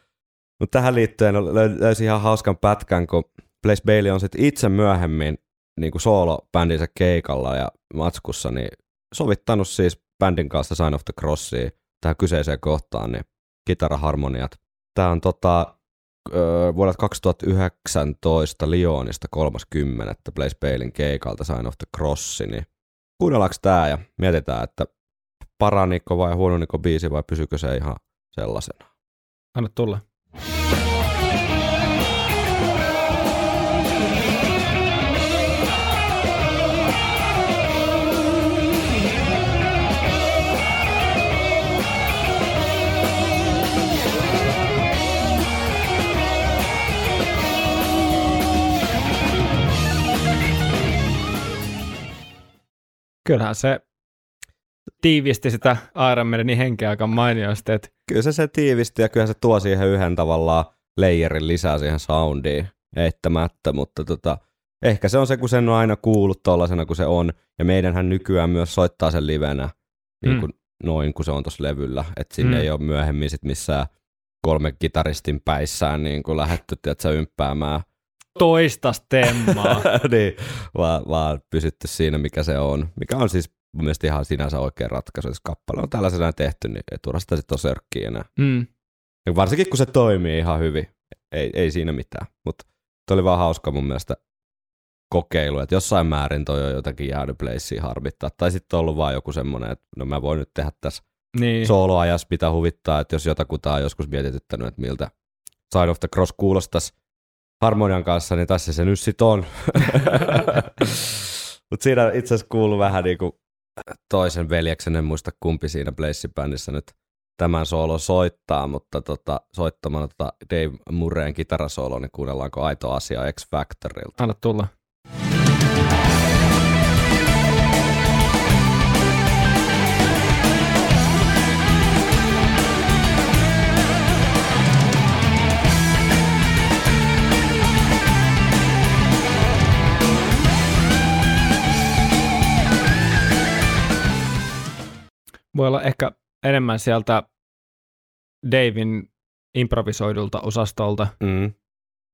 B: Mutta tähän liittyen löy- löysin ihan hauskan pätkän, kun Blaze Bailey on sitten itse myöhemmin niin kuin soolo-bändinsä keikalla ja matskussa, niin sovittanut siis bändin kanssa Sign of the Crossia tähän kyseiseen kohtaan, niin kitaraharmoniat. Tämä on tota, vuodelta 2019 Lyonista 30. Blaze Baileyn keikalta Sign of the Cross, niin kuunnellaanko tämä ja mietitään, että paraniko vai huononiko biisi vai pysykö se ihan sellaisena.
C: Anna tulla. Kyllähän se tiivisti sitä Iron Maidenin henkeä aika mainiosti, että
B: Kyllä se se tiivisti ja kyllä se tuo siihen yhden tavallaan leijerin lisää siihen soundiin eittämättä, mutta tota, ehkä se on se, kun sen on aina kuullut tollasena kuin se on, ja meidänhän nykyään myös soittaa sen livenä, niin kuin, noin kuin se on tuossa levyllä, että sinne
C: Mm.
B: ei ole myöhemmin sit missään kolme kitaristin päissään niin kuin lähetty, tiedätkö, ympäämään,
C: toista stemmaa.
B: niin, vaan, vaan pysytty siinä, mikä se on, mikä on siis mun mielestä ihan sinänsä oikea ratkaisu, jos kappale on tällaisena tehty, niin ei turha sitä sitten ole sörkkiä enää.
C: mm.
B: Ja varsinkin kun se toimii ihan hyvin, ei, ei siinä mitään. Mutta toi oli vaan hauska mun mielestä kokeilu, että jossain määrin toi on jotakin jäänyt playssiin harmittaa. Tai sitten on ollut vaan joku semmoinen, että no mä voin nyt tehdä tässä
C: Niin.
B: soloajassa mitä huvittaa, että jos jotakuta on joskus mietityttänyt, että miltä Side of the Cross kuulostaisi harmonian kanssa, niin tässä se nyt sit on. Mutta siinä itse asiassa kuuluu vähän niinku toisen veljeksen, en muista kumpi siinä Blaze-bändissä nyt tämän soolo soittaa, mutta tota, soittamana tota Dave Murrayn kitarasoolo, niin kuunnellaanko aito asia X Factorilta.
C: Anna tulla. Voi olla ehkä enemmän sieltä Davin improvisoidulta osastolta,
B: Mm.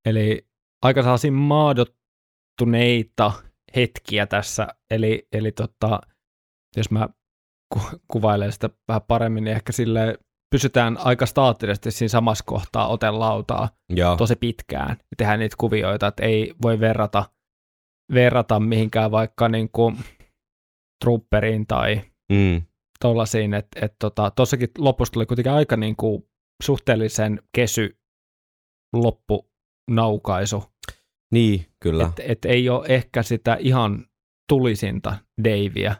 C: Eli aika sellaisia maadottuneita hetkiä tässä. Eli, eli tota, jos mä ku- kuvailen sitä vähän paremmin, niin ehkä sille pysytään aika staattisesti siinä samassa kohtaa otelautaa
B: Joo,
C: tosi pitkään. Ja tehdään niitä kuvioita, että ei voi verrata, verrata mihinkään vaikka niin kuin trupperiin tai
B: mm.
C: Tuollaisiin, että et tota, tossakin lopussa tuli kuitenkin aika niin kuin suhteellisen kesy loppunaukaisu.
B: niin kyllä.
C: Että et ei ole ehkä sitä ihan tulisinta Davia.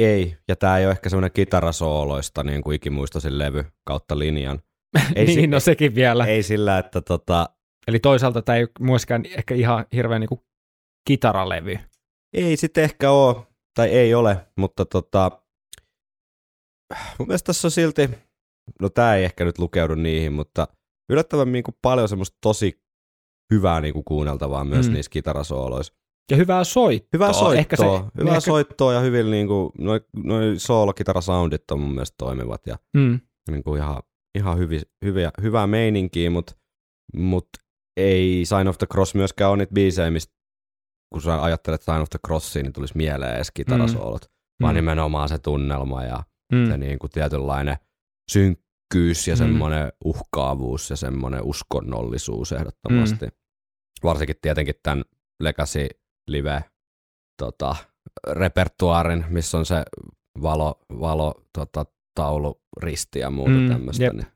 B: Ei, ja tämä ei ole ehkä semmoinen kitarasooloista niin kuin ikimuistoisin levy kautta linjan. Ei
C: niin,
B: si-
C: no sekin vielä.
B: Ei sillä, että tota,
C: Eli toisaalta tämä ei myöskään ehkä ihan hirveän niin kuin kitaralevy.
B: Ei sitten ehkä ole, tai ei ole, mutta tota, mun mielestä tässä on silti, no tää ei ehkä nyt lukeudu niihin, mutta yllättävän niin kuin paljon semmoista tosi hyvää niin kuin kuunneltavaa myös
C: mm.
B: niissä kitarasooloissa.
C: Ja hyvää soittoa.
B: Hyvää soittoa,
C: Ehkä se,
B: hyvää
C: ehkä,
B: soittoa ja hyvin niin kuin, noi, noi soolokitarasoundit on mun mielestä toimivat ja
C: Mm,
B: niin kuin ihan, ihan hyvi, hyviä, hyvää meininkiä, mutta mut ei Sign of the Cross myöskään ole niitä biisejä, mistä kun sä ajattelet Sign of the Crossia, niin tulisi mieleen edes kitarasoolot, mm. vaan
C: mm,
B: nimenomaan se tunnelma ja
C: mm,
B: se niin kuin tietynlainen synkkyys ja
C: Mm.
B: semmoinen uhkaavuus ja semmoinen uskonnollisuus ehdottomasti. Mm. Varsinkin tietenkin tämän Legacy Live tota, repertuaarin, missä on se valo, valo tota, taulu, risti ja muuta
C: Mm,
B: mm, tämmöistä.
C: jep.
B: Niin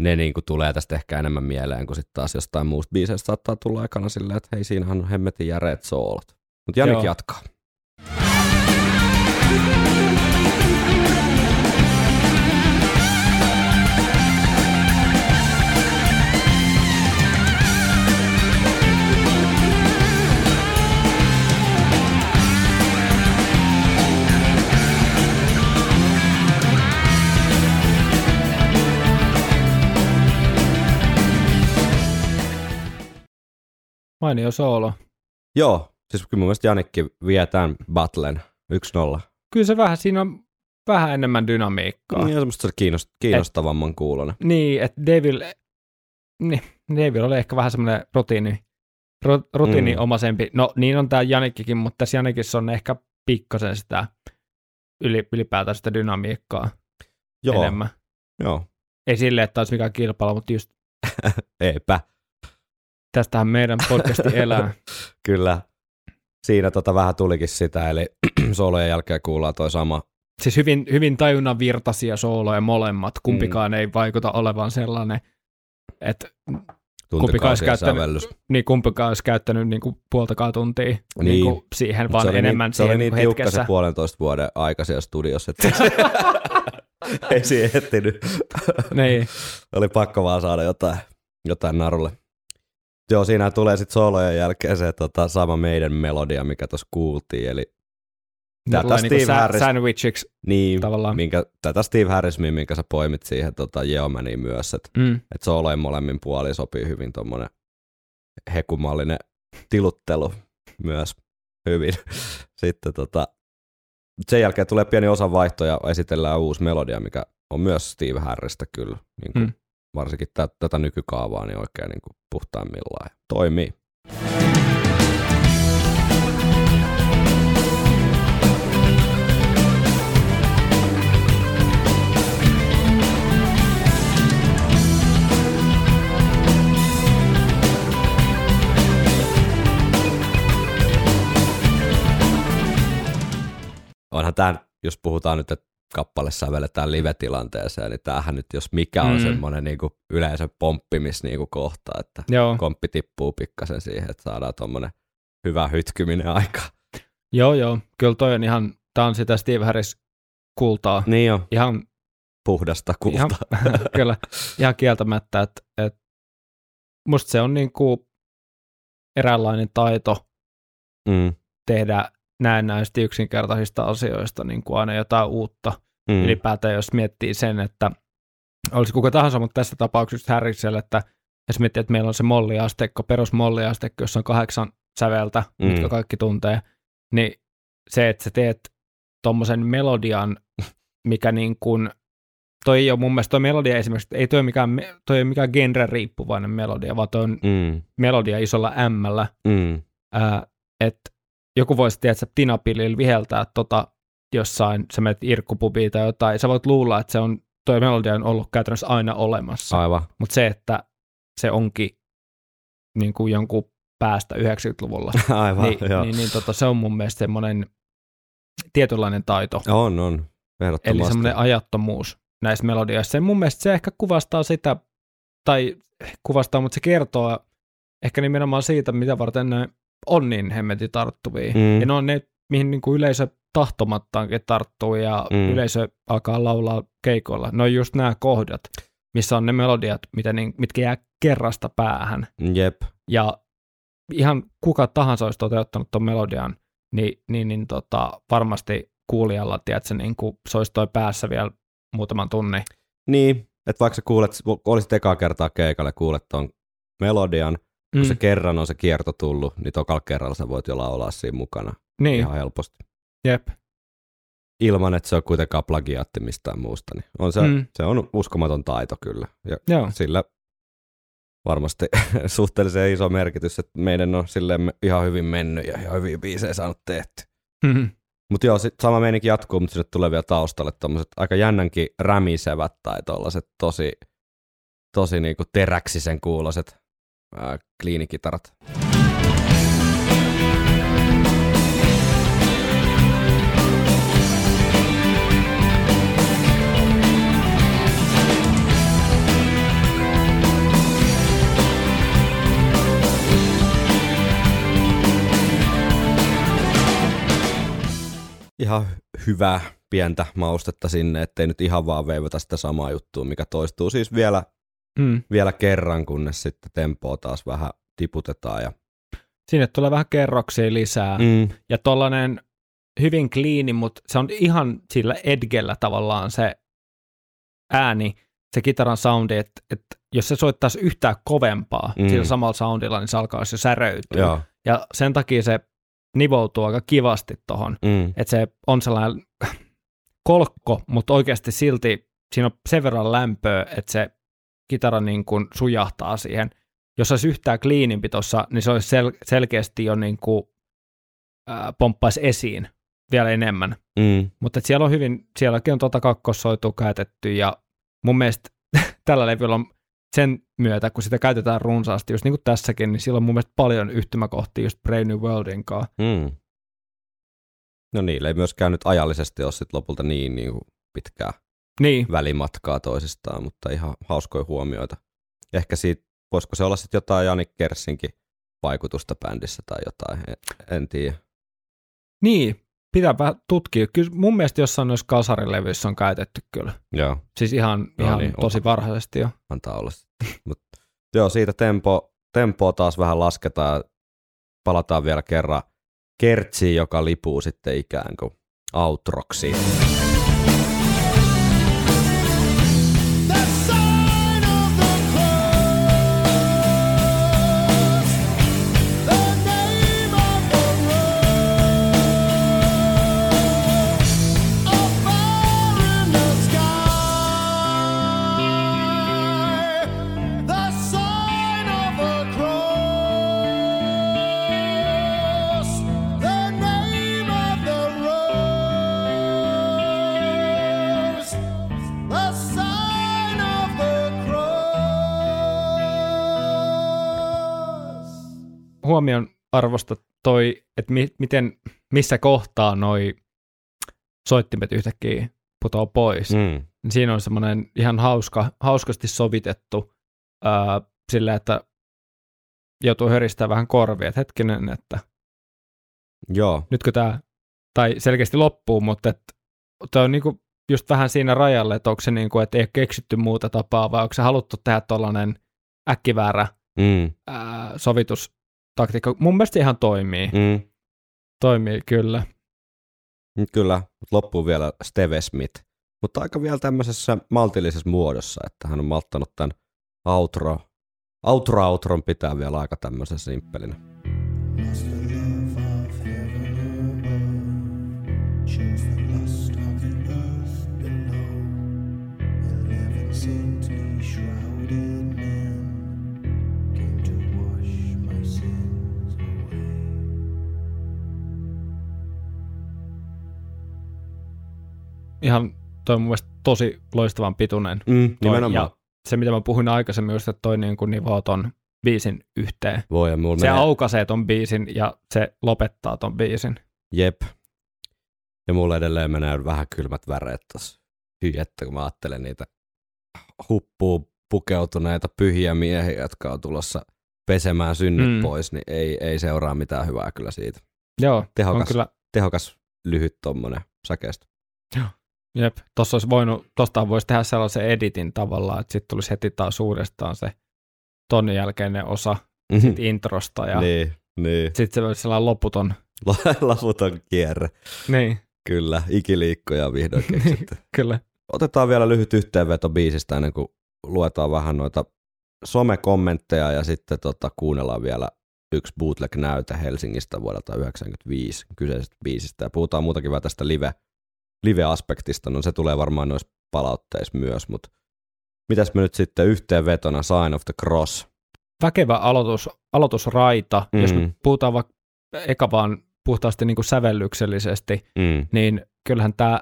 B: ne niin kuin tulee tästä ehkä enemmän mieleen, kuin sitten taas jostain muusta biiseistä saattaa tulla aikana silleen, että hei, siinähän on hemmetin järeet soolot. Mutta Janik
C: Joo.
B: jatkaa.
C: Mainio soolo.
B: Joo, siis kyllä mun mielestä Janikki vie tämän battlen 1-0.
C: Kyllä se vähän, siinä on vähän enemmän dynamiikkaa.
B: Niin, semmoista kiinnost- kiinnostavamman kuulonen.
C: Niin, että Devil, niin, Devil oli ehkä vähän semmoinen rutiini, ru, rutiiniomaisempi. Mm. No niin on tämä Janikkikin, mutta tässä Janikissa on ehkä pikkasen sitä yli, ylipäätään sitä dynamiikkaa
B: Joo,
C: enemmän.
B: joo.
C: Ei silleen, että olisi mikään kilpailu, mutta just
B: Eipä,
C: tästähän meidän podcasti elää.
B: kyllä. Siinä tota vähän tulikin sitä, eli solojen jälkeen kuullaan toi sama.
C: Siis hyvin, hyvin tajunnan virtaisia sooloja molemmat. Kumpikaan mm. ei vaikuta olevan sellainen, että Kumpikaan olisi käyttänyt-
B: sävellys.
C: niin kumpikaan olisi käyttänyt niin kuin puoltakaan tuntia niin.
B: Niin.
C: Niin kuin siihen,
B: Mut
C: vaan
B: se oli
C: enemmän
B: niin, se oli
C: siihen
B: niin
C: niin
B: tiukka
C: hetkessä.
B: se puolentoista vuoden aika siellä studiossa, että ei siihen ehtinyt.
C: niin.
B: oli pakko vaan saada jotain, jotain narulle. Joo, siinä tulee sitten solojen jälkeen se tota, sama meidän melodia, mikä tuossa kuultiin, eli Tätä
C: tulee niinku
B: Steve Harris-
C: sandwichiksi
B: Niin,
C: tavallaan.
B: minkä, tätä Steve Harrismin, minkä sä poimit siihen tota, Yeomaniin myös, että
C: Mm.
B: et soolojen molemmin puolin sopii hyvin tuommoinen hekumallinen tiluttelu myös hyvin. Sitten tota, sen jälkeen tulee pieni osa vaihto ja esitellään uusi melodia, mikä on myös Steve Harrista kyllä. Niin kuin
C: Mm.
B: Varsinkin tä, tätä nykykaavaa niin oikein niin kuin puhtaimmillaan. Toimii. Onhan tämä, jos puhutaan nyt, että kappale sävelletään live-tilanteeseen, niin tämähän nyt, jos mikä on
C: Mm.
B: mm. semmoinen niin yleisön pomppimis niin kohta, että
C: Joo.
B: komppi tippuu pikkasen siihen, että saadaan tuommoinen hyvä hytkyminen aika.
C: joo, joo. Kyllä toi on ihan, tää on sitä Steve Harris kultaa.
B: Niin on,
C: Ihan,
B: puhdasta kultaa.
C: ihan kyllä, ihan kieltämättä, että et, musta se on niinku eräänlainen taito
B: Mm,
C: tehdä näennäisesti yksinkertaisista asioista niin kuin aina jotain uutta.
B: mm.
C: Ylipäätään jos miettii sen, että olisi kuka tahansa, mutta tässä tapauksessa Harriselle, että jos miettii, että meillä on se molliasteikko, perus molliasteikko, jossa on kahdeksan säveltä, mm. Mitkä kaikki tuntee, niin se, että sä teet tuommoisen melodian, mikä niin kuin, toi ei ole mun mielestä, toi melodia esimerkiksi, ei toi, mikään, toi ei ole mikään genre-riippuvainen melodia, vaan toi on
B: mm,
C: melodia isolla M-llä,
B: mm,
C: että joku voisi tiedä, että tinapillillä viheltää tota jossain, sä menet irkkupubiin tai jotain, sä voit luulla, että se on, toi melodia on ollut käytännössä aina olemassa,
B: aivan.
C: mutta se, että se onkin niin kuin jonkun päästä 90-luvulla,
B: Aivan,
C: niin,
B: joo.
C: niin, niin tota, se on mun mielestä semmoinen tietynlainen taito,
B: On, on.
C: eli semmoinen ajattomuus näissä melodioissa. Ja mun mielestä se ehkä kuvastaa sitä, tai kuvastaa, mutta se kertoo ehkä nimenomaan siitä, mitä varten ne on niin hemmetin tarttuvia.
B: Mm.
C: Ja ne on ne, mihin niin kuin yleisö tahtomattaankin tarttuu ja
B: Mm.
C: mm. yleisö alkaa laulaa keikoilla. Ne on just nämä kohdat, missä on ne melodiat, mitä niin, mitkä jää kerrasta päähän.
B: Jep.
C: Ja ihan kuka tahansa olisi toteuttanut tuon melodian, niin, niin, niin tota, varmasti kuulijalla, tiedätkö, niin kuin se olisi toi päässä vielä muutaman tunnin.
B: Niin, että vaikka sä kuulet, olisit ekaa kertaa keikalle, kuulet ton melodian, kun
C: Mm.
B: se kerran on se kierto tullut, niin tokalla kerralla sä voit jo laulaa siinä mukana
C: niin,
B: ihan helposti.
C: jep.
B: Ilman, että se on kuitenkaan plagiaatti mistään muusta. Niin on se,
C: Mm.
B: se on uskomaton taito kyllä. Ja
C: Joo,
B: sillä varmasti suhteellisen iso merkitys, että meidän on silleen ihan hyvin mennyt ja ihan hyviä biisejä saanut tehty.
C: Mhm.
B: Mutta joo, sit sama meininki jatkuu, mutta sinne tulee vielä taustalle tommoset aika jännänkin rämisevät tai tollaset tosi, tosi niinku teräksisen kuuloset kliinikitarat. Ihan hyvää pientä maustetta sinne, ettei nyt ihan vaan veivata sitä samaa juttua, mikä toistuu siis vielä,
C: mm.
B: vielä kerran, kunnes sitten tempoa taas vähän tiputetaan. Ja,
C: Sinne tulee vähän kerroksia lisää. Mm. Ja tollanen hyvin kliini, mutta se on ihan sillä edgellä tavallaan se ääni, se kitaran soundi, että, että jos se soittaisi yhtään kovempaa mm. Sillä samalla soundilla, niin se alkaisi jo säröytyä.
B: joo,
C: Ja sen takia se nivoutuu aika kivasti tohon.
B: mm,
C: Että se on sellainen kolkko, mutta oikeasti silti siinä on sen verran lämpöä, että se kitara niin kuin sujahtaa siihen. Jos olisi yhtään kliinimpi tuossa, niin se olisi sel- selkeästi jo niin kuin, ää, pomppaisi esiin vielä enemmän.
B: mm,
C: Mutta siellä on hyvin, sielläkin on tuota kakkossoitua käytetty ja mun mielestä tällä levyllä on sen myötä, kun sitä käytetään runsaasti, just niin kuin tässäkin, niin sillä on mun mielestä paljon yhtymäkohtia just Brave New Worldin kanssa.
B: mm. No niillä ei myöskään nyt ajallisesti ole sit lopulta niin, niin kuin pitkää
C: Niin,
B: välimatkaa toisistaan, mutta ihan hauskoja huomioita. Ehkä siitä, voisiko se olla sitten jotain Janik Kersinkin vaikutusta bändissä tai jotain, en, en tiedä.
C: Niin, pitää vähän tutkia. Kyllä mun mielestä jossain noissa kasarilevyissä on käytetty kyllä.
B: Joo,
C: Siis ihan,
B: Joo,
C: ihan
B: niin,
C: tosi varhaisesti jo.
B: antaa olla. Mut, joo, siitä tempo, tempoa taas vähän lasketaan. Palataan vielä kerran kertsiin, joka lipuu sitten ikään kuin outroksi.
C: Huomion arvosta toi, että mi- miten, missä kohtaa noi soittimet yhtäkkiä putoaa pois. Mm.
B: Mm.
C: Siinä on semmoinen ihan hauska, hauskasti sovitettu ää, sillä, että joutuu höristää vähän korvia, että hetkinen, että
B: Joo,
C: nytkö tämä, tai selkeästi loppuu, mutta tämä on niinku just vähän siinä rajalle, että onko se niinku, että ei ole keksitty muuta tapaa, vai onko se haluttu tehdä tuollainen äkkiväärä
B: mm,
C: ää, sovitustaktiikka. Mun mielestä ihan toimii.
B: mm.
C: Toimii kyllä.
B: Kyllä, mutta loppuu vielä Steve Smith. Mutta aika vielä tämmöisessä maltillisessa muodossa, että hän on malttanut tämän outro, outro outron pitää vielä aika tämmöisessä simppelinä.
E: The lust of the earth below. Shrouded
C: Ihan toi on mun mielestä tosi loistavan pituinen.
B: Mm,
C: Toi,
B: nimenomaan.
C: ja se, mitä mä puhuin aikaisemmin, just, että toi niin kuin nivoo ton biisin yhteen.
B: Voi ja mulla
C: Se
B: menee,
C: aukaisee ton biisin ja se lopettaa ton biisin.
B: jep. Ja mulla edelleen menee vähän kylmät väreet tossa. Hyi, että kun mä ajattelen niitä huppuu pukeutuneita pyhiä miehiä, jotka on tulossa pesemään synnit
C: Mm.
B: pois, niin ei, ei seuraa mitään hyvää kyllä siitä.
C: Joo, on
B: Tehokas,
C: kyllä,
B: tehokas lyhyt tommonen säkeistö.
C: Jep, tossa olisi voinut, tosta voisi tehdä sellaisen editin tavallaan, että sitten tulisi heti taas uudestaan se ton jälkeinen osa sit introsta ja niin.
B: niin, niin.
C: sitten se olisi sellainen loputon.
B: Lavuton kierre.
C: Niin,
B: Kyllä, ikiliikkoja vihdoin keksitty.
C: kyllä.
B: Otetaan vielä lyhyt yhteenveto biisistä ennen kuin luetaan vähän noita somekommentteja ja sitten tota, kuunnellaan vielä yksi bootleg-näyte Helsingistä vuodelta 1995 kyseisestä biisistä. Ja puhutaan muutakin vähän tästä live, live-aspektista, no se tulee varmaan noissa palautteissa myös, mutta mitäs me nyt sitten yhteenvetona Sign of the Cross?
C: Väkevä aloitus, aloitusraita, mm. jos me puhutaan vaikka eka vaan puhtaasti niin kuin sävellyksellisesti,
B: Mm.
C: niin kyllähän tämä,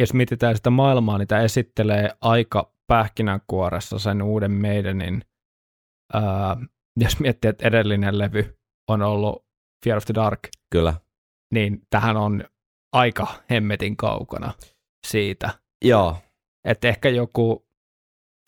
C: jos mietitään sitä maailmaa, niin tämä esittelee aika pähkinänkuoressa sen uuden Maidenin, ää, jos miettii, että edellinen levy on ollut Fear of the Dark,
B: Kyllä.
C: niin tähän on aika hemmetin kaukana siitä.
B: Joo,
C: Että ehkä joku,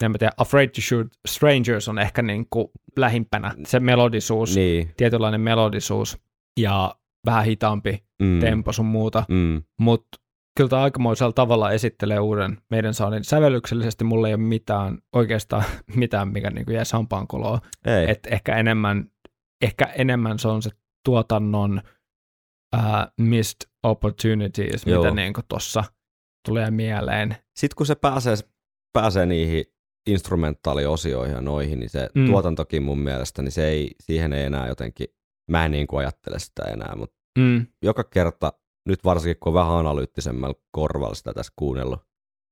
C: en mä tiedä, Afraid to Shoot Strangers on ehkä niin kuin lähimpänä se melodisuus, niin. tietynlainen melodisuus ja vähän hitaampi
B: Mm.
C: tempo sun muuta,
B: Mm.
C: mutta kyllä tämä aikamoisella tavalla esittelee uuden meidän soundin. Sävellyksellisesti mulla ei ole mitään, oikeastaan mitään, mikä niin jäi sampaan koloa.
B: Ei.
C: Et ehkä, enemmän, ehkä enemmän se on se tuotannon uh, missed opportunities,
B: Joo.
C: mitä niin tuossa tulee mieleen.
B: Sitten kun se pääsee, pääsee niihin instrumentaaliosioihin ja noihin, niin se
C: Mm.
B: tuotantokin mun mielestä, niin se ei, siihen ei enää jotenkin, mä en niin kuin ajattele sitä enää, mutta
C: Mm,
B: joka kerta, nyt varsinkin kun on vähän analyyttisemmalla korvalla sitä tässä kuunnellut,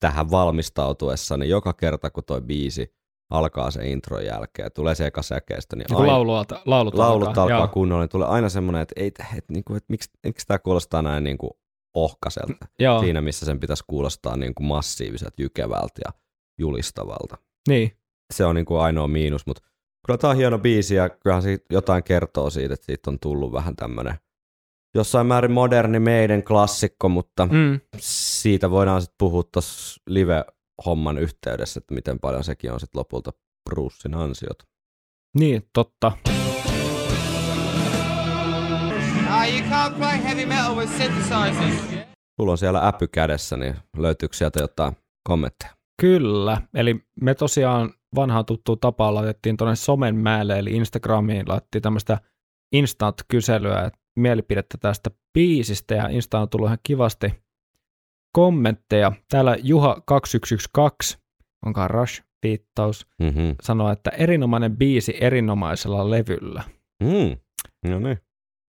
B: tähän valmistautuessa, niin joka kerta kun toi biisi alkaa se intron jälkeen, tulee se eka säkeistö, niin aina-
C: laulut, laulut,
B: laulut alkaa,
C: joo.
B: kunnolla, niin tulee aina semmoinen, että, ei, että, niin kuin, että miksi, miksi tämä kuulostaa näin niin kuin ohkaselta,
C: Joo,
B: siinä missä sen pitäisi kuulostaa niin kuin massiiviselta, jykevältä ja julistavalta.
C: niin.
B: Se on niin kuin ainoa miinus, mutta kyllä tämä on hieno biisi ja kyllähän siitä jotain kertoo siitä, että siitä on tullut vähän tämmöinen jossain määrin moderni meidän klassikko, mutta mm.
C: Mm,
B: siitä voidaan sitten puhua tuossa live-homman yhteydessä, että miten paljon sekin on sitten lopulta Brucein ansiot.
C: niin, totta.
D: Ah.
B: Sulla on siellä äpy kädessä, niin löytyykö sieltä jotain kommentteja?
C: Kyllä, eli me tosiaan vanhaan tuttuun tapaan laitettiin tuonne somen mäelle, eli Instagramiin laitettiin tämmöistä instant-kyselyä, että mielipidettä tästä biisistä, ja Insta on tullut ihan kivasti kommentteja. Täällä Juha2112, onkaan Rush-viittaus,
B: Mm-hmm.
C: sanoo, että erinomainen biisi erinomaisella levyllä.
B: Mm. No niin.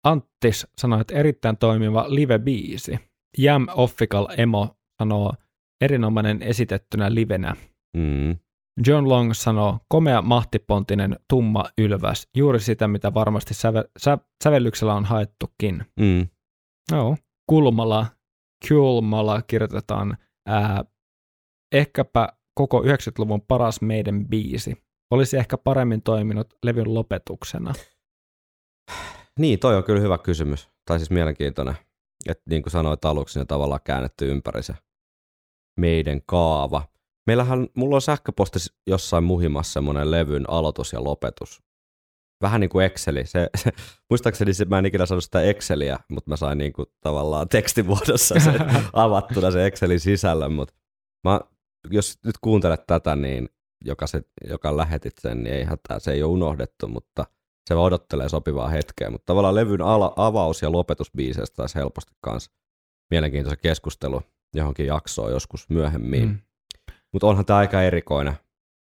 C: Anttis sanoi, että erittäin toimiva live-biisi. Jam Official Emo sanoo, erinomainen esitettynä livenä.
B: Mm.
C: John Long sanoo, komea mahtipontinen tumma ylväs, juuri sitä, mitä varmasti säve- sä- sävellyksellä on haettukin.
B: Mm.
C: Joo. Kulmala, kulmala kirjoitetaan, ää, ehkäpä koko 90-luvun paras meidän biisi. Olisi ehkä paremmin toiminut levyn lopetuksena.
B: Niin, toi on kyllä hyvä kysymys. Tai siis mielenkiintoinen. Että niin kuin sanoit aluksi, niin tavallaan käännetty ympäri se meidän kaava. Meillähän, mulla on sähköpostissa jossain muhimassa semmoinen levyn aloitus ja lopetus. Vähän niin kuin Exceli. Se, se, muistaakseni se, mä en ikinä saanut sitä Exceliä, mutta mä sain niin kuin tavallaan tekstimuodossa sen avattuna se Excelin sisällön. Mutta mä, jos nyt kuuntelet tätä, niin joka, se, joka lähetit sen, niin ei hätää, se ei ole unohdettu, mutta se vaan odottelee sopivaa hetkeä. Mutta tavallaan levyn ala, avaus- ja lopetusbiiseistä taisi helposti kanssa mielenkiintoisen keskustelu johonkin jaksoon joskus myöhemmin. Mm.
C: Mm.
B: Mutta onhan tämä aika erikoinen.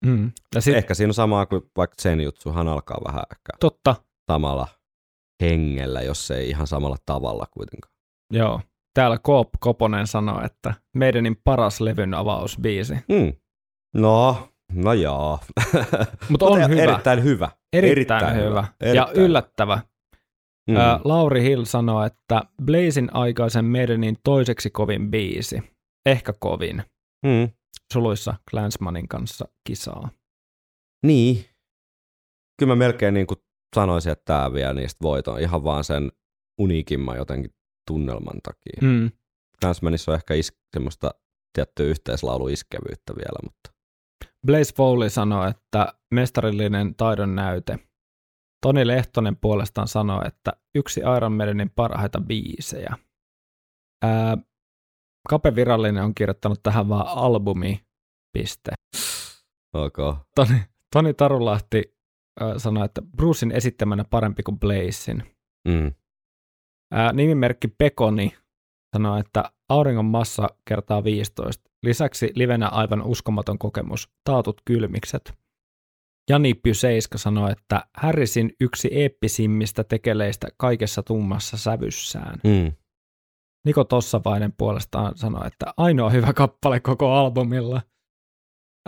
C: Mm. Ja sit,
B: Ehkä siinä on samaa kuin vaikka sen jutsuhan alkaa vähän ehkä
C: totta,
B: samalla hengellä, jos ei ihan samalla tavalla kuitenkaan.
C: joo. Täällä Koop Koponen sanoi, että meidänin paras levyn avausbiisi.
B: Mm. No, no joo.
C: Mutta on hyvä.
B: Erittäin hyvä.
C: Erittäin, hyvä. Ja
B: Erittäin
C: yllättävä.
B: Mm.
C: Ää, Lauri Hill sanoi, että Blazin aikaisen meidänin toiseksi kovin biisi. Ehkä kovin.
B: Mm.
C: Suluissa Clansmanin kanssa kisaa.
B: Niin. Kyllä mä melkein niin kuin sanoisin, että tämä vie niistä voiton ihan vaan sen uniikimman jotenkin tunnelman takia. Mm.
C: Mm.
B: Clansmanissa on ehkä is- semmoista tiettyä yhteislauluiskevyyttä vielä, mutta
C: Blaze Foley sanoi, että mestarillinen taidon näyte. Toni Lehtonen puolestaan sanoi, että yksi Iron Maidenin parhaita biisejä. Ää, Kape Virallinen on kirjoittanut tähän vaan albumi, piste.
B: ok.
C: Toni, Toni Tarulahti ää, sanoi, että Brucein esittämänä parempi kuin Blazein.
B: Mm.
C: Ää, nimimerkki Pekoni sanoi, että auringon massa kertaa 15. Lisäksi livenä aivan uskomaton kokemus, taatut kylmikset. Jani Pyseiska sanoi, että Harrisin yksi eeppisimmistä tekeleistä kaikessa tummassa sävyssään.
B: Mm.
C: Niko Tossavainen puolestaan sanoi, että ainoa hyvä kappale koko albumilla.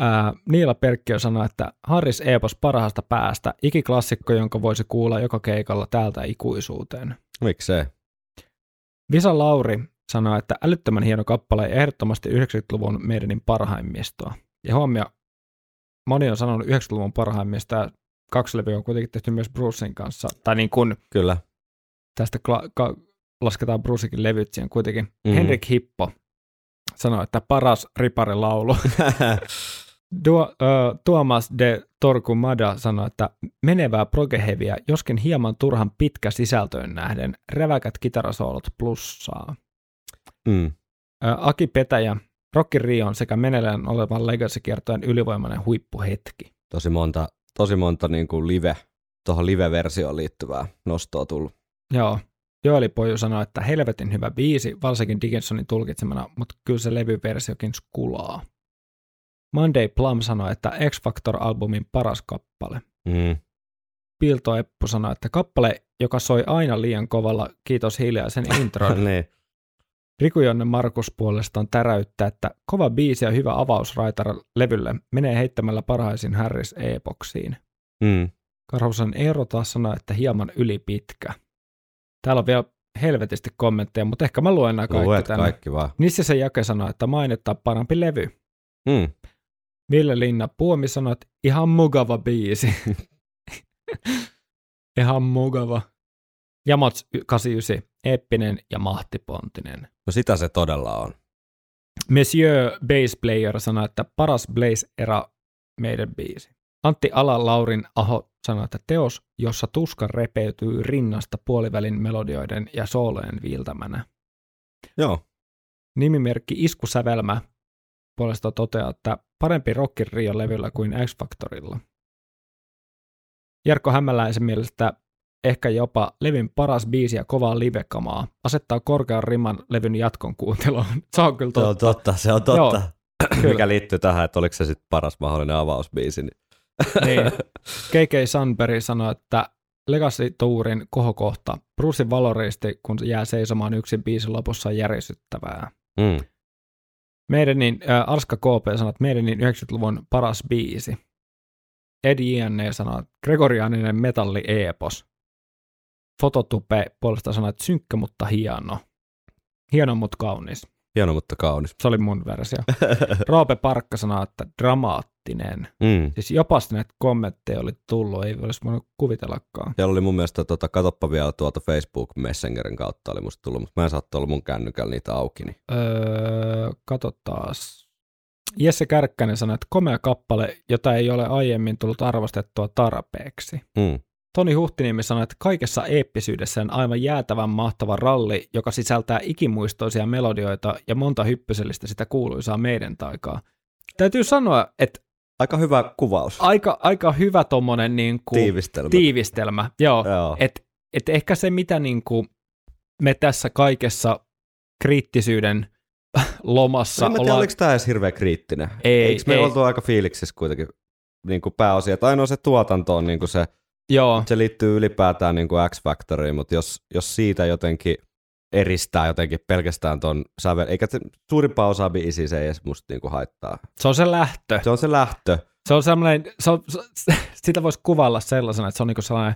C: Ää, Niila Perkkiö sanoi, että Harris Epos parhaasta päästä, ikiklassikko, jonka voisi kuulla joka keikalla täältä ikuisuuteen.
B: Miksei?
C: Visa Lauri sanoi, että älyttömän hieno kappale ja ehdottomasti 90-luvun meidänin parhaimmistoa. Ja huomio, moni on sanonut 90-luvun parhaimmista ja kaksi levyä on kuitenkin tehty myös Brucein kanssa. Tai niin kuin
B: Kyllä.
C: tästä kla- ka- lasketaan Brucekin levyt siihen kuitenkin. Mm-hmm. Henrik Hippo sanoi, että paras riparilaulu. Duo, ö, Tuomas de Torkumada sanoi, että menevää progeheviä, joskin hieman turhan pitkä sisältöön nähden, räväkät kitarasoolot plussaa.
B: mm.
C: Ö, Aki Petäjä, Rocky Rion sekä meneillään olevan Legacy-kiertojen ylivoimainen huippuhetki.
B: Tosi monta, tosi monta niin kuin live, tuohon live-versioon liittyvää nostoa tullut.
C: Joo, Joeli Poju sanoi, että helvetin hyvä biisi, varsinkin Dickinsonin tulkitsemana, mutta kyllä se levyversiokin skulaa. Monday Plum sanoi, että X-Factor-albumin paras kappale.
B: Mm.
C: Pilto Eppu sanoi, että kappale, joka soi aina liian kovalla, kiitos hiljaisen intron.
B: niin.
C: Riku Jonne Markus puolestaan täräyttää, että kova biisi ja hyvä avaus levylle menee heittämällä parhaisiin Harris Epoksiin.
B: Mm.
C: Karhusen Eero taas sanoi, että hieman ylipitkä. Täällä on vielä helvetisti kommentteja, mutta ehkä mä luen nämä kaikki
B: Luet
C: tänne.
B: kaikki vaan.
C: Nissisen Jake sanoi, että mainittaa parempi levy.
B: Mm.
C: Ville Linna Puomi sanoi, että ihan mugava biisi. ihan mugava. Jamots 89, eeppinen ja mahtipontinen.
B: No sitä se todella on.
C: Monsieur Bass Player sanoi, että paras Blaze-era meidän biisi. Antti Alan-Laurin Aho sanoi, että teos, jossa tuska repeytyy rinnasta puolivälin melodioiden ja soolojen viiltämänä.
B: Joo.
C: Nimimerkki Iskusävelmä puolestaan toteaa, että parempi Rockin Rio levyllä kuin X-Factorilla. Jarkko Hämäläisen mielestä ehkä jopa levin paras biisi ja kovaa livekamaa. Asettaa korkean riman levyn jatkon kuunteluun. Se on kyllä
B: Se on
C: totta.
B: totta, se on totta.
C: Kyllä.
B: Mikä liittyy tähän, että oliko se sitten paras mahdollinen avausbiisi. Niin.
C: Niin. KK Sunbury sanoi, että Legacy Tourin kohokohta. Brucein valoristi, kun jää seisomaan yksin biisin lopussa on järisyttävää.
B: Mm.
C: Meidänin, äh, Arska KP sanoi, että Meidänin 90-luvun paras biisi. Eddie Ianne sanoi, että Gregorianinen metalli-epos. Fototupe puolesta sanoi, että synkkä, mutta hieno. Hieno, mutta kaunis.
B: Hieno, mutta kaunis.
C: Se oli mun versio. Roope Parkka sanoi, että dramaattinen.
B: Mm.
C: Siis jopa näitä kommentteja oli tullut, ei olisi voinut kuvitellakaan.
B: Siellä oli mun mielestä, tota, katoppa vielä tuolta Facebook Messengerin kautta oli musta tullut, mutta mä en saattoi olla mun kännykällä niitä auki. Niin.
C: Öö, kato taas. Jesse Kärkkänen sanoi, että komea kappale, jota ei ole aiemmin tullut arvostettua tarpeeksi.
B: Mm.
C: Toni Huhtiniemi sanoi, että kaikessa eeppisyydessään aivan jäätävän mahtava ralli, joka sisältää ikimuistoisia melodioita ja monta hyppysellistä sitä kuuluisaa meidän taikaa. Täytyy sanoa, että
B: Aika hyvä kuvaus.
C: aika, aika hyvä tommonen niin kuin
B: Tiivistelmä.
C: tiivistelmä. Joo,
B: Joo.
C: et, et ehkä se, mitä niin kuin me tässä kaikessa kriittisyyden lomassa
B: en mä tiedä,
C: ollaan...
B: oliko tämä edes hirveän kriittinen.
C: Ei,
B: Eikö me
C: ei.
B: oltu aika fiiliksissä kuitenkin niin kuin pääosia? Tai ainoa se tuotanto on niin kuin se,
C: Joo,
B: se liittyy ylipäätään niin kuin X-Factoriin, mutta jos, jos siitä jotenkin eristää jotenkin pelkästään ton sävel, eikä se suurimpaa osaa biisiä se ei edes musta niin kuin haittaa.
C: se on se lähtö.
B: Se on se lähtö.
C: Se on semmoinen, se on, se, sitä voisi kuvailla sellaisena, että se on niin kuin sellainen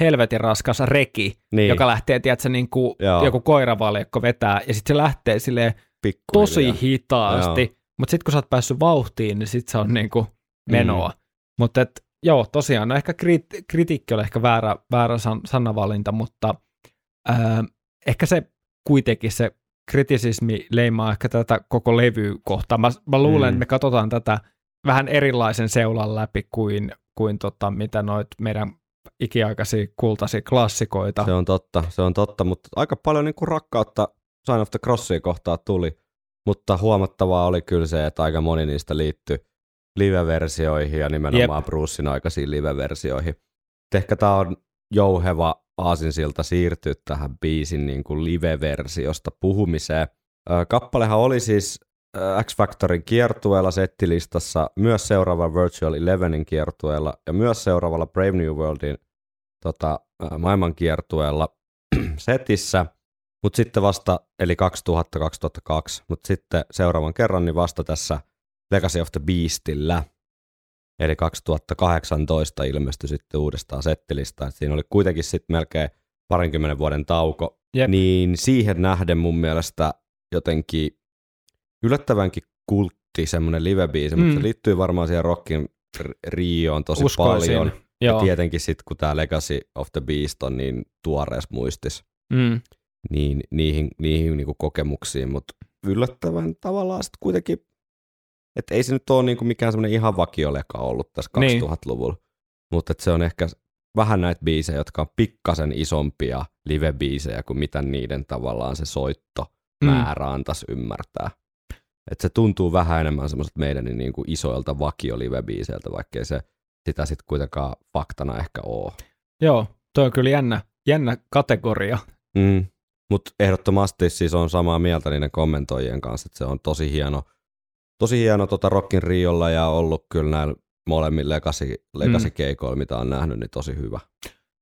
C: helvetin raskas reki,
B: Niin,
C: joka lähtee, tiedätkö, niin kuin
B: Joo.
C: joku koiravaljakko vetää, ja sitten se lähtee silleen
B: pikkuhiljaa.
C: tosi hitaasti,
B: Joo.
C: mutta sitten kun sä oot päässyt vauhtiin, niin sitten se on niin kuin menoa. Mm. Mutta joo, tosiaan, no ehkä krit- kritiikki on ehkä väärä, väärä san- sanavalinta, mutta ää, ehkä se kuitenkin se kritisismi leimaa ehkä tätä koko levyä kohtaan. Mä, mä luulen,
B: Mm.
C: että me katsotaan tätä vähän erilaisen seulan läpi kuin, kuin tota, mitä noit meidän ikiaikaisia kultaisia klassikoita.
B: Se on totta, se on totta, mutta aika paljon niin kuin rakkautta Sign of the Crossia kohtaa tuli, mutta huomattavaa oli kyllä se, että aika moni niistä liittyi live-versioihin ja nimenomaan
C: Jep.
B: Brucein aikaisiin live-versioihin. Ehkä tämä on jouheva aasinsilta siirtyä tähän biisin niin kuin live-versiosta puhumiseen. Kappalehan oli siis ö, X-Factorin kiertueella settilistassa, myös seuraava Virtual Elevenin kiertueella ja myös seuraavalla Brave New Worldin tota, ää, maailmankiertueella setissä, mutta sitten vasta, eli 2000-2002, mutta sitten seuraavan kerran niin vasta tässä Legacy of the Beastillä, eli 2018 ilmestyi sitten uudestaan settilista, Et siinä oli kuitenkin sitten melkein parinkymmenen vuoden tauko,
C: Jep.
B: niin siihen nähden mun mielestä jotenkin yllättävänkin kultti semmoinen live-biisi, mm. mutta
C: Mm.
B: se liittyy varmaan siihen Rockin Rioon tosi
C: Uskoisin.
B: paljon.
C: Joo.
B: Ja tietenkin sitten, kun tämä Legacy of the Beast on niin tuoreessa muistis,
C: Mm.
B: niin niihin, niihin niinku kokemuksiin, mutta yllättävän tavallaan sitten kuitenkin, että ei se nyt ole niinku mikään semmoinen ihan vakioleka ollut tässä
C: Niin.
B: 2000-luvulla, mutta se on ehkä vähän näitä biisejä, jotka on pikkasen isompia live-biisejä kuin mitä niiden tavallaan se soitto
C: Mm.
B: määrä antaisi ymmärtää. Et se tuntuu vähän enemmän semmoiselta meidän niin kuin isoilta vakio live-biiseiltä, vaikkei se sitä sitten kuitenkaan faktana ehkä ole.
C: Joo, toi on kyllä jännä, jännä kategoria.
B: Mm. Mutta ehdottomasti siis on samaa mieltä niiden kommentoijien kanssa, että se on tosi hieno, tosi hieno tota Rockin Riolla ja ollut kyllä näillä molemmilla legacy, legacy keikoilla, mitä on nähnyt, niin tosi hyvä.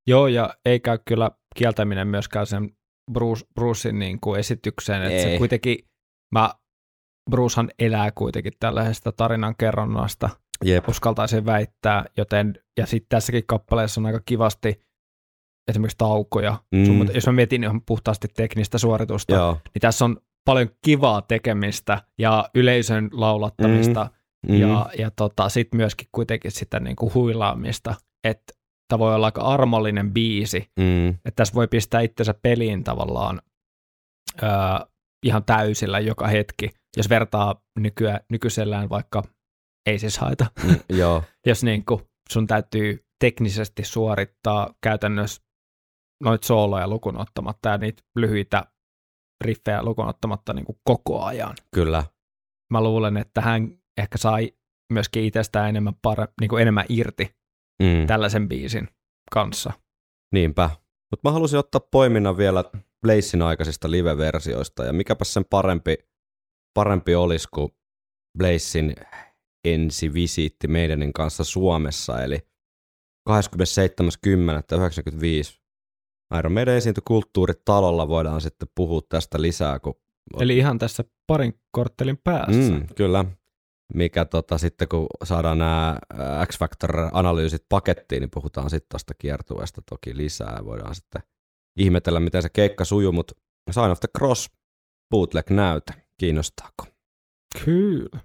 C: Joo, ja ei käy kyllä kieltäminen myöskään sen Bruce, Brucein niin kuin esitykseen, että se kuitenkin, mä, Brucehan elää kuitenkin tällaisesta tarinan kerronnasta,
B: Jep.
C: uskaltaisin väittää, joten, ja sitten tässäkin kappaleessa on aika kivasti esimerkiksi taukoja.
B: Mm.
C: Mm. Jos mä mietin ihan puhtaasti teknistä suoritusta,
B: Joo.
C: niin tässä on paljon kivaa tekemistä ja yleisön laulattamista
B: Mm.
C: ja, ja tota, sitten myöskin kuitenkin sitä niin kuin huilaamista, että tämä voi olla aika armollinen biisi,
B: Mm.
C: että tässä voi pistää itsensä peliin tavallaan öö, ihan täysillä joka hetki, jos vertaa nykyä, nykyisellään vaikka ei siis haita,
B: Mm. Joo.
C: jos niin kuin sun täytyy teknisesti suorittaa käytännössä noita sooloja lukuun ottamatta ja niitä lyhyitä riffejä lukuun ottamatta niin kuin koko ajan.
B: Kyllä.
C: Mä luulen, että hän ehkä sai myöskin itsestään enemmän, pare, niin kuin enemmän irti
B: Mm.
C: tällaisen biisin kanssa.
B: Niinpä. Mutta mä halusin ottaa poiminnan vielä Blazein aikaisista live-versioista, ja mikäpä sen parempi, parempi olisi kuin Blazein ensi visiitti meidänin kanssa Suomessa, eli 27.10.95 Iron Maiden esiintyi kulttuuritalolla, voidaan sitten puhua tästä lisää, kun
C: Eli ihan tässä parin korttelin päässä.
B: Mm, kyllä. Mikä tota, sitten kun saadaan nämä X-Factor-analyysit pakettiin, niin puhutaan sitten tästä kiertueesta toki lisää ja voidaan sitten ihmetellä, miten se keikka sujuu, mutta Sign of the Cross bootleg-näyte, kiinnostaako?
C: Kyllä.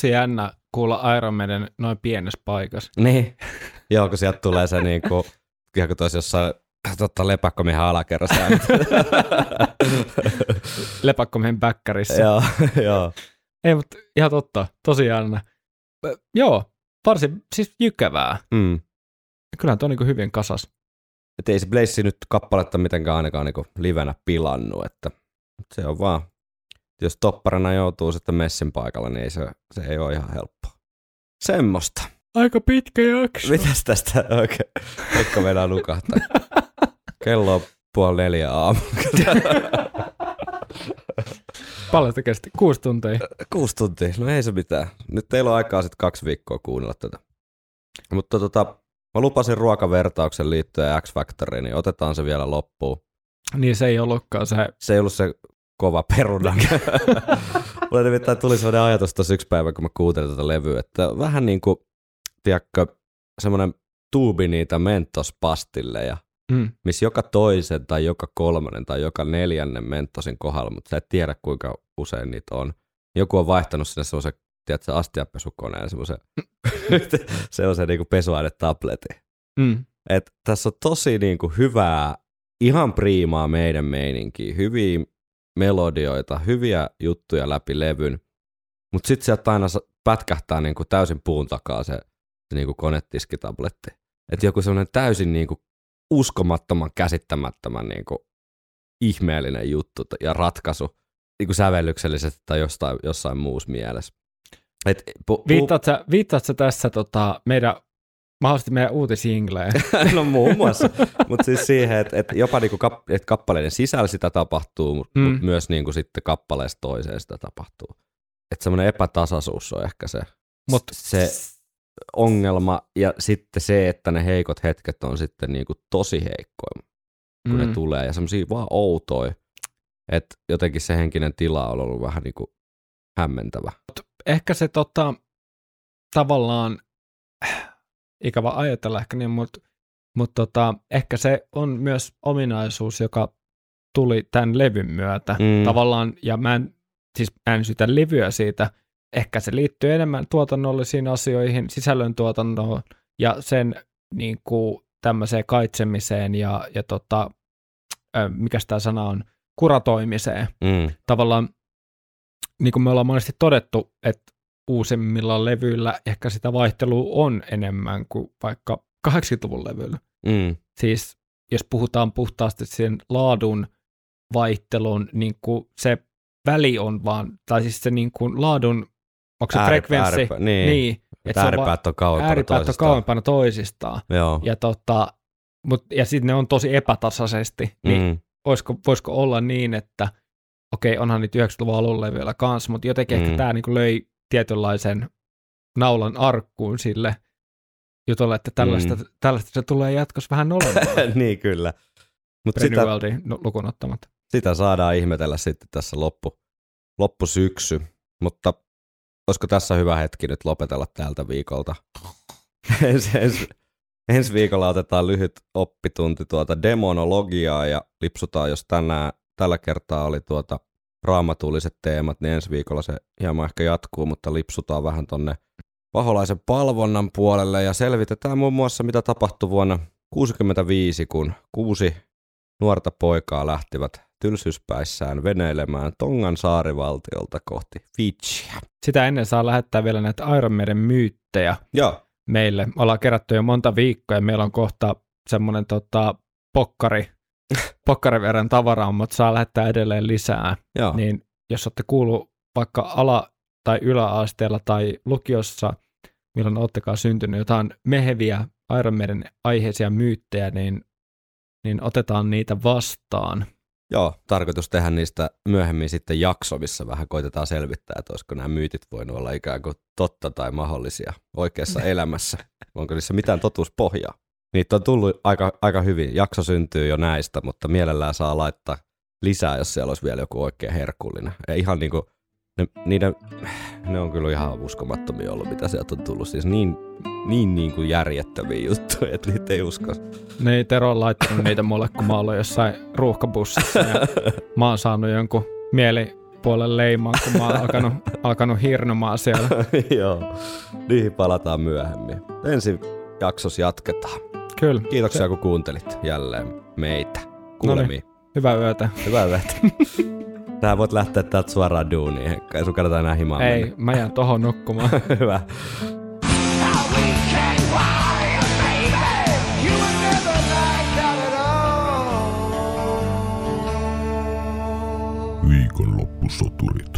C: Tosi jännä kuulla Iron Maiden noin pienessä paikassa.
B: Niin. Joo, kun sieltä tulee se niinku, ihan kuin toisi jossain totta, lepäkkomiehen alakerrassa.
C: Lepakkomiehen bäkkärissä.
B: joo, joo.
C: Ei, mutta ihan totta. Tosi jännä. Joo, varsin siis jykevää.
B: Mm.
C: Kyllähän tuo on niin hyvin kasas.
B: Et ei se Blaze nyt kappaletta mitenkään ainakaan niinku livenä pilannut, että se on vaan, jos topparina joutuu sitten messin paikalla, niin ei se, se ei ole ihan helppoa. Semmosta.
C: Aika pitkä jakso.
B: Mitäs tästä oikein? Pekka meinaa nukahtaa. Kello on puoli neljä aamu.
C: Paljon sitä kesti. Kuusi tuntia.
B: Kuusi tuntia, no ei se mitään. Nyt teillä on aikaa sitten kaksi viikkoa kuunnella tätä. Mutta tota, mä lupasin ruokavertauksen liittyen X-Factoriin, niin otetaan se vielä loppuun.
C: Niin se ei ollutkaan se.
B: Se ei ollut se kova peruna. Mulle nimittäin tuli sellainen ajatus tuossa yksi päivä, kun mä kuuntelin tätä levyä, että vähän niin kuin, tiedätkö, semmoinen tuubi niitä mentospastilleja,
C: Mm.
B: missä joka toisen tai joka kolmannen tai joka neljännen mentosin kohdalla, mutta sä et tiedä kuinka usein niitä on. Joku on vaihtanut sinne semmoisen, tiedätkö, astiapesukoneen, semmoisen, se on se niinku pesuainetabletti.
C: Mm.
B: Et tässä on tosi niinku hyvää, ihan priimaa meidän meininkiä, hyviä melodioita, hyviä juttuja läpi levyn, mutta sitten sieltä aina pätkähtää niinku täysin puun takaa se, se niinku konetiskitabletti. Että joku semmoinen täysin niinku uskomattoman, käsittämättömän niinku ihmeellinen juttu ja ratkaisu niinku sävellyksellisesti tai jostain, jossain muussa mielessä. Et, pu, pu,
C: Viittaat, sä, viittaat sä tässä tota, meidän, mahdollisesti meidän uutisingleen?
B: no muun muassa, mutta siis siihen, että et jopa niinku kap, et kappaleiden sisällä sitä tapahtuu, mutta
C: Mm.
B: mut myös niinku sitten kappaleesta toiseen sitä tapahtuu. Että semmoinen epätasaisuus on ehkä se,
C: Mut
B: se ongelma ja sitten se, että ne heikot hetket on sitten niinku tosi heikkoja, kun mm. ne tulee ja semmoisia vaan outoja, että jotenkin se henkinen tila on ollut vähän niinku hämmentävä.
C: ehkä se tota, tavallaan, ikävä ajatella ehkä niin, mutta mut tota, ehkä se on myös ominaisuus, joka tuli tämän levyn myötä
B: Mm.
C: tavallaan, ja mä en, siis mä en syytä levyä siitä, ehkä se liittyy enemmän tuotannollisiin asioihin, sisällön tuotantoon ja sen niin kuin, tämmöiseen kaitsemiseen ja, ja tota, mikä tämä sana on, kuratoimiseen
B: Mm.
C: tavallaan, niin kuin me ollaan monesti todettu, että uusimmilla levyillä ehkä sitä vaihtelua on enemmän kuin vaikka 80-luvun levyillä.
B: Mm.
C: Siis jos puhutaan puhtaasti sen laadun vaihtelun, niin kuin se väli on vaan, tai siis se niin kuin laadun, onko se
B: Ääripä-
C: frekvenssi,
B: ääripä- niin.
C: niin, Et se on
B: ääripäät on kauempana
C: ääripäät on
B: toisistaan.
C: kauempana toisistaan.
B: Joo.
C: Ja, tota, mut, ja sitten ne on tosi epätasaisesti. Niin
B: Mm.
C: voisiko, voisiko olla niin, että okei, onhan niitä 90-luvun alulle vielä kanssa, mutta jotenkin mm.
B: Mm.
C: ehkä tämä niinku löi tietynlaisen naulan arkkuun sille jutulle, että tällaista, mm. Tällaista se tulee jatkossa vähän olemaan.
B: niin kyllä. Mutta sitä,
C: lukuun ottamatta.
B: sitä saadaan ihmetellä sitten tässä loppu, loppusyksy. Mutta olisiko tässä hyvä hetki nyt lopetella tältä viikolta? ensi, ensi, ensi viikolla otetaan lyhyt oppitunti tuota demonologiaa ja lipsutaan, jos tänään, tällä kertaa oli tuota raamatulliset teemat, niin ensi viikolla se hieman ehkä jatkuu, mutta lipsutaan vähän tonne paholaisen palvonnan puolelle ja selvitetään muun muassa, mitä tapahtui vuonna 1965, kun kuusi nuorta poikaa lähtivät tylsyspäissään veneilemään Tongan saarivaltiolta kohti Fidjiä.
C: Sitä ennen saa lähettää vielä näitä Iron Maiden myyttejä
B: Joo,
C: meille. Ollaan kerätty jo monta viikkoa ja meillä on kohta semmoinen tota, pokkari, pokkari verran tavaraa, mutta saa lähettää edelleen lisää.
B: joo.
C: Niin jos olette kuullut vaikka ala- tai yläasteella tai lukiossa, milloin olettekaan syntynyt jotain meheviä Iron Maiden aiheisia myyttejä, niin, niin otetaan niitä vastaan.
B: Joo, tarkoitus tehdä niistä myöhemmin sitten jakso, missä vähän koitetaan selvittää, että olisiko nämä myytit voinut olla ikään kuin totta tai mahdollisia oikeassa elämässä. Onko niissä mitään totuuspohjaa? Niitä on tullut aika, aika hyvin. Jakso syntyy jo näistä, mutta mielellään saa laittaa lisää, jos siellä olisi vielä joku oikein herkullinen. Ja ihan niin kuin, ne, niiden, ne on kyllä ihan uskomattomia ollut, mitä sieltä on tullut. Siis niin, niin, niin kuin järjettömiä juttuja, että niitä ei usko.
C: Ei Tero on laittanut niitä mulle, kun mä olen jossain ruuhkabussissa ja mä oon saanut jonkun mielipuolen leiman, kun mä oon alkanut, alkanut hirnomaan siellä.
B: Joo, niihin palataan myöhemmin. Ensi jaksossa jatketaan.
C: Kyllä.
B: Kiitoksia, kun kuuntelit jälleen meitä. Kuulemiin.
C: Hyvää yötä.
B: Hyvää yötä. Tää voit lähteä täältä suoraan duuniin, Henkka. Ei sun kannata enää himaan
C: Ei,
B: mennä.
C: mä jään tohon nukkumaan.
B: Hyvä.
A: Viikonloppusoturit.